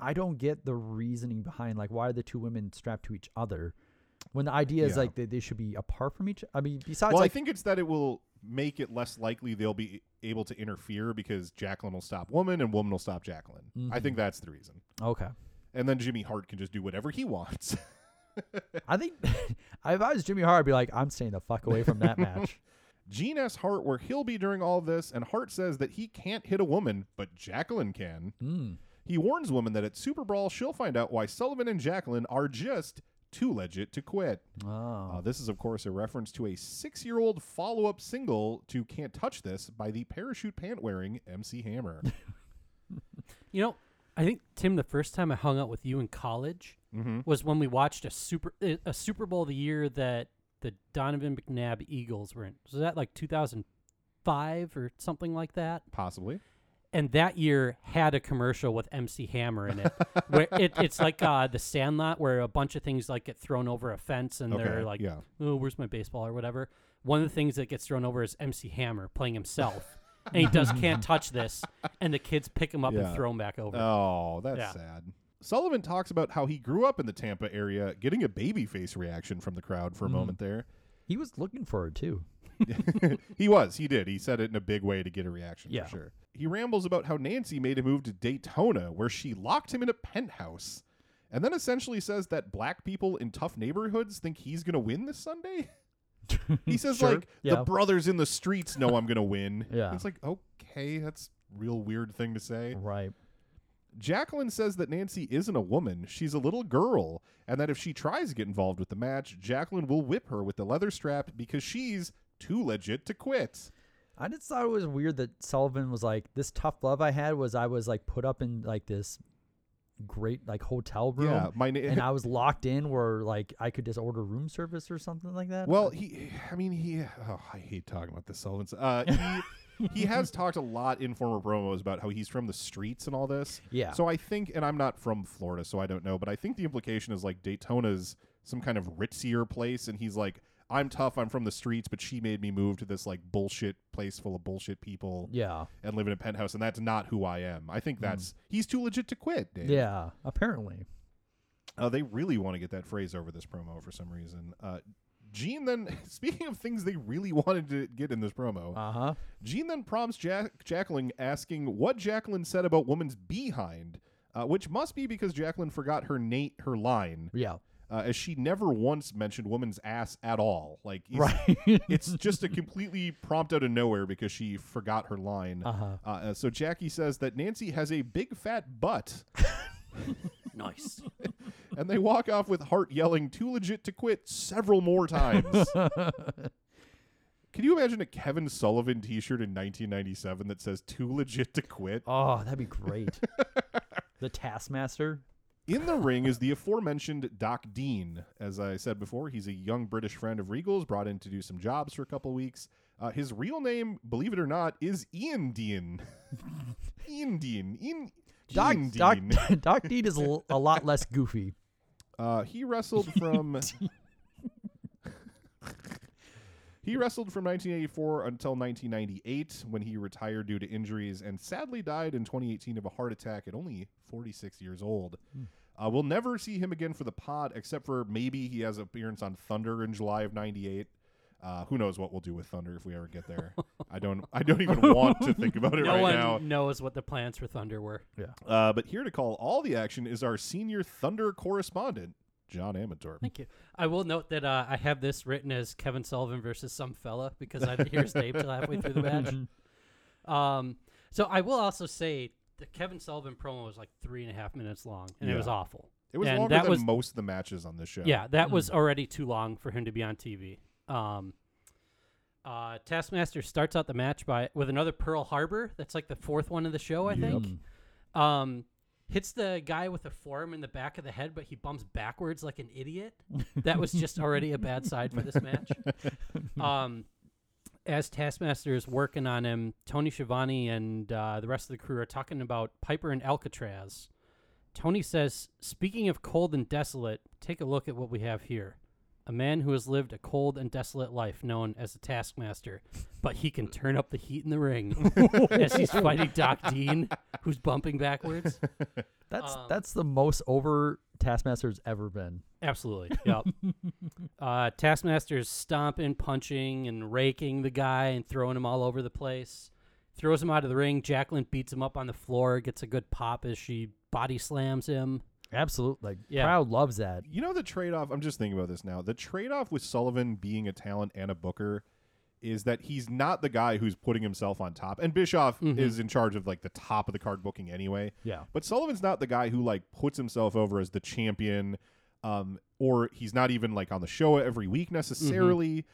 I don't get the reasoning behind like why are the two women strapped to each other when the idea is Yeah. like they, they should be apart from each. I mean, besides well, like I think it's that it will make it less likely they'll be able to interfere because Jacqueline will stop Woman and Woman will stop Jacqueline. I Mhm. think that's the reason. Okay. And then Jimmy Hart can just do whatever he wants. I think if I was Jimmy Hart, I'd be like, I'm staying the fuck away from that match. Gene asks Hart where he'll be during all this, and Hart says that he can't hit a woman, but Jacqueline can. Mm. He warns Woman that at Super Brawl, she'll find out why Sullivan and Jacqueline are just too legit to quit. Oh. Uh, this is, of course, a reference to a six year old follow up single to Can't Touch This by the parachute pant wearing MC Hammer. You know, I think Tim, the first time I hung out with you in college Mhm. was when we watched a super uh, a Super Bowl of the year that the Donovan McNabb Eagles were in. Was that like 2005 or something like that? Possibly. And that year had a commercial with MC Hammer in it. where it, it's like uh, the Sandlot, where a bunch of things like get thrown over a fence, and they're like, yeah. "Oh, where's my baseball?" or whatever. One of the things that gets thrown over is MC Hammer playing himself, and he does "Can't Touch This," and the kids pick him up Yeah. and throw him back over. Oh, that's Yeah. sad. Sullivan talks about how he grew up in the Tampa area, getting a babyface reaction from the crowd for a Mm. moment there. He was looking for it too. he was. He did. He said it in a big way to get a reaction Yeah. for sure. He rambles about how Nancy made him move to Daytona, where she locked him in a penthouse, and then essentially says that black people in tough neighborhoods think he's going to win this Sunday. he says Sure, like yeah. the brothers in the streets know I'm going to win. Yeah. It's like okay, that's a real weird thing to say. Right. Jacqueline says that Nancy isn't a woman, she's a little girl, and that if she tries to get involved with the match, Jacqueline will whip her with the leather strap because she's too legit to quit. I just thought it was weird that Sullivan was like, this tough love I had was I was like put up in like this great like hotel room. Yeah, my na- and I was locked in where like I could just order room service or something like that. Well, he, I mean, he, oh, I hate talking about this, Sullivan. Uh, he, he has talked a lot in former promos about how he's from the streets and all this. Yeah. So I think, and I'm not from Florida, so I don't know, but I think the implication is like Daytona's some kind of ritzier place, and he's like, I'm tough, I'm from the streets, but she made me move to this like bullshit place full of bullshit people. Yeah. And live in a penthouse, and that's not who I am. I think that's he's too legit to quit, Dave. yeah, apparently. Uh, they really want to get that phrase over this promo for some reason. Uh, Gene then, speaking of things they really wanted to get in this promo, Uh huh. Gene then prompts Jack- Jacqueline asking what Jacqueline said about woman's behind, uh, which must be because Jacqueline forgot her Nate her line. Yeah. Uh, as she never once mentioned woman's ass at all. Like, it's, Right. it's just a completely prompt out of nowhere because she forgot her line. Uh-huh. Uh, uh, so Jackie says that Nancy has a big fat butt. nice. and they walk off with Hart yelling "too legit to quit" several more times. Can you imagine a Kevin Sullivan T-shirt in 1997 that says "too legit to quit"? Oh, that'd be great. the Taskmaster. In the ring is the aforementioned Doc Dean. As I said before, he's a young British friend of Regal's, brought in to do some jobs for a couple weeks. Uh, his real name, believe it or not, is Ian Dean. Ian Dean. Ian, Doc, Ian Doc, Dean. Doc Dean is a, l- a lot less goofy. Uh, he wrestled from. he wrestled from 1984 until 1998 when he retired due to injuries and sadly died in 2018 of a heart attack at only 46 years old. Uh, we'll never see him again for the pod, except for maybe he has an appearance on Thunder in July of '98. Uh, who knows what we'll do with Thunder if we ever get there? I don't. I don't even want to think about it right now. no right one now. knows what the plans for Thunder were. Yeah. Uh, but here to call all the action is our senior Thunder correspondent, John Amator. Thank you. I will note that uh, I have this written as Kevin Sullivan versus some fella because I didn't hear his name till halfway through the match. Um, so I will also say the Kevin Sullivan promo was like three and a half minutes long, and it was awful. It was and longer that than was, most of the matches on this show. Yeah, that Mm. was already too long for him to be on TV. Um, uh, Taskmaster starts out the match by with another Pearl Harbor. That's like the fourth one of the show, I think. Um, hits the guy with a forearm in the back of the head, but he bumps backwards like an idiot. That was just already a bad side for this match. Um, as Taskmaster is working on him, Tony Schiavone and uh, the rest of the crew are talking about Piper and Alcatraz. Tony says, Speaking of cold and desolate, take a look at what we have here. A man who has lived a cold and desolate life known as the Taskmaster, but he can turn up the heat in the ring as he's fighting Doc Dean, who's bumping backwards. That's Um, that's the most over Taskmaster's ever been. Absolutely. Yep. uh, Taskmaster's stomping, punching, and raking the guy and throwing him all over the place. Throws him out of the ring. Jacqueline beats him up on the floor, gets a good pop as she body slams him. Absolutely, like Yeah. crowd loves that. You know the trade off. I'm just thinking about this now. The trade off with Sullivan being a talent and a booker is that he's not the guy who's putting himself on top. And Bischoff Mhm. is in charge of like the top of the card booking anyway. Yeah. But Sullivan's not the guy who like puts himself over as the champion, um, or he's not even like on the show every week necessarily.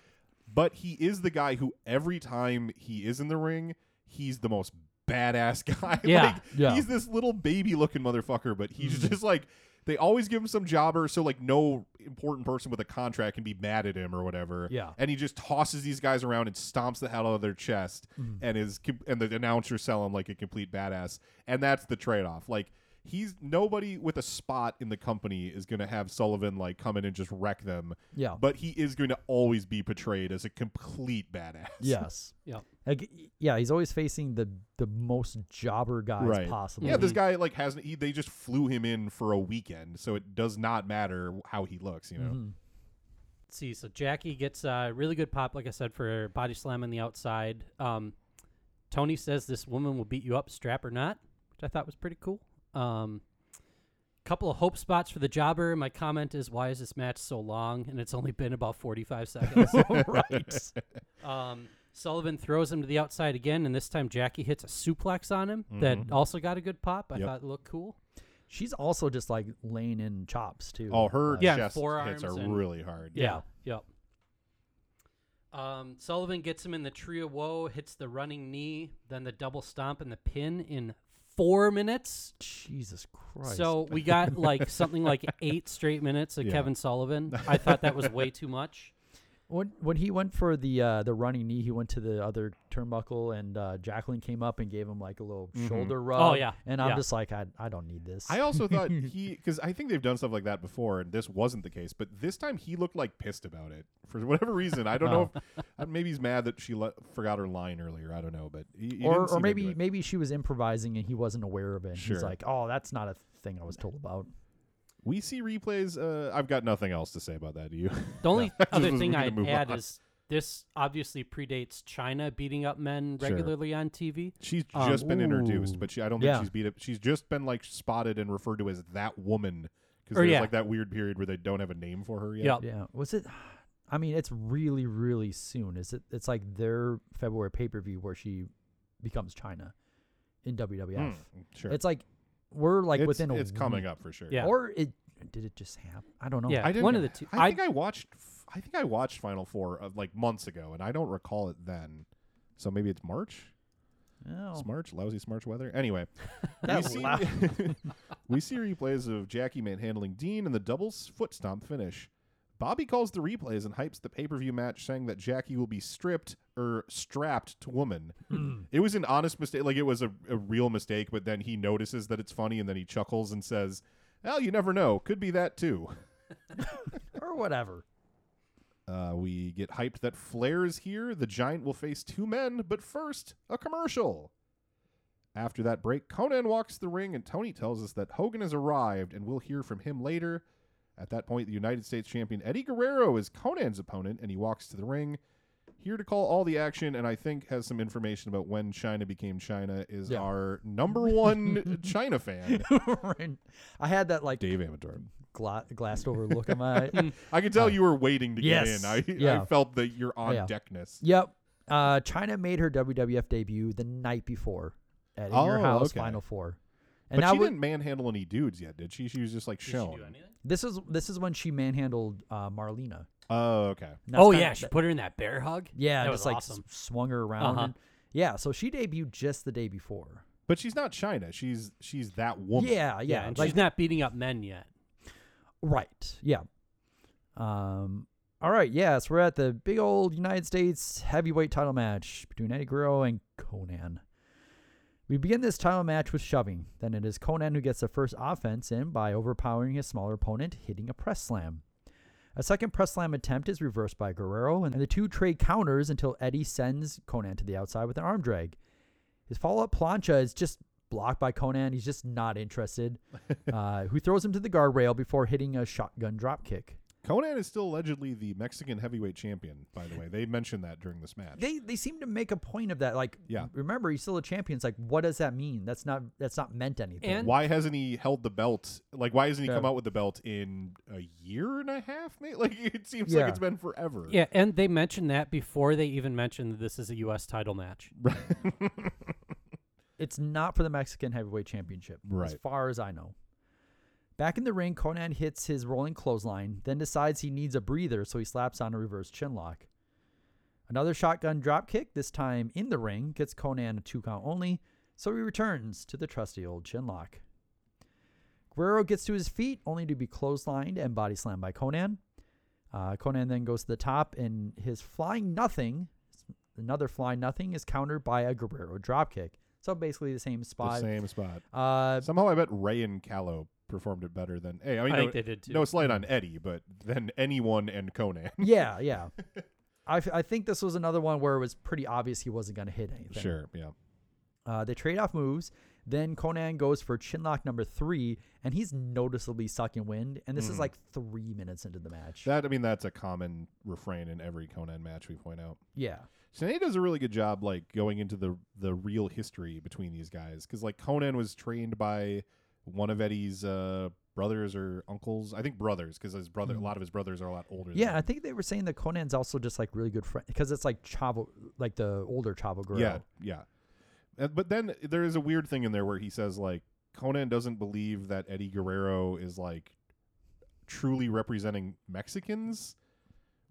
But he is the guy who every time he is in the ring, he's the most badass guy. Yeah. like, Yeah. He's this little baby looking motherfucker, but he's just like they always give him some jobber, so like no important person with a contract can be mad at him or whatever. Yeah. and he just tosses these guys around and stomps the hell out of their chest, Mm-hmm. and is and the announcers sell him like a complete badass, and that's the trade off. Like he's nobody with a spot in the company is going to have Sullivan like come in and just wreck them. Yeah. but he is going to always be portrayed as a complete badass. Yes. Yep. Like, yeah, he's always facing the the most jobber guys right. possible. Yeah, this guy like hasn't. He, they just flew him in for a weekend, so it does not matter how he looks. You know. Mhm. Let's see, so Jackie gets a really good pop, like I said, for body slam on the outside. Um, Tony says this woman will beat you up, strap or not, which I thought was pretty cool. Um, couple of hope spots for the jobber. My comment is, why is this match so long? And it's only been about 45 seconds. right. Um, Sullivan throws him to the outside again, and this time Jackie hits a suplex on him that Mhm. also got a good pop. I Yep. thought it looked cool. She's also just like laying in chops too. Oh, her Uh, Yeah, chest forearms hits are and- really hard. Yeah. Yep. Um, Sullivan gets him in the tree of woe, hits the running knee, then the double stomp and the pin in four minutes. Jesus Christ. So we got like something like eight straight minutes of Yeah. Kevin Sullivan. I thought that was way too much. When when he went for the uh, the running knee, he went to the other turnbuckle, and uh, Jacqueline came up and gave him like a little Mhm. shoulder rub. Oh, yeah. and I'm Yeah. just like, I I don't need this. I also thought he because I think they've done stuff like that before, and this wasn't the case. But this time he looked like pissed about it for whatever reason. I don't know. Oh. if uh, Maybe he's mad that she le- forgot her line earlier. I don't know, but he, he or didn't seem or into maybe it. maybe she was improvising and he wasn't aware of it. and Sure. He's like, oh, that's not a thing I was told about. We see replays. Uh, I've got nothing else to say about that. Do you? The only I other thing I'd add on. is this obviously predates Chyna beating up men Sure. regularly on TV. She's Um, just been introduced, but she, I don't Yeah. think she's beat up. She's just been like spotted and referred to as that woman because Or there's yeah. like that weird period where they don't have a name for her yet. Yep. Yeah. Was it? I mean, it's really really soon. Is it? It's like their February pay per view where she becomes Chyna in WWF. Mm, sure. It's like we're like It's- within a week. it's coming week. up for sure. Yeah. Or it did it just happen? I don't know. Yeah. I didn't, one of the two. I I- think I watched. I think I watched Final Four of like months ago, and I don't recall it then. So maybe it's March. Oh. It's March, lousy March weather. Anyway, we That see, we see replays of Jackie manhandling Dean and the double s- foot stomp finish. Bobby calls the replays and hypes the pay per view match, saying that Jackie will be stripped or strapped to woman. it was an honest mistake, like it was a, a real mistake, but then he notices that it's funny and then he chuckles and says, Well, you never know. Could be that too. or whatever. Uh, we get hyped that Flair is here. The Giant will face two men, but first, a commercial. After that break, Konnan walks the ring, and Tony tells us that Hogan has arrived, and we'll hear from him later. At that point, the United States champion Eddie Guerrero is Konnan's opponent, and he walks to the ring. Here to call all the action, and I think has some information about when Chyna became Chyna, is Yeah. our number one Chyna fan, right. I had that like Dave Amateur. gla- glassed over look on my. I could tell Uh, you were waiting to get in. I, yeah. I felt that you're on Yeah. deckness. Yep. Uh, Chyna made her WWF debut the night before. at In Oh, Your House okay. Final Four. but that she didn't manhandle any dudes yet, did she? She was just like Did she do shown. This is this is when she manhandled uh, Marlena. Oh, okay. And that's Oh kinda- yeah, she put her in that bear hug. Yeah, that just was like awesome. swung her around. Uh-huh. and- yeah, so she debuted just the day before. But she's not Chyna. She's she's that woman. Yeah, yeah, and like- she's not beating up men yet. Right. Yeah. Um. All right. Yeah. So we're at the big old United States heavyweight title match between Eddie Guerrero and Konnan. We begin this title match with shoving. Then it is Konnan who gets the first offense in by overpowering his smaller opponent, hitting a press slam. A second press slam attempt is reversed by Guerrero, and the two trade counters until Eddie sends Konnan to the outside with an arm drag. His follow up plancha is just blocked by Konnan. He's just not interested. uh, who throws him to the guardrail before hitting a shotgun drop kick. Konnan is still allegedly the Mexican heavyweight champion. By the way, they mentioned that during this match. They they seem to make a point of that. Like, Yeah. remember he's still a champion. It's like, what does that mean? That's not that's not meant anything. why hasn't he held the belt? Like, why hasn't he Yeah. come out with the belt in a year and a half? Mate? Like, it seems Yeah. like it's been forever. Yeah, and they mentioned that before they even mentioned that this is a U.S. title match. It's not for the Mexican heavyweight championship, as far as I know. Back in the ring, Konnan hits his rolling clothesline, then decides he needs a breather, so he slaps on a reverse chinlock. Another shotgun dropkick, this time in the ring, gets Konnan a two count only, so he returns to the trusty old chinlock. Guerrero gets to his feet, only to be clotheslined and body slammed by Konnan. Uh, Konnan then goes to the top, and his flying nothing, another flying nothing, is countered by a Guerrero dropkick. So basically the same spot. the same spot. Uh, Somehow, I bet Rey and Calo performed it better than. Hey, I mean, I no, think they did, too. No slight on Eddie, but then anyone and Konnan. yeah, yeah. I, f- I think this was another one where it was pretty obvious he wasn't going to hit anything. Sure, yeah. Uh, they trade off moves. Then Konnan goes for chinlock number three, and he's noticeably sucking wind. And this is Mhm. like three minutes into the match. That I mean, that's a common refrain in every Konnan match we point out. Yeah. Tenay does a really good job, like going into the the real history between these guys, because like Konnan was trained by one of Eddie's uh, brothers or uncles. I think brothers, because his brother, Mhm. a lot of his brothers are a lot older. Yeah, I think they were saying that Konnan's also just like really good friend because it's like Chavo, like the older Chavo Guerrero. Yeah, yeah. Uh, but then there is a weird thing in there where he says like Konnan doesn't believe that Eddie Guerrero is like truly representing Mexicans,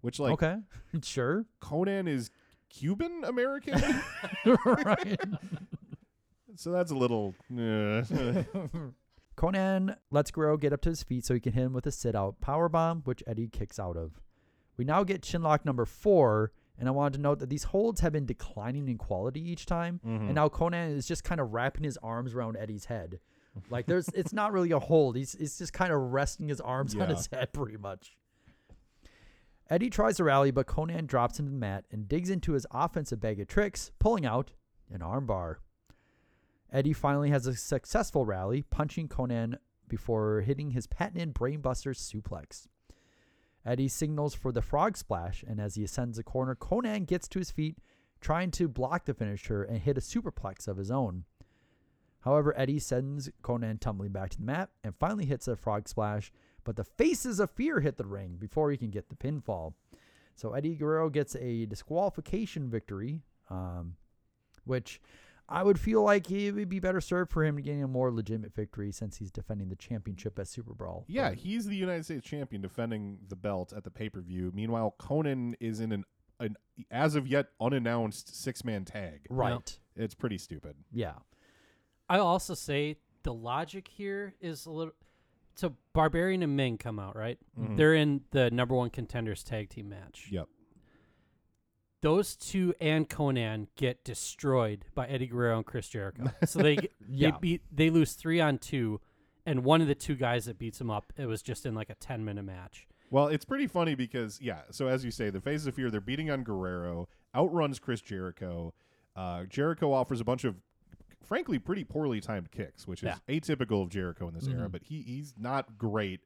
which like okay, sure. Konnan is Cuban American, right? so that's a little. uh, Konnan lets Guerrero get up to his feet so he can hit him with a sit out power bomb, which Eddie kicks out of. We now get chinlock number four, and I wanted to note that these holds have been declining in quality each time, Mhm. and now Konnan is just kind of wrapping his arms around Eddie's head. Like there's, it's not really a hold. He's, he's just kind of resting his arms on his head, pretty much. Eddie tries to rally, but Konnan drops into the mat and digs into his offensive bag of tricks, pulling out an armbar. Eddie finally has a successful rally, punching Konnan before hitting his patented brainbuster suplex. Eddie signals for the frog splash, and as he ascends the corner, Konnan gets to his feet, trying to block the finisher and hit a superplex of his own. However, Eddie sends Konnan tumbling back to the mat and finally hits a frog splash, but the faces of fear hit the ring before he can get the pinfall. So Eddie Guerrero gets a disqualification victory, um, which I would feel like it would be better served for him to getting a more legitimate victory since he's defending the championship at Super Brawl. yeah, he's the United States champion defending the belt at the pay per view. Meanwhile, Konnan is in an an as of yet unannounced six man tag. Right. It's pretty stupid. Yeah. I'll also say the logic here is a little. So Barbarian and Meng come out, right? Mhm. They're in the number one contenders tag team match. Yep. Those two and Konnan get destroyed by Eddie Guerrero and Chris Jericho. So they Yeah. they beat they lose three on two, and one of the two guys that beats them up, it was just in like a ten minute match. Well, it's pretty funny because yeah. So as you say, the Faces of Fear they're beating on Guerrero, outruns Chris Jericho. Uh, Jericho offers a bunch of, frankly, pretty poorly timed kicks, which is Yeah. atypical of Jericho in this era. Mhm. But he he's not great.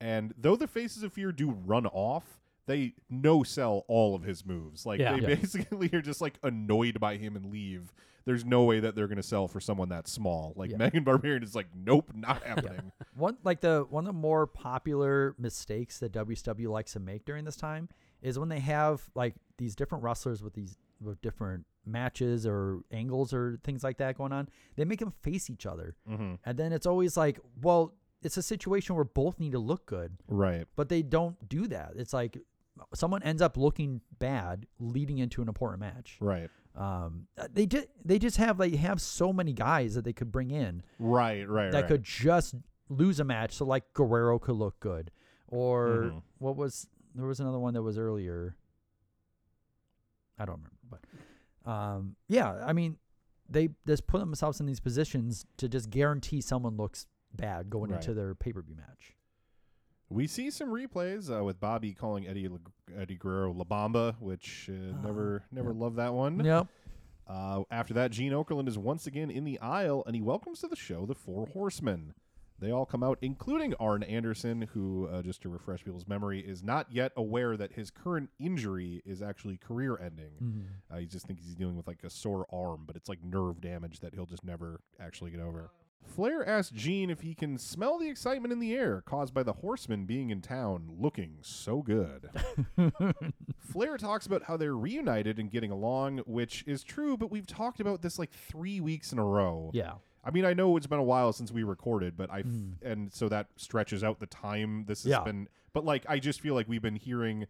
And though the Faces of Fear do run off, they no sell all of his moves. Like Yeah. they Yeah. basically are just like annoyed by him and leave. There's no way that they're going to sell for someone that small. Like Yeah. Meng and Barbarian is like, nope, not happening. One like the one of the more popular mistakes that WCW likes to make during this time is when they have like these different wrestlers with these with different matches or angles or things like that going on, they make them face each other. Mhm. And then it's always like, well, it's a situation where both need to look good. Right. But they don't do that. It's like someone ends up looking bad leading into an important match. Right. Um, uh, they did. They just have like have so many guys that they could bring in. Right, right, That right. could just lose a match. So like Guerrero could look good, or Mhm. what was there was another one that was earlier. I don't remember, but um, yeah, I mean, they just put themselves in these positions to just guarantee someone looks bad going Right. into their pay per view match. We see some replays uh, with Bobby calling Eddie La- Eddie Guerrero La Bamba, which uh, never never loved that one. Yep. Uh, after that, Gene Okerlund is once again in the aisle, and he welcomes to the show the Four Horsemen. They all come out, including Arn Anderson, who, uh, just to refresh people's memory, is not yet aware that his current injury is actually career-ending. Mhm. Uh, he just thinks he's dealing with like a sore arm, but it's like nerve damage that he'll just never actually get over. Flair asks Gene if he can smell the excitement in the air caused by the horsemen being in town looking so good. Flair talks about how they're reunited and getting along, which is true, but we've talked about this like three weeks in a row. Yeah. I mean, I know it's been a while since we recorded, but I f- Mm. and so that stretches out the time this has Yeah. been. But like, I just feel like we've been hearing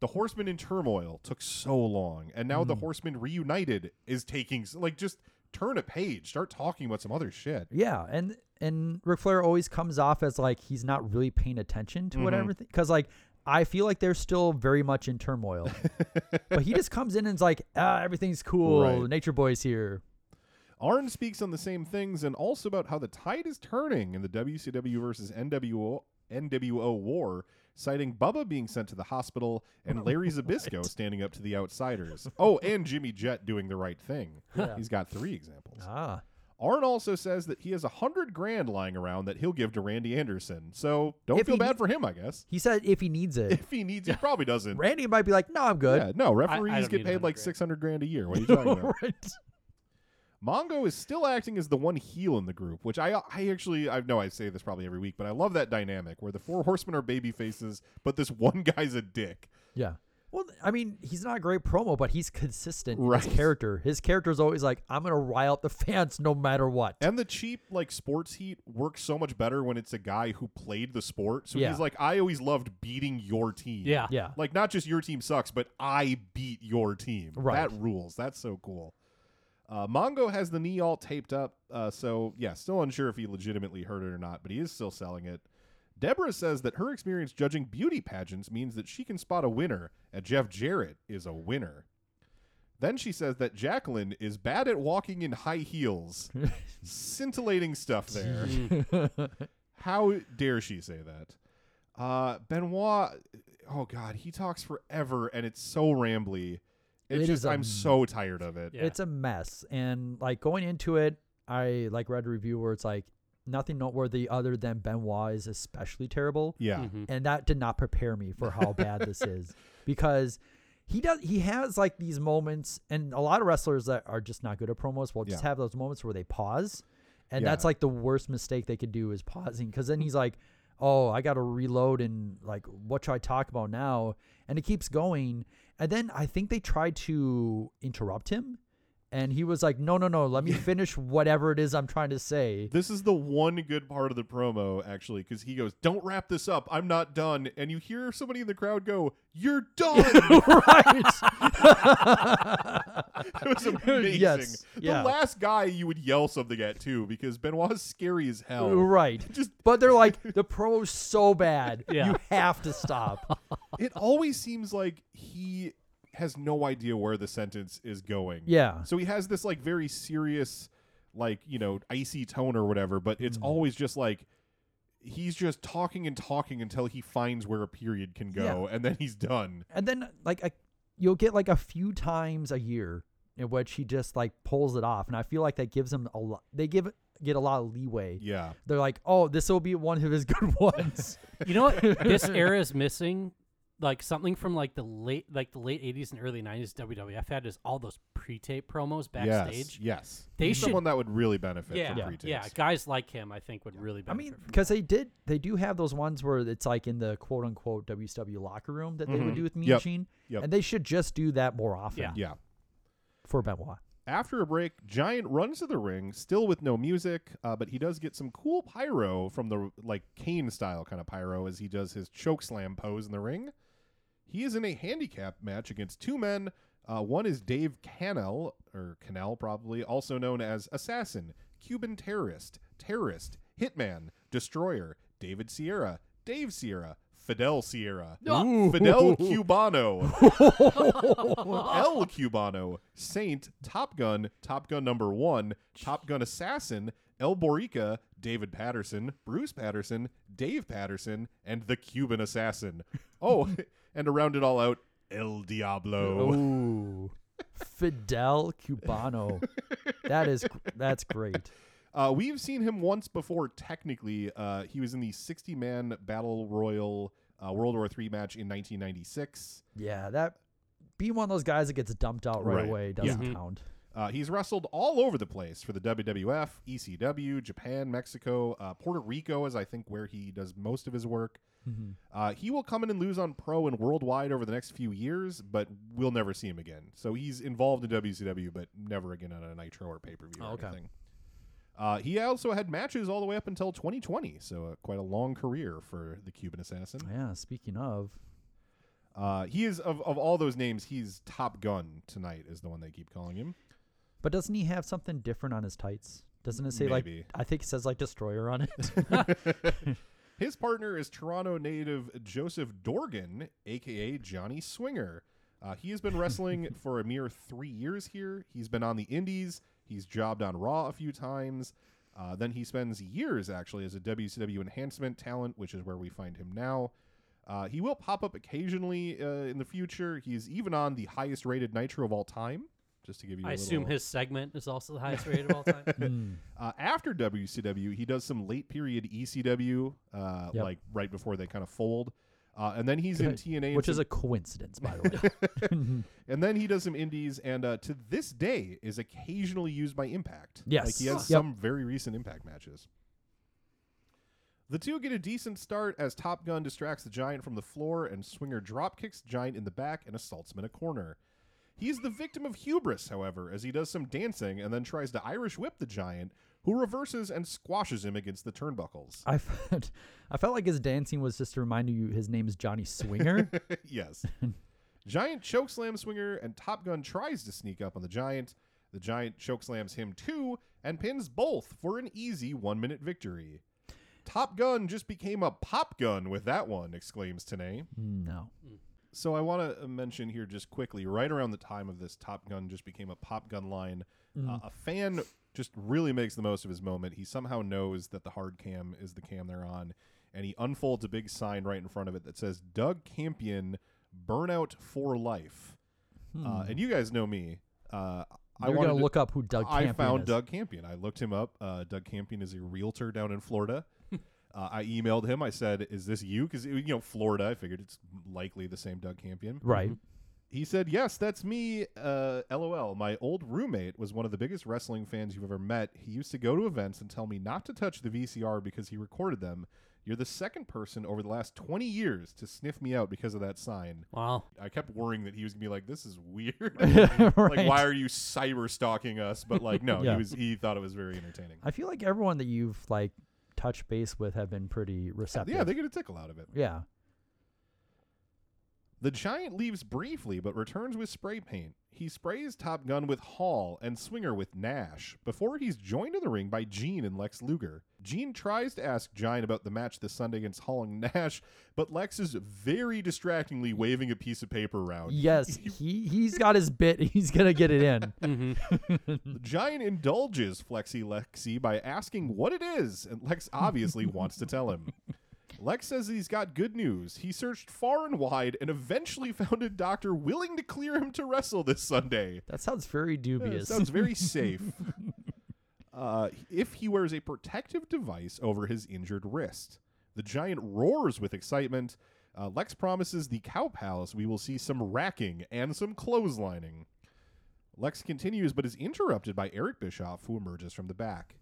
the Horsemen in turmoil took so long, and now the Mhm. Horsemen reunited is taking like just turn a page, start talking about some other shit. Yeah, and and Ric Flair always comes off as like he's not really paying attention to Mhm. whatever because like I feel like they're still very much in turmoil, but he just comes in and and's like, ah, everything's cool, Right. Nature Boy's here. Arn speaks on the same things and also about how the tide is turning in the WCW versus NWO NWO war, citing Bubba being sent to the hospital and Larry Zbyszko standing up to the outsiders. Oh, and Jimmy Jet doing the right thing. Yeah. He's got three examples. Ah, Arn also says that he has a hundred grand lying around that he'll give to Randy Anderson. So don't If feel bad ne- for him, I guess. he said if he needs it, If he needs, he probably doesn't. Randy might be like, no, I'm good. Yeah, no, referees don't get paid like six hundred grand a year. What are you talking about? right. Mongo is still acting as the one heel in the group, which I I actually I know I say this probably every week, but I love that dynamic where the four horsemen are baby faces, but this one guy's a dick. Yeah. Well, I mean, he's not a great promo, but he's consistent in Right. his character. His character is always like, I'm gonna rile up the fans no matter what. And the cheap like sports heat works so much better when it's a guy who played the sport. So Yeah. he's like, I always loved beating your team. Yeah. Yeah. Like not just your team sucks, but I beat your team. Right. That rules. That's so cool. Uh, Mongo has the knee all taped up, uh, so yeah, still unsure if he legitimately hurt it or not, but he is still selling it. Debra says that her experience judging beauty pageants means that she can spot a winner, and Jeff Jarrett is a winner. Then she says that Jacqueline is bad at walking in high heels. Scintillating stuff there. How dare she say that? Uh, Benoit, oh god, he talks forever and it's so rambly. It's It just is a I'm so tired of it. Yeah. It's a mess. And like going into it, I like read a review where it's like nothing noteworthy other than Benoit is especially terrible. Yeah. Mhm. And that did not prepare me for how bad this is. Because he does he has like these moments and a lot of wrestlers that are just not good at promos will just Yeah. have those moments where they pause. And Yeah. that's like the worst mistake they could do is pausing because then he's like, "Oh, I got to reload and like what should I talk about now?" And it keeps going. And then I think they tried to interrupt him and he was like, "No, no, no, let me finish whatever it is I'm trying to say." This is the one good part of the promo, actually, because he goes, "Don't wrap this up. I'm not done." And you hear somebody in the crowd go, "You're done." Right. it was amazing. Yes, The yeah. last guy you would yell something at too, because Benoit's scary as hell. Uh, right. Just but they're like, the promo's so bad. Yeah. You have to stop. it always seems like he has no idea where the sentence is going. Yeah. So he has this like very serious, like, you know, icy tone or whatever, but it's Mm-hmm. always just like he's just talking and talking until he finds where a period can go and then he's done. And then like a, you'll get like a few times a year in which he just like pulls it off, and I feel like that gives him a lot. They give it get a lot of leeway. Yeah. They're like, oh, this will be one of his good ones. You know what? this era is missing like something from like the late like the late 80s and early 90s WWF had is all those pre-tape promos backstage. Yes. Yes. They He's should someone that would really benefit yeah, from yeah, pre-tapes. yeah, guys like him I think would really benefit. I mean, because they did, they do have those ones where it's like in the quote unquote WCW locker room that they would Mhm. do with Mean Yep. Gene, Yep. and they should just do that more often. Yeah. Yeah. for Benoit. After a break, Giant runs to the ring, still with no music, uh, but he does get some cool pyro from the like Kane style kind of pyro as he does his choke slam pose in the ring. He is in a handicap match against two men. Uh, one is Dave Cannell, or Cannell probably, also known as Assassin, Cuban Terrorist, Terrorist, Hitman, Destroyer, David Sierra, Dave Sierra, Fidel Sierra, Ooh. Fidel Cubano, El Cubano, Saint, Top Gun, Top Gun number one, Top Gun Assassin, El Borica, David Patterson, Bruce Patterson, Dave Patterson, and the Cuban Assassin. Oh, and to round it all out, El Diablo. Ooh. Fidel Cubano. that is that's great. Uh, we've seen him once before. Technically, uh, he was in the 60-man battle royal uh, World War III match in 1996. Yeah, that being one of those guys that gets dumped out right, Right. away doesn't count. Uh, he's wrestled all over the place for the WWF, ECW, Japan, Mexico, uh, Puerto Rico is I think where he does most of his work. Mhm. Uh, he will come in and lose on Pro and Worldwide over the next few years, but we'll never see him again. So he's involved in WCW, but never again on a Nitro or pay per view Oh, or okay. anything. Uh, he also had matches all the way up until 2020, so uh, quite a long career for the Cuban Assassin. Yeah, speaking of, Uh, he is of, of all those names, he's Top Gun tonight is the one they keep calling him. but doesn't he have something different on his tights? Doesn't it say Maybe. like I think it says like destroyer on it? His partner is Toronto native Joseph Dorgan, aka Johnny Swinger. Uh, he has been wrestling for a mere three years here. He's been on the Indies. He's jobbed on Raw a few times. Uh, then he spends years actually as a WCW enhancement talent, which is where we find him now. Uh, he will pop up occasionally uh, in the future. He's even on the highest rated Nitro of all time, just to give you. I a assume his segment is also the highest rated of all time. Hmm. uh, after WCW, he does some late period ECW, uh, Yep. like right before they kind of fold. Uh, and then he's in TNA, and which is a coincidence, by the way. and then he does some indies, and uh, to this day is occasionally used by Impact. Yes. like he has Yep. some very recent Impact matches. The two get a decent start as Top Gun distracts the Giant from the floor, and Swinger drop kicks Giant in the back and assaults him in a corner. He's the victim of hubris, however, as he does some dancing and then tries to Irish whip the Giant, who reverses and squashes him against the turnbuckles. I felt, I felt like his dancing was just to remind you his name is Johnny Swinger. yes. Giant chokeslam swinger and Top Gun tries to sneak up on the Giant. The Giant chokeslams him too and pins both for an easy one minute victory. Top Gun just became a pop gun with that one, exclaims Tenay. no. Hmm. So I want to mention here just quickly, right around the time of this Top Gun just became a pop gun line, uh, a fan just really makes the most of his moment. He somehow knows that the hard cam is the cam they're on, and he unfolds a big sign right in front of it that says Doug Campion Burnout for Life. Uh, and you guys know me. Uh, I wanted gonna look up who Doug Campion I found is. Doug Campion. I looked him up. Uh, Doug Campion is a realtor down in Florida. Uh, I emailed him. I said, "Is this you?" Because you know Florida. I figured it's likely the same Doug Campion. Right. He said, "Yes, that's me." Uh, LOL. My old roommate was one of the biggest wrestling fans you've ever met. He used to go to events and tell me not to touch the VCR because he recorded them. You're the second person over the last 20 years to sniff me out because of that sign. Wow. I kept worrying that he was gonna be like, "This is weird. Like, Right. why are you cyber stalking us?" But like, no, Yeah. he was. He thought it was very entertaining. I feel like everyone that you've like touched base with have been pretty receptive. Yeah, they get a tickle out of it. Yeah. The Giant leaves briefly but returns with spray paint. He sprays Top Gun with Hall and Swinger with Nash before he's joined in the ring by Gene and Lex Luger. Gene tries to ask Giant about the match this Sunday against Hall and Nash, but Lex is very distractingly waving a piece of paper around. Yes, he he's got his bit. He's gonna get it in. Mm-hmm. The Giant indulges Flexi Lexi by asking what it is, and Lex obviously wants to tell him. Lex says he's got good news. He searched far and wide and eventually found a doctor willing to clear him to wrestle this Sunday. That sounds very Yeah, dubious. sounds very safe. uh, if he wears a protective device over his injured wrist, the giant roars with excitement. Uh, Lex promises the Cow Palace we will see some racking and some clotheslining. Lex continues, but is interrupted by Eric Bischoff, who emerges from the back.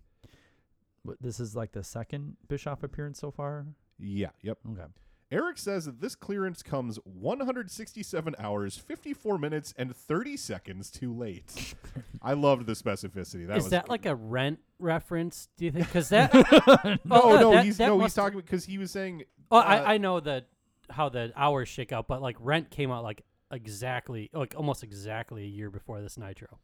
What, this is like the second Bischoff appearance so far. Yeah, yep. Okay. Eric says that this clearance comes 167 hours, 54 minutes, and 30 seconds too late. I loved the specificity. That Is was Is that like a rent reference? Do you think? Because that. no, Well, uh, no, that- he's that no, he's must- talking because he was saying. Oh, uh, I, I know that how the hours shake out, but like Rent came out like exactly, like almost exactly a year before this Nitro.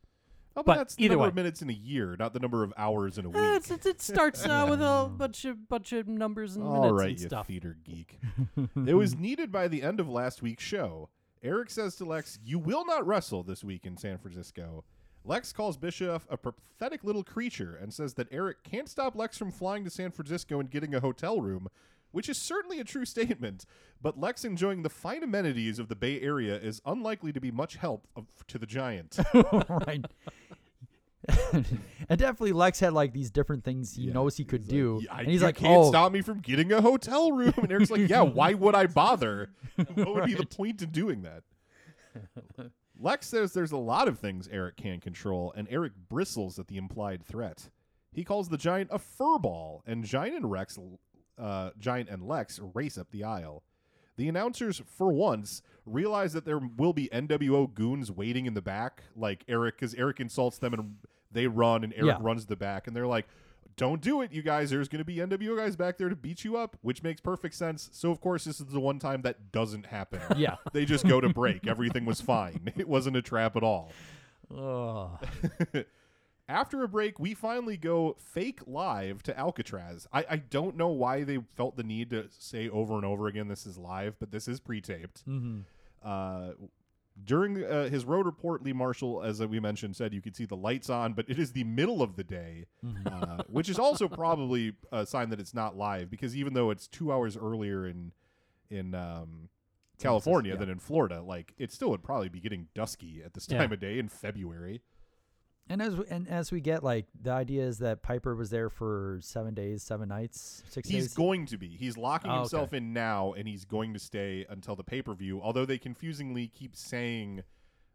Oh, but, but that's the either number way, of minutes in a year, not the number of hours in a week. Eh, it's, it's, it starts uh, with a bunch of bunch of numbers and minutes All right, and you stuff. theater geek. it was needed by the end of last week's show. Eric says to Lex, "You will not wrestle this week in San Francisco." Lex calls Bischoff a pathetic little creature and says that Eric can't stop Lex from flying to San Francisco and getting a hotel room, which is certainly a true statement. But Lex enjoying the fine amenities of the Bay Area is unlikely to be much help of, to the Giant. right. and definitely Lex had like these different things he knows he could do. I, and he's you like, can't oh, stop me from getting a hotel room. And Eric's like, yeah, why would I bother? What would be the point in doing that? Lex says there's a lot of things Eric can't control, and Eric bristles at the implied threat. He calls the giant a furball, and Giant and Rex, uh, Giant and Lex race up the aisle. The announcers, for once, realize that there will be NWO goons waiting in the back, like Eric, because Eric insults them and they run, and Eric Yeah. runs the back, and they're like, "Don't do it, you guys. There's going to be NWO guys back there to beat you up," which makes perfect sense. So of course, this is the one time that doesn't happen. Yeah. they just go to break. Everything was fine. It wasn't a trap at all. Ugh. After a break, we finally go fake live to Alcatraz. I, I don't know why they felt the need to say over and over again this is live, but this is pre-taped. Mhm. Uh, during uh, his road report, Lee Marshall, as we mentioned, said you could see the lights on, but it is the middle of the day, uh, which is also probably a sign that it's not live because even though it's two hours earlier in in um, California yeah. than in Florida, like it still would probably be getting dusky at this Yeah. time of day in February. And as we, and as we get like the idea is that Piper was there for seven days, seven nights, six He's days. going to be. He's locking Oh, okay. himself in now, and he's going to stay until the pay per view. Although they confusingly keep saying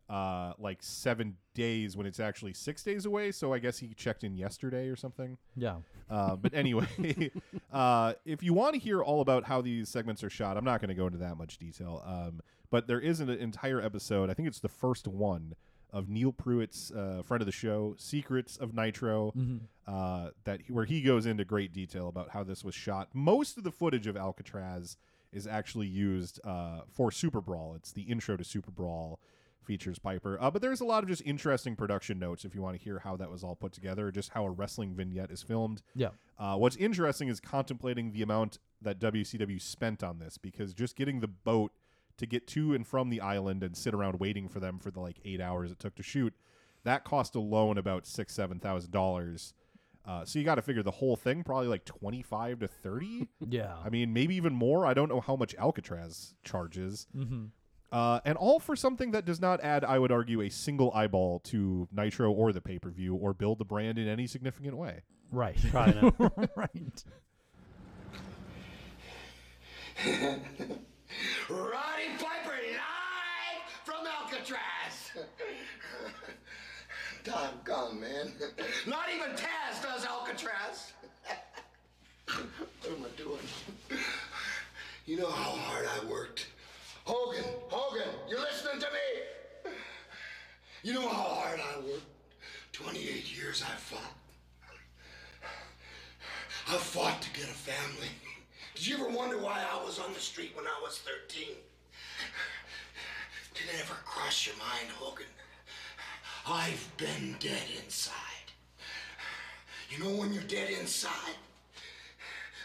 uh, like seven days when it's actually six days away. So I guess he checked in yesterday or something. Yeah. Uh, but anyway, uh, if you want to hear all about how these segments are shot, I'm not going to go into that much detail. Um, but there is an entire episode. I think it's the first one of Neil Pruitt's uh, friend of the show, Secrets of Nitro, Mhm. uh, that where he goes into great detail about how this was shot. Most of the footage of Alcatraz is actually used uh, for Super Brawl. It's the intro to Super Brawl features Piper. Uh, but there's a lot of just interesting production notes if you want to hear how that was all put together, just how a wrestling vignette is filmed. Yeah. Uh, what's interesting is contemplating the amount that WCW spent on this because just getting the boat to get to and from the island and sit around waiting for them for the like eight hours it took to shoot, that cost alone about six seven thousand dollars. Uh, so you got to figure the whole thing probably like twenty five to thirty. Yeah. I mean maybe even more. I don't know how much Alcatraz charges. Mhm. Uh, and all for something that does not add, I would argue, a single eyeball to Nitro or the pay per view or build the brand in any significant way. Right. Probably not. right. Roddy Piper live from Alcatraz. Doggone, man. Not even Taz does Alcatraz. what am I doing? You know how hard I worked. Hogan, Hogan, you're listening to me? You know how hard I worked. 28 years I fought. I fought to get a family. Did you ever wonder why I was on the street when I was 13? Did it ever cross your mind, Hogan? I've been dead inside. You know when you're dead inside?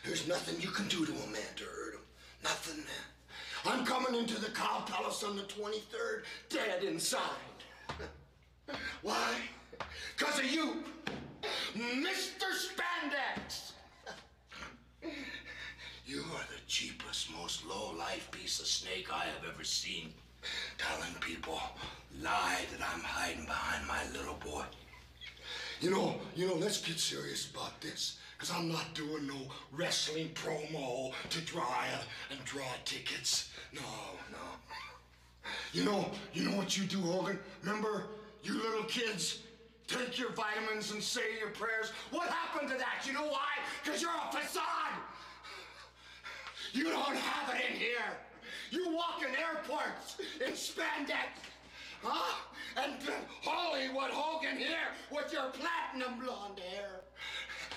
There's nothing you can do to a man to hurt him. Nothing, man. I'm coming into the Cow Palace on the 23rd, dead inside. Why? Because of you, Mr. Spandex. You are the cheapest, most low-life piece of snake I have ever seen. Telling people lie that I'm hiding behind my little boy. You know, you know, let's get serious about this. Cause I'm not doing no wrestling promo to draw and draw tickets. No, no. You know, you know what you do, Hogan? Remember, you little kids take your vitamins and say your prayers. What happened to that? You know why? Cause you're a facade. You don't have it in here. You walk in airports in spandex. Huh? And Hollywood Hogan here with your platinum blonde hair.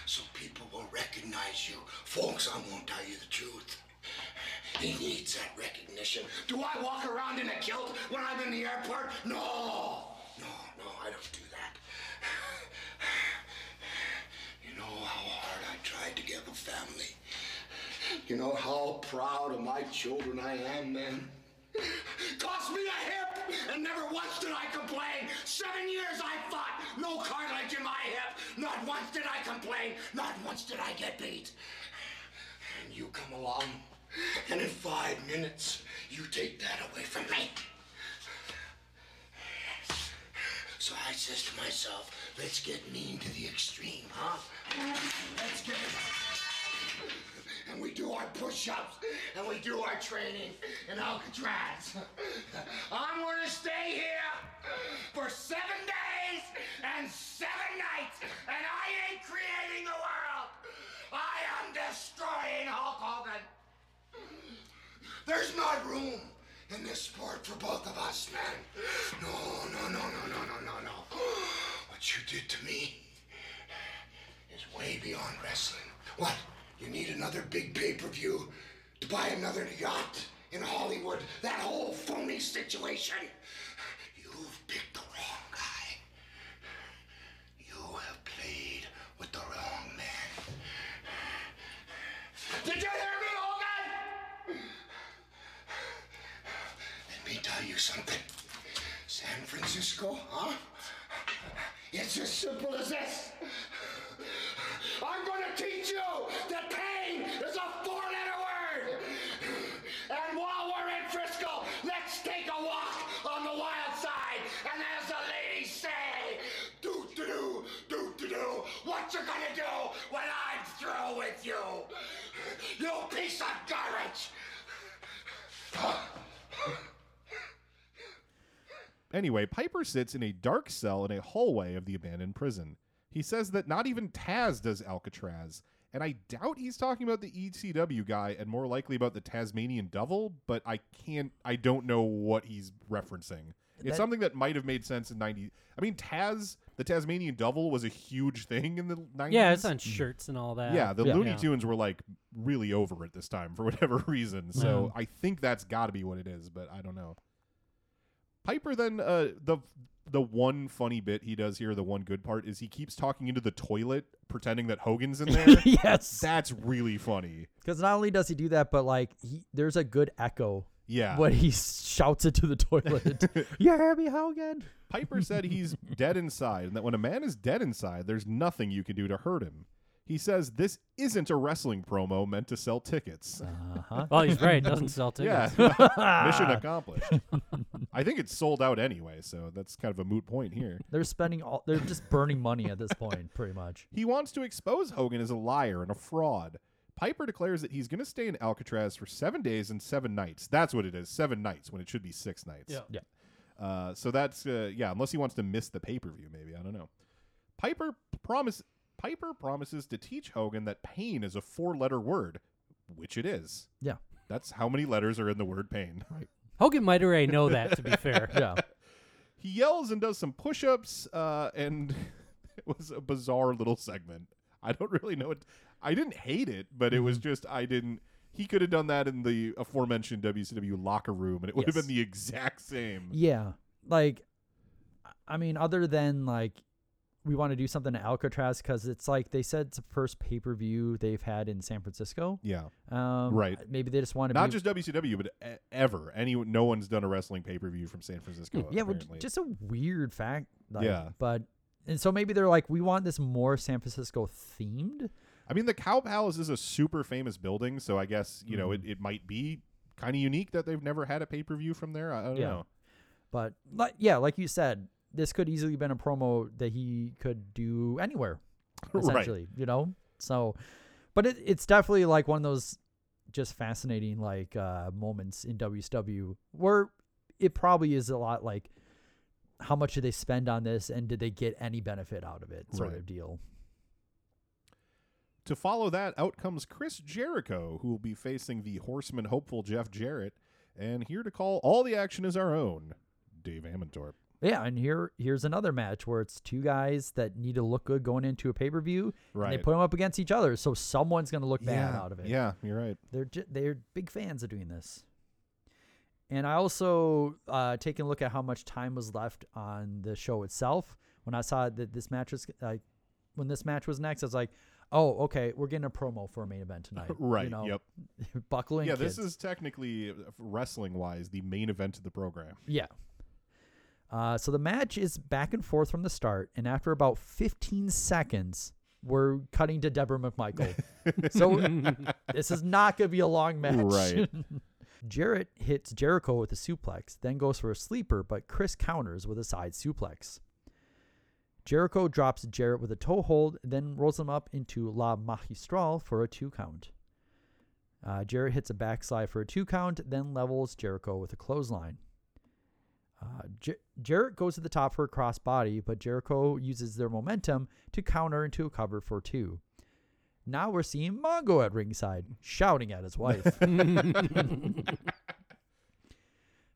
So people will recognize you. Folks, I won't tell you the truth. He needs that recognition. Do I walk around in a kilt when I'm in the airport? No. No, no, I don't do that. You know how hard I tried to get a family. You know how proud of my children I am, man. Cost me a hip, and never once did I complain. Seven years I fought, no cartilage in my hip. Not once did I complain. Not once did I get beat. And you come along, and in five minutes, you take that away from me. So I says to myself, let's get mean to the extreme, huh? Let's get and we do our push-ups and we do our training in Alcatraz. I'm gonna stay here for seven days and seven nights, and I ain't creating the world. I am destroying Hulk Hogan. There's not room in this sport for both of us, man. No, no, no, no, no, no, no, no. What you did to me is way beyond wrestling. What? You need another big pay-per-view to buy another yacht in Hollywood. That whole phony situation. You've picked the wrong guy. You have played with the wrong man. Did you hear me, Hogan? Let me tell you something. San Francisco, huh? It's as simple as this. I'm going to teach you that pain is a four-letter word. And while we're in Frisco, let's take a walk on the wild side. And as the ladies say, do do do do do do. What you gonna do when I'm through with you? You piece of garbage. Anyway, Piper sits in a dark cell in a hallway of the abandoned prison. He says that not even Taz does Alcatraz, and I doubt he's talking about the ECW guy and more likely about the Tasmanian Devil, but I can't I don't know what he's referencing. It's That- something that might have made sense in 90 I mean Taz the Tasmanian Devil was a huge thing in the 90s. Yeah, it's on shirts and all that. Yeah, the Yeah. Looney Yeah. Tunes were like really over at this time for whatever reason. So I think that's got to be what it is, but I don't know. Piper then uh the the one funny bit he does here, the one good part is he keeps talking into the toilet pretending that Hogan's in there. yes. That's really funny. Because not only does he do that, but like he, there's a good echo. Yeah. When he shouts it to the toilet. you hear me, Hogan? Piper said he's dead inside and that when a man is dead inside, there's nothing you can do to hurt him. He says this isn't a wrestling promo meant to sell tickets. Uh-huh. Well, he's right, it doesn't sell tickets. Yeah. Mission accomplished. I think it's sold out anyway, so that's kind of a moot point here. They're spending all. They're just burning money at this point, pretty much. He wants to expose Hogan as a liar and a fraud. Piper declares that he's going to stay in Alcatraz for seven days and seven nights. That's what it is, seven nights when it should be six nights. Yeah. Yeah. Uh, so that's uh, yeah, unless he wants to miss the pay per view, maybe I don't know. Piper promise Piper promises to teach Hogan that pain is a four letter word, which it is. Yeah. That's how many letters are in the word pain. Right. Hogan might already know that, to be fair. Yeah. He yells and does some push ups, uh, and it was a bizarre little segment. I don't really know it. I didn't hate it, but it was Mm-hmm. just I didn't. He could have done that in the aforementioned WCW locker room, and it would have been the exact same. Yeah. Like, I mean, other than like, we want to do something to Alcatraz because it's like they said it's the first pay per view they've had in San Francisco. Yeah. Um, Right. Maybe they just want to be Not be, just WCW, but e- ever. Any no one's done a wrestling pay per view from San Francisco. yeah, well, just a weird fact. Like, Yeah. But and so maybe they're like, we want this more San Francisco themed. I mean, the Cow Palace is a super famous building, so I guess you know Mhm. it, it might be kind of unique that they've never had a pay per view from there. I, I don't Yeah. know. But like, yeah, like you said, this could easily been a promo that he could do anywhere, Right. essentially. You know, so, but it, it's definitely like one of those just fascinating like uh, moments in WCW where it probably is a lot like how much did they spend on this and did they get any benefit out of it sort Right. of deal. to follow that, out comes Chris Jericho, who will be facing the Horseman hopeful Jeff Jarrett. And here to call all the action is our own Dave Ammentorp. Yeah, and here here's another match where it's two guys that need to look good going into a pay per view. And they put them up against each other, so someone's going to look bad Yeah, out of it. yeah, you're right. They're ju- they're big fans of doing this. And I also uh, taking a look at how much time was left on the show itself. When I saw that this match was like, when this match was next, I was like, oh, okay, we're getting a promo for a main event tonight. Right, You know, yep. buckling. yeah, kids. this is technically wrestling wise the main event of the program. Yeah. Uh, so the match is back and forth from the start, and after about 15 seconds, we're cutting to Debra McMichael. so this is not going to be a long match. Right. Jarrett hits Jericho with a suplex, then goes for a sleeper, but Chris counters with a side suplex. Jericho drops Jarrett with a toe hold, then rolls him up into La Magistral for a two count. Uh, Jarrett hits a backslide for a two count, then levels Jericho with a clothesline. Uh, J- Jarrett goes to the top for a crossbody, but Jericho uses their momentum to counter into a cover for two. Now we're seeing Mongo at ringside, shouting at his wife.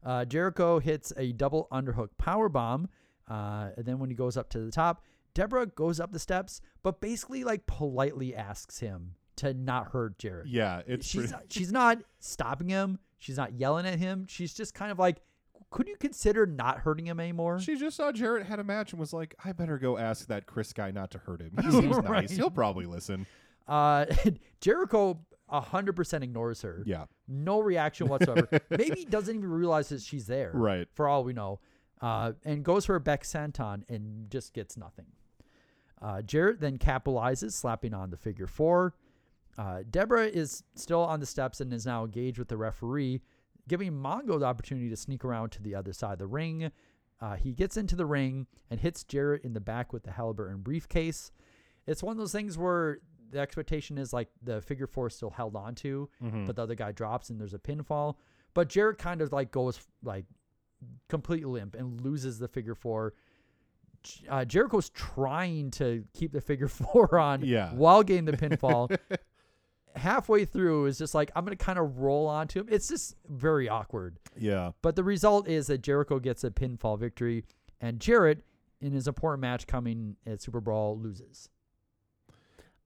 uh, Jericho hits a double underhook power bomb, uh, and then when he goes up to the top, Debra goes up the steps, but basically like politely asks him to not hurt Jarrett. Yeah, it's she's pretty- not, she's not stopping him. She's not yelling at him. She's just kind of like, could you consider not hurting him anymore? She just saw Jarrett had a match and was like, I better go ask that Chris guy not to hurt him. He seems Right. nice. He'll probably listen. Uh, Jericho hundred percent ignores her. Yeah. no reaction whatsoever. Maybe doesn't even realize that she's there. Right. for all we know, uh, and goes for a back senton and just gets nothing. Uh, Jarrett then capitalizes, slapping on the figure four. Uh, Debra is still on the steps and is now engaged with the referee, giving Mongo the opportunity to sneak around to the other side of the ring. Uh, he gets into the ring and hits Jarrett in the back with the Halliburton briefcase. It's one of those things where the expectation is like the figure four is still held onto, Mhm. but the other guy drops and there's a pinfall. But Jarrett kind of like goes like completely limp and loses the figure four. Uh, Jericho's trying to keep the figure four on Yeah. while getting the pinfall. Halfway through is just like I'm gonna kind of roll onto him. It's just very awkward. Yeah. But the result is that Jericho gets a pinfall victory, and Jarrett, in his important match coming at Super Brawl, loses.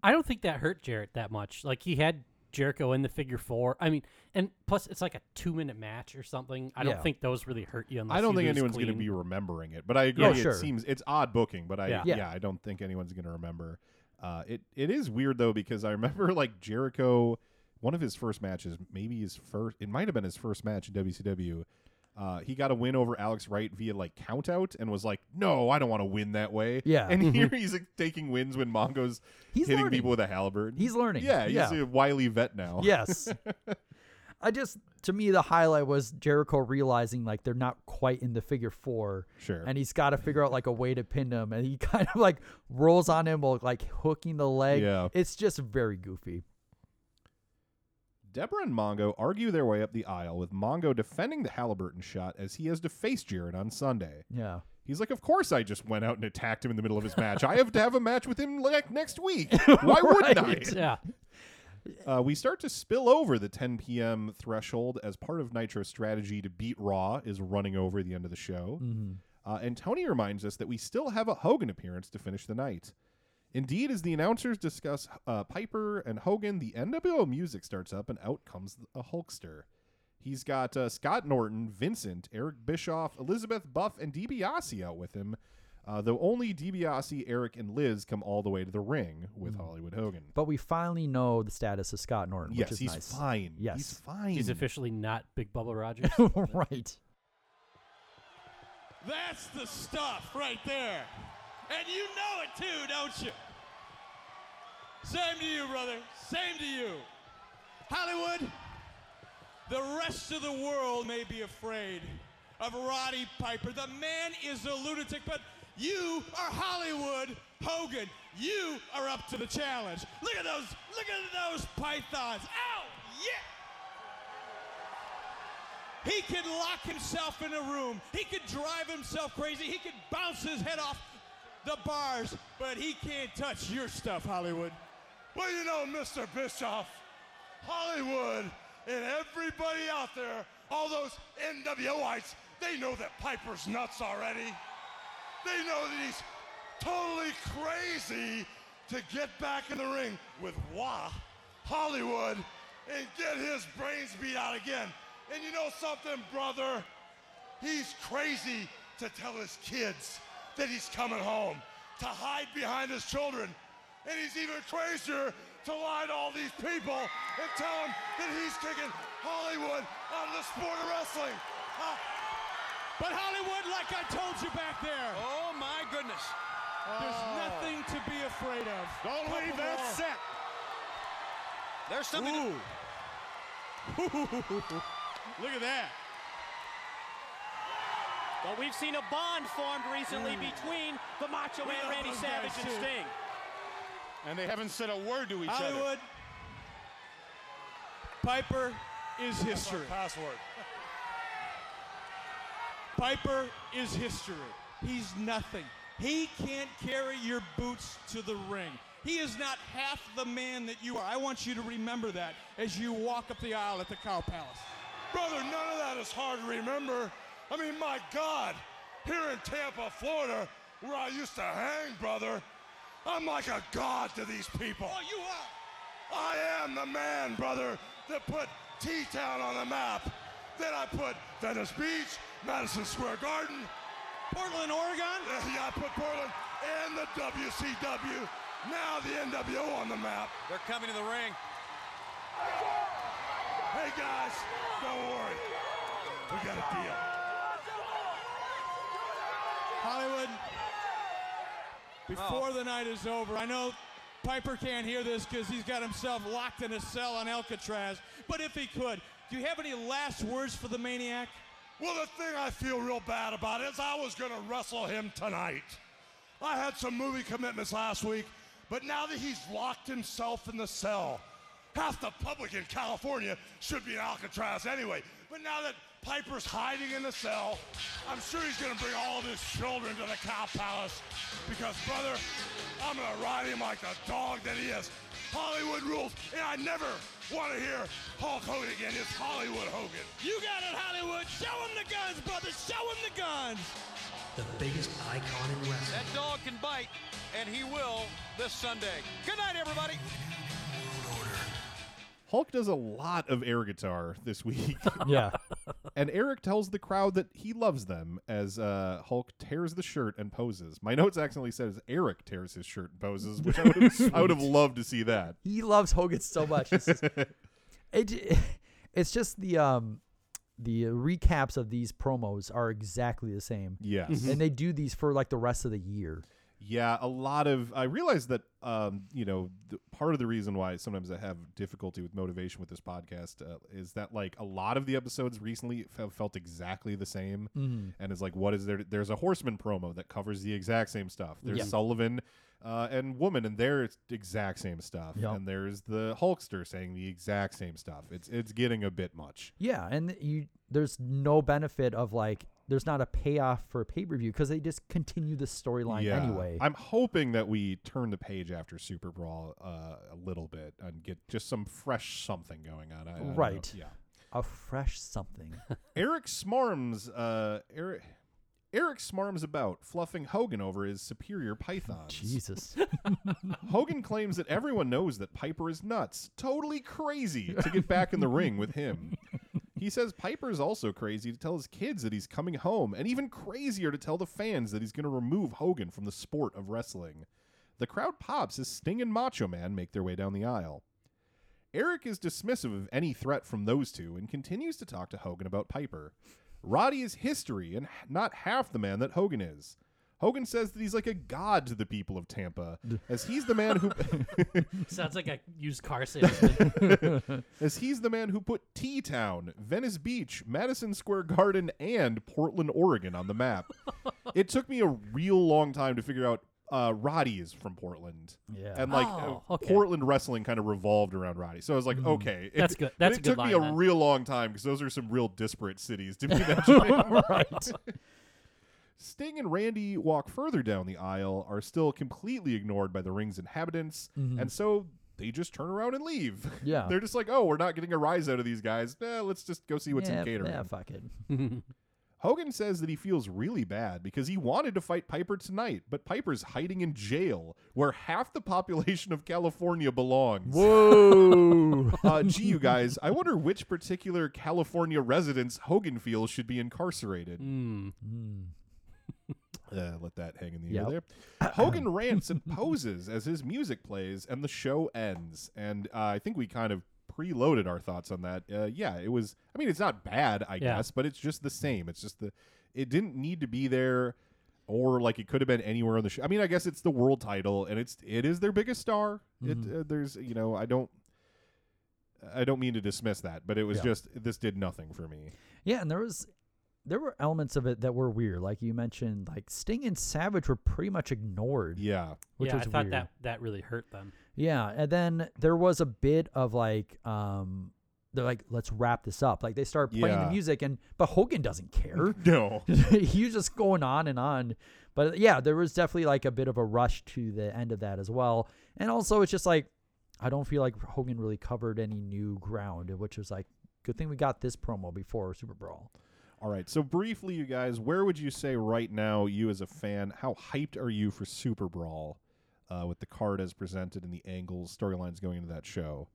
I don't think that hurt Jarrett that much. Like he had Jericho in the figure four. I mean, and plus it's like a two minute match or something. I don't think those really hurt you. Unless I don't you think lose anyone's going to be remembering it, but I agree. Oh, it sure. seems it's odd booking, but I Yeah. yeah, Yeah. I don't think anyone's going to remember. Uh, it it is weird though because I remember like Jericho, one of his first matches, maybe his first, it might have been his first match in WCW. Uh, he got a win over Alex Wright via like count out and was like, "No, I don't want to win that way." Yeah. and here he's like, taking wins when Mongo's He's hitting learning. people with a halberd. He's learning. Yeah, he's Yeah. a wily vet now. Yes. I just to me the highlight was Jericho realizing like they're not quite in the figure four. Sure. And he's got to figure out like a way to pin him, and he kind of like rolls on him while like hooking the leg. Yeah. It's just very goofy. Debra and Mongo argue their way up the aisle, with Mongo defending the Halliburton shot as he has to face Jarrett on Sunday. Yeah. He's like, Of course, I just went out and attacked him in the middle of his match. I have to have a match with him like next week. Why wouldn't I? Right. Yeah. Uh, we start to spill over the 10 p.m. threshold as part of Nitro's strategy to beat Raw is running over the end of the show. Mhm. Uh, and Tony reminds us that we still have a Hogan appearance to finish the night. Indeed, as the announcers discuss uh, Piper and Hogan, the NWO music starts up and out comes a Hulkster. He's got uh, Scott Norton, Vincent, Eric Bischoff, Elizabeth Buff, and DiBiase out with him. Uh, though only DiBiase, Eric, and Liz come all the way to the ring with Hollywood Hogan. But we finally know the status of Scott Norton, Yes, which is he's nice. fine. Yes. He's fine. He's officially not Big Bubba Rogers. right. That's the stuff right there. And you know it too, don't you? Same to you, brother. Same to you. Hollywood, the rest of the world may be afraid of Roddy Piper. The man is a lunatic, but you are Hollywood Hogan. You are up to the challenge. Look at those, look at those pythons. Ow! Yeah! He could lock himself in a room. He could drive himself crazy. He could bounce his head off the bars, but he can't touch your stuff, Hollywood. Well, you know, Mr. Bischoff, Hollywood, and everybody out there, all those NWOites, they know that Piper's nuts already. They know that he's totally crazy to get back in the ring with Wah, Hollywood, and get his brains beat out again. And you know something, brother? He's crazy to tell his kids that he's coming home, to hide behind his children. And he's even crazier to lie to all these people and tell them that he's kicking Hollywood out of the sport of wrestling. Ah, But Hollywood, like I told you back there. Oh my goodness. There's nothing to be afraid of. Don't Couple leave that more. set. There's something. Ooh. Look at that. But we've seen a bond formed recently Hmm. between the Macho We Man Randy Savage and. Sting. And they haven't said a word to each other. Hollywood. Piper is history. Password. Piper is history. He's nothing. He can't carry your boots to the ring. He is not half the man that you are. I want you to remember that as you walk up the aisle at the Cow Palace. Brother, none of that is hard to remember. I mean, my God, here in Tampa, Florida, where I used to hang, brother, I'm like a god to these people. Oh, you are. I am the man, brother, that put T-Town on the map. Then I put Venice Beach, Madison Square Garden, Portland, Oregon. Yeah, I put Portland and the WCW, now the NWO on the map. They're coming to the ring. Hey guys, don't worry, we got a deal. Hollywood, before oh. the night is over, I know Piper can't hear this because he's got himself locked in a cell on Alcatraz, but if he could, do you have any last words for the Maniac? Well, the thing I feel real bad about is I was going to wrestle him tonight. I had some movie commitments last week, but now that he's locked himself in the cell, half the public in California should be in Alcatraz anyway. But now that Piper's hiding in the cell, I'm sure he's going to bring all of his children to the Cow Palace because, brother, I'm going to ride him like the dog that he is. Hollywood rules, and I never want to hear Hulk Hogan again. It's Hollywood Hogan. You got it, Hollywood. Show him the guns, brother. Show him the guns. The biggest icon in wrestling. That dog can bite, and he will this Sunday. Good night, everybody. Hulk does a lot of air guitar this week. Yeah. and Eric tells the crowd that he loves them as uh, Hulk tears the shirt and poses. My notes accidentally says Eric tears his shirt and poses, which I would have, I would have loved to see that. He loves Hogan so much. It's just, it, it's just the um the recaps of these promos are exactly the same. Yes. and they do these for like the rest of the year. Yeah, a lot of. I realize that, um, you know, the, part of the reason why sometimes I have difficulty with motivation with this podcast uh, is that, like, a lot of the episodes recently have felt exactly the same. Mhm. And it's like, what is there? There's a Horseman promo that covers the exact same stuff. There's Yeah. Sullivan uh, and Woman, and their exact same stuff. Yep. And there's the Hulkster saying the exact same stuff. It's it's getting a bit much. Yeah, and you there's no benefit of like there's not a payoff for a pay per view because they just continue the storyline Yeah. anyway. I'm hoping that we turn the page after Super Brawl uh, a little bit and get just some fresh something going on. I, I right. Yeah. A fresh something. Eric Smarms, uh, Eric, Eric Smarms about fluffing Hogan over his superior pythons. Jesus. Hogan claims that everyone knows that Piper is nuts, totally crazy to get back in the ring with him. He says Piper is also crazy to tell his kids that he's coming home, and even crazier to tell the fans that he's going to remove Hogan from the sport of wrestling. The crowd pops as Sting and Macho Man make their way down the aisle. Eric is dismissive of any threat from those two and continues to talk to Hogan about Piper. Roddy is history and not half the man that Hogan is. Hogan says that he's like a god to the people of Tampa, as he's the man who Sounds like a used car salesman. as he's the man who put T Town, Venice Beach, Madison Square Garden, and Portland, Oregon on the map. it took me a real long time to figure out uh, Roddy is from Portland. Yeah. And like Oh, uh, okay. Portland wrestling kind of revolved around Roddy. So I was like, Mm-hmm. okay. That's good. That's it a good took me a then. real long time because those are some real disparate cities to be mentioning. right. Sting and Randy walk further down the aisle, are still completely ignored by the ring's inhabitants, Mhm. and so they just turn around and leave. Yeah. They're just like, oh, we're not getting a rise out of these guys. Eh, let's just go see what's yeah, in catering. Yeah, fuck it. Hogan says that he feels really bad because he wanted to fight Piper tonight, but Piper's hiding in jail where half the population of California belongs. Whoa. uh, gee, you guys, I wonder which particular California residents Hogan feels should be incarcerated. Mm. Uh, let that hang in the Yep. air there. Hogan rants and poses as his music plays and the show ends. And uh, I think we kind of preloaded our thoughts on that. Uh, yeah, it was. I mean, it's not bad, I Yeah. guess, but it's just the same. It's just the. It didn't need to be there, or like it could have been anywhere on the show. I mean, I guess it's the world title, and it's it is their biggest star. It Mhm. uh, there's you know I don't. I don't mean to dismiss that, but it was Yeah. just this did nothing for me. Yeah, and there was there were elements of it that were weird. Like you mentioned, like Sting and Savage were pretty much ignored. Yeah. Which yeah, was I thought weird. that that really hurt them. Yeah, and then there was a bit of like um they're like let's wrap this up. Like they start playing Yeah. the music and but Hogan doesn't care. No. He's just going on and on. But yeah, there was definitely like a bit of a rush to the end of that as well. And also it's just like I don't feel like Hogan really covered any new ground, which was like good thing we got this promo before Super Brawl. All right. So briefly, you guys, where would you say right now, you as a fan, how hyped are you for Super Brawl, uh, with the card as presented and the angles, storylines going into that show?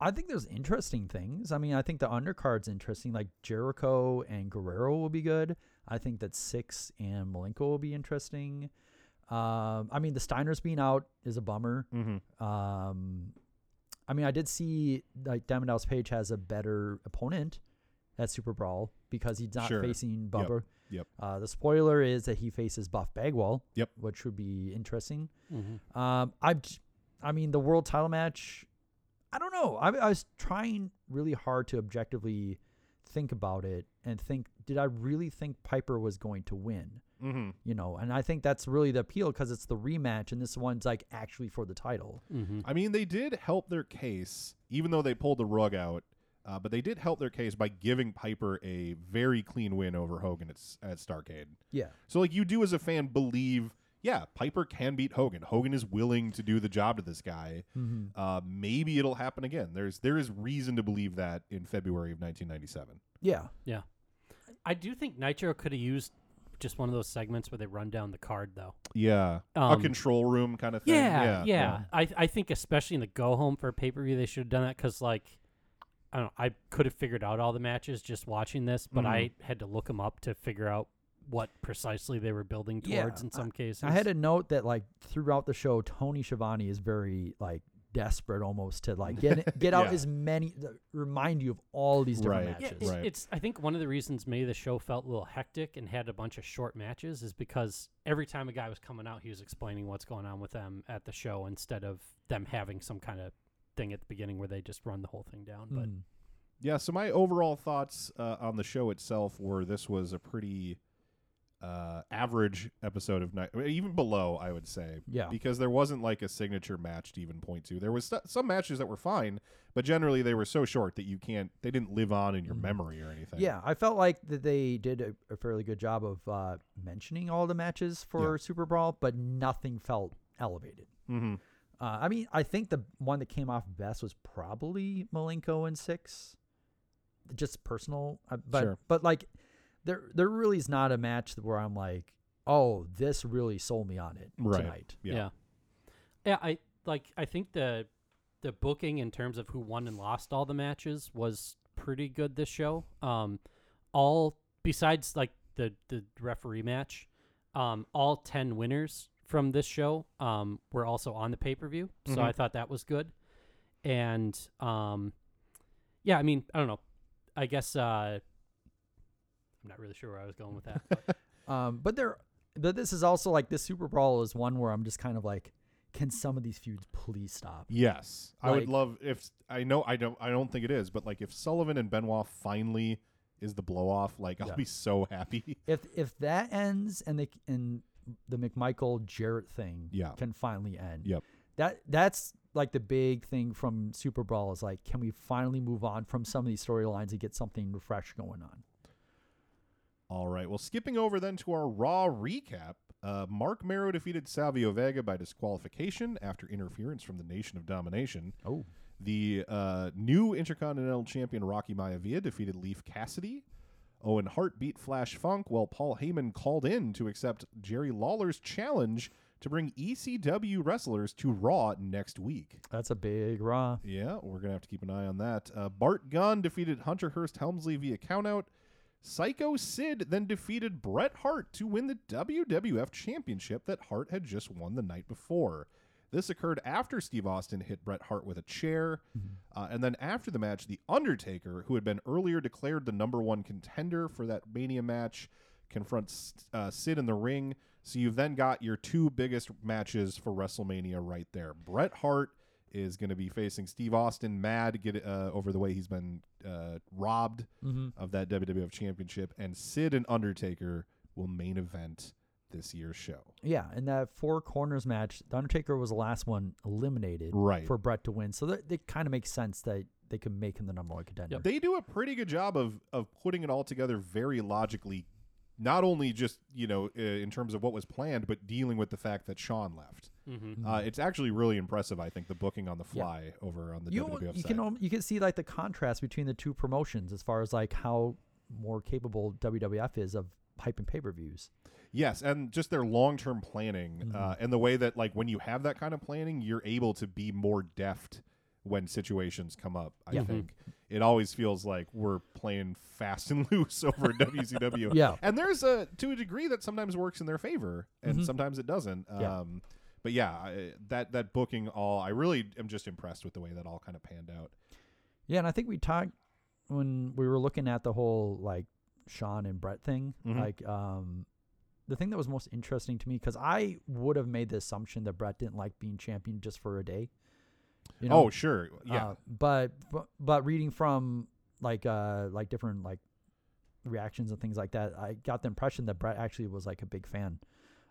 I think there's interesting things. I mean, I think the undercard's interesting. Like Jericho and Guerrero will be good. I think that Syxx and Malenko will be interesting. Um, I mean, the Steiners being out is a bummer. Mhm. Um, I mean, I did see like Diamond Dallas Page has a better opponent at Super Brawl because he's not Sure. facing Yep. Bubba. Yep. Uh, the spoiler is that he faces Buff Bagwell. Yep. Which would be interesting. Mhm. Um, I, j- I mean, the world title match. I don't know. I, I was trying really hard to objectively think about it and think, did I really think Piper was going to win? Mhm. You know, and I think that's really the appeal because it's the rematch, and this one's like actually for the title. Mm-hmm. I mean, they did help their case, even though they pulled the rug out. Uh, but they did help their case by giving Piper a very clean win over Hogan at, s- at Starcade. Yeah. So, like, you do as a fan believe, yeah, Piper can beat Hogan. Hogan is willing to do the job to this guy. Mhm. Uh, maybe it'll happen again. There's there is reason to believe that in February of 1997. Yeah. Yeah. I do think Nitro could have used just one of those segments where they run down the card, though. Yeah, a Um, control room kind of thing. Yeah, yeah, yeah. I I think especially in the go home for a pay per view, they should have done that because like. I don't know. I could have figured out all the matches just watching this, but I Mm-hmm. had to look them up to figure out what precisely they were building towards in some I- cases. I had a note that like throughout the show, Tony Schiavone is very like desperate almost to like get get out Yeah. as many remind you of all these different Right. Yeah, matches. it- it's. I think one of the reasons maybe the show felt a little hectic and had a bunch of short matches is because every time a guy was coming out, he was explaining what's going on with them at the show instead of them having some kind of thing at the beginning where they just run the whole thing down. But Mm. Yeah, so my overall thoughts uh, on the show itself were this was a pretty uh, average episode of night, even below, I would say. Yeah. Because there wasn't like a signature match to even point to. There was st- some matches that were fine, but generally they were so short that you can't. They didn't live on in your memory or anything. Yeah, I felt like that they did a, a fairly good job of uh, mentioning all the matches for Super Brawl, but nothing felt elevated. Mm-hmm. Uh, I mean, I think the one that came off best was probably Malenko and Syxx. Just personal, uh, but Sure. but like there there really is not a match where I'm like, oh, this really sold me on it Right. tonight. Yeah. yeah. yeah, I like. I think the the booking in terms of who won and lost all the matches was pretty good this show. Um, all besides like the the referee match, um, all ten winners from this show um were also on the pay per view. So Mhm. I thought that was good, and um, yeah, I mean, I don't know. I guess uh, I'm not really sure where I was going with that. but- Um, but there, but this is also like this Super Brawl is one where I'm just kind of like, can some of these feuds please stop? Yes, I would love if I know I don't I don't think it is, but like if Sullivan and Benoit finally is the blow off, like I'll Yeah. be so happy. If if that ends and they and the McMichael Jarrett thing Yeah. can finally end. Yep. That that's like the big thing from Super Brawl is like, can we finally move on from some of these storylines and get something fresh going on? All right. Well, skipping over then to our Raw recap. Uh, Mark Mero defeated Savio Vega by disqualification after interference from the Nation of Domination. Oh. The uh, new Intercontinental Champion Rocky Maivia defeated Leif Cassidy. Owen Hart beat Flash Funk while Paul Heyman called in to accept Jerry Lawler's challenge to bring ECW wrestlers to Raw next week. That's a big Raw. Yeah, we're gonna have to keep an eye on that. Uh, Bart Gunn defeated Hunter Hearst Helmsley via countout. Psycho Sid then defeated Bret Hart to win the WWF Championship that Hart had just won the night before. This occurred after Steve Austin hit Bret Hart with a chair. Uh, and then after the match, The Undertaker, who had been earlier declared the number one contender for that Mania match, confronts uh, Sid in the ring. So you've then got your two biggest matches for WrestleMania right there. Bret Hart is going to be facing Steve Austin, mad get uh, over the way he's been uh, robbed Mhm. of that WWF Championship, and Sid and Undertaker will main event this year's show. Yeah, in that four corners match, The Undertaker was the last one eliminated Right. for Bret to win. So that it kind of makes sense that they could make him the number one contender. They do a pretty good job of of putting it all together very logically, not only just you know uh, in terms of what was planned, but dealing with the fact that Shawn left. Mhm. Uh, it's actually really impressive, I think, the booking on the Yeah. fly over on the you, WWF you side. can you can see like the contrast between the two promotions as far as like how more capable WWF is of hyping pay per views. Yes, and just their long term planning, Mm-hmm. uh, and the way that like when you have that kind of planning, you're able to be more deft when situations come up. I Yeah. think it always feels like we're playing fast and loose over WCW. Yeah. and there's a to a degree that sometimes works in their favor, and Mhm. sometimes it doesn't. Yeah. Um, but yeah, I, that that booking all, I really am just impressed with the way that all kind of panned out. Yeah, and I think we talked when we were looking at the whole like Shawn and Bret thing. Mhm. Like, um, the thing that was most interesting to me because I would have made the assumption that Bret didn't like being champion just for a day. You know? Oh, sure. Yeah. Uh, but, but but reading from like uh like different like reactions and things like that, I got the impression that Bret actually was like a big fan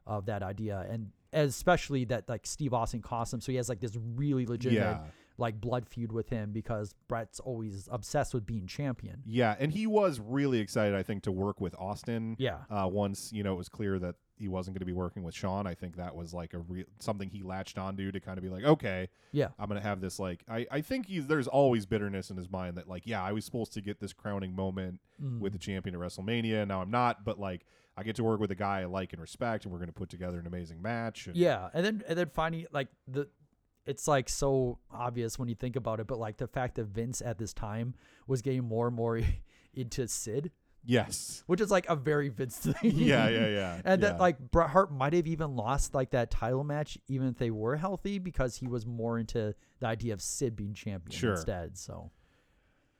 of that idea, and especially that like Steve Austin cost him, so he has like this really legitimate Yeah. Like blood feud with him because Bret's always obsessed with being champion. Yeah, and he was really excited, I think, to work with Austin. Yeah. Uh, once you know it was clear that he wasn't going to be working with Shawn, I think that was like a real something he latched onto to kind of be like, okay, Yeah. I'm going to have this. Like, I I think he's there's always bitterness in his mind that like, yeah, I was supposed to get this crowning moment Mm. with the champion at WrestleMania, now I'm not, but like. I get to work with a guy I like and respect, and we're going to put together an amazing match. And Yeah, and then and then finding like the, it's like so obvious when you think about it, but like the fact that Vince at this time was getting more and more into Sid. Yes. Which is like a very Vince thing. Yeah, yeah, yeah, And yeah. that like Bret Hart might have even lost like that title match even if they were healthy because he was more into the idea of Sid being champion Sure. instead. So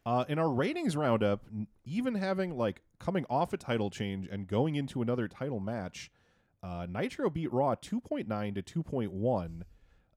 Uh, in our ratings roundup, even having like coming off a title change and going into another title match, uh, Nitro beat Raw 2.9 to 2.1.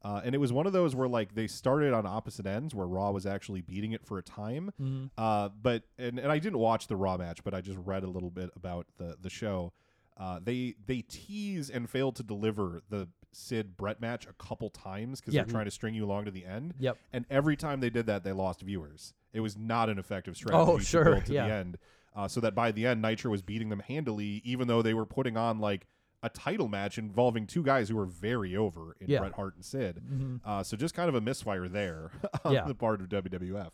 Uh, and it was one of those where like they started on opposite ends, where Raw was actually beating it for a time. Mhm. Uh, but and, and I didn't watch the Raw match, but I just read a little bit about the the show. Uh, they they tease and fail to deliver the Sid Bret match a couple times because Yeah. they're trying to string you along to the end. Yep. And every time they did that, they lost viewers. It was not an effective strategy. Oh, to sure, build to yeah. the end. Uh, so that by the end, Nitro was beating them handily, even though they were putting on like a title match involving two guys who were very over in Yeah. Bret Hart and Sid. Mhm. Uh, so just kind of a misfire there on Yeah. the part of WWF.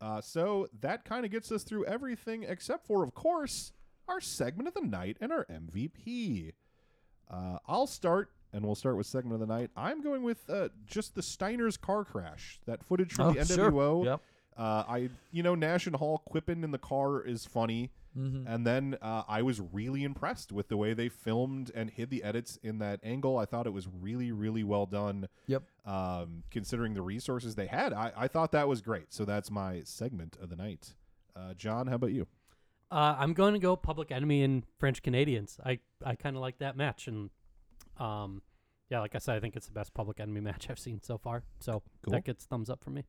Uh, so that kind of gets us through everything except for, of course, our segment of the night and our MVP. Uh, I'll start, and we'll start with segment of the night. I'm going with uh, just the Steiner's car crash. That footage from Oh, the sure. NWO. Yep. Uh, I, you know, Nash and Hall quipping in the car is funny. Mhm. And then uh, I was really impressed with the way they filmed and hid the edits in that angle. I thought it was really, really well done. Yep. Um, considering the resources they had, I, I thought that was great. So that's my segment of the night. Uh, John, how about you? Uh, I'm going to go Public Enemy and French Canadians. I, I kind of like that match, and um, yeah, like I said, I think it's the best Public Enemy match I've seen so far. So Cool. that gets thumbs up for me.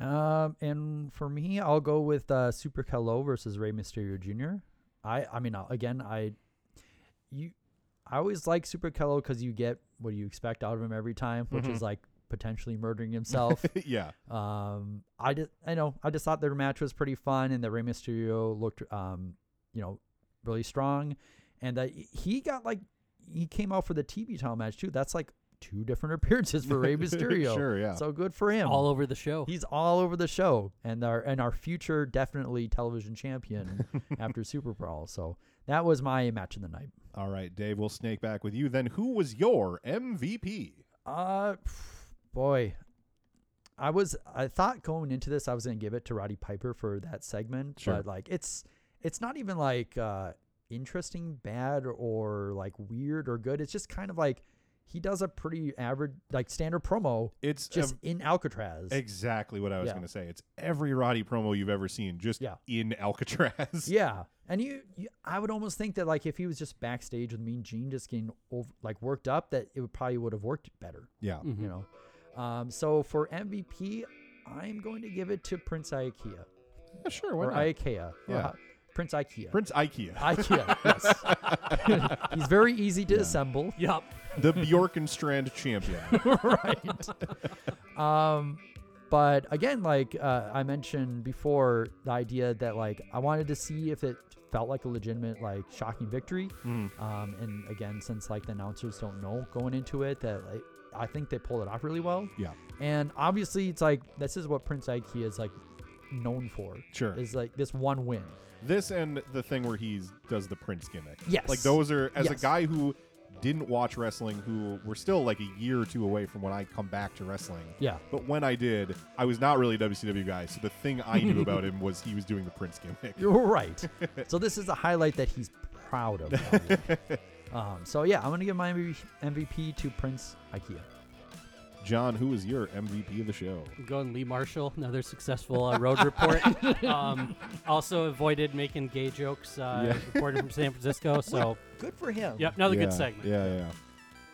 Um, and for me, I'll go with uh, Super Calo versus Rey Mysterio Jr. I, I mean, uh, again, I, you, I always like Super Calo because you get what you expect out of him every time, which Mhm. is like potentially murdering himself. yeah. Um, I just, I know, I just thought their match was pretty fun, and that Rey Mysterio looked um you know, really strong, and uh, he got like he came out for the TV title match too. That's like two different appearances for Rey Mysterio. Sure, yeah. So good for him. All over the show. He's all over the show, and our and our future definitely television champion after Super Brawl. So that was my match of the night. All right, Dave, we'll snake back with you. Then, who was your MVP? Uh, boy, I was I thought going into this I was gonna give it to Roddy Piper for that segment, Sure. but like it's it's not even like uh interesting, bad, or like weird or good. It's just kind of like he does a pretty average like standard promo. It's just a- in Alcatraz. Exactly what I was Yeah. going to say. It's every Roddy promo you've ever seen, just Yeah. in Alcatraz. Yeah, and you, you, I would almost think that like if he was just backstage with Mean Gene, just getting over, like worked up, that it would probably would have worked better. Yeah. Mm-hmm. you know. Um, so for MVP, I'm going to give it to Prince Iaukea. Yeah, sure. Why or not? Ikea. Yeah. how- Prince Iaukea. Prince Iaukea. Ikea. Yes. He's very easy to assemble. Yup. the Bjork and Strand champion. right. Um, but again, like uh, I mentioned before, the idea that like I wanted to see if it felt like a legitimate, like shocking victory. Mhm. Um, and again, since like the announcers don't know going into it, that like, I think they pulled it off really well. Yeah. And obviously, it's like this is what Prince Iaukea is like known for. Sure. Is like this one win. This and the thing where he does the Prince gimmick. Yes. Like those are as a guy who didn't watch wrestling, who we're still like a year or two away from when I come back to wrestling. Yeah. But when I did, I was not really a WCW guy, so the thing I knew about him was he was doing the Prince gimmick. You're right. so this is a highlight that he's proud of. um, so yeah, I'm gonna give my MVP MVP to Prince Iaukea. John, who is your MVP of the show? I'm going Lee Marshall, another successful uh, road report. um, also avoided making gay jokes. Uh, Yeah. Reported from San Francisco. So Good for him. Yep, another Yeah, good segment. Yeah,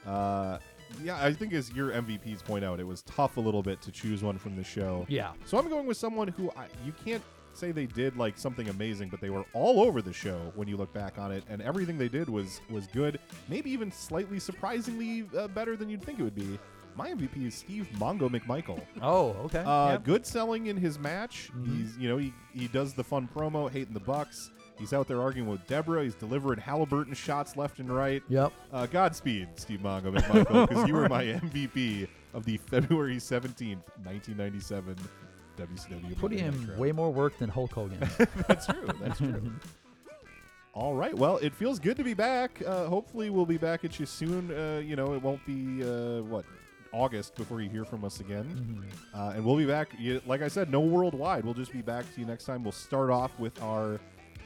yeah. Uh, yeah, I think as your MVPs point out, it was tough a little bit to choose one from the show. Yeah. So I'm going with someone who I, you can't say they did like something amazing, but they were all over the show when you look back on it, and everything they did was was good, maybe even slightly surprisingly uh, better than you'd think it would be. My MVP is Steve Mongo McMichael. Oh, okay. Uh, Yep. Good selling in his match. Mhm. He's you know he he does the fun promo, hating the Bucks. He's out there arguing with Debra. He's delivering Halliburton shots left and right. Yep. Uh, Godspeed, Steve Mongo McMichael, because you were my MVP of the February 17th, 1997 WCW. Put him way more work than Hulk Hogan. That's true. That's true. All right. Well, it feels good to be back. Uh, hopefully, we'll be back at you soon. Uh, you know, it won't be uh, what August before you hear from us again, Mm-hmm. uh, and we'll be back. Like I said, no worldwide. We'll just be back to you next time. We'll start off with our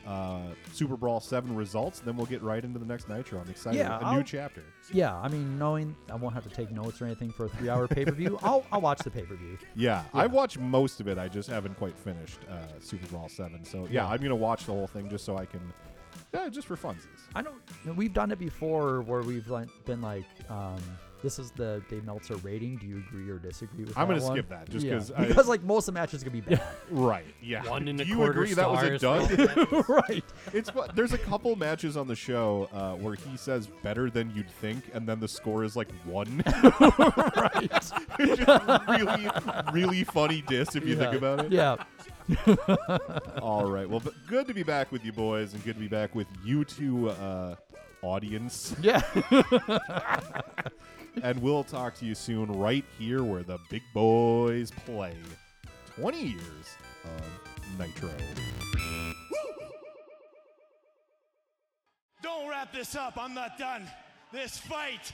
uh, Super Brawl Seven results, then we'll get right into the next Nitro. I'm excited. Yeah, a new chapter. Yeah, I mean, knowing I won't have to take notes or anything for a three-hour pay-per-view, I'll I'll watch the pay-per-view. Yeah, I've watched most of it. I just haven't quite finished uh, Super Brawl Seven. So yeah, Yeah. I'm gonna watch the whole thing just so I can, yeah, just for funsies. I don't. We've done it before where we've like, been like, um, this is the Dave Meltzer rating. Do you agree or disagree with that? I'm that gonna one? skip that just Yeah. 'cause I- because like most of the matches are gonna be bad. Right. Yeah. One and Do a you quarter agree that was a stars. dud? right. It's fu- there's a couple matches on the show uh, where he says better than you'd think, and then the score is like one. right. It's just really, really funny diss if you think about it. Yeah. All right. Well, but good to be back with you boys, and good to be back with you two, uh, audience. Yeah. And we'll talk to you soon, right here where the big boys play. Twenty years of Nitro. Don't wrap this up. I'm not done. This fight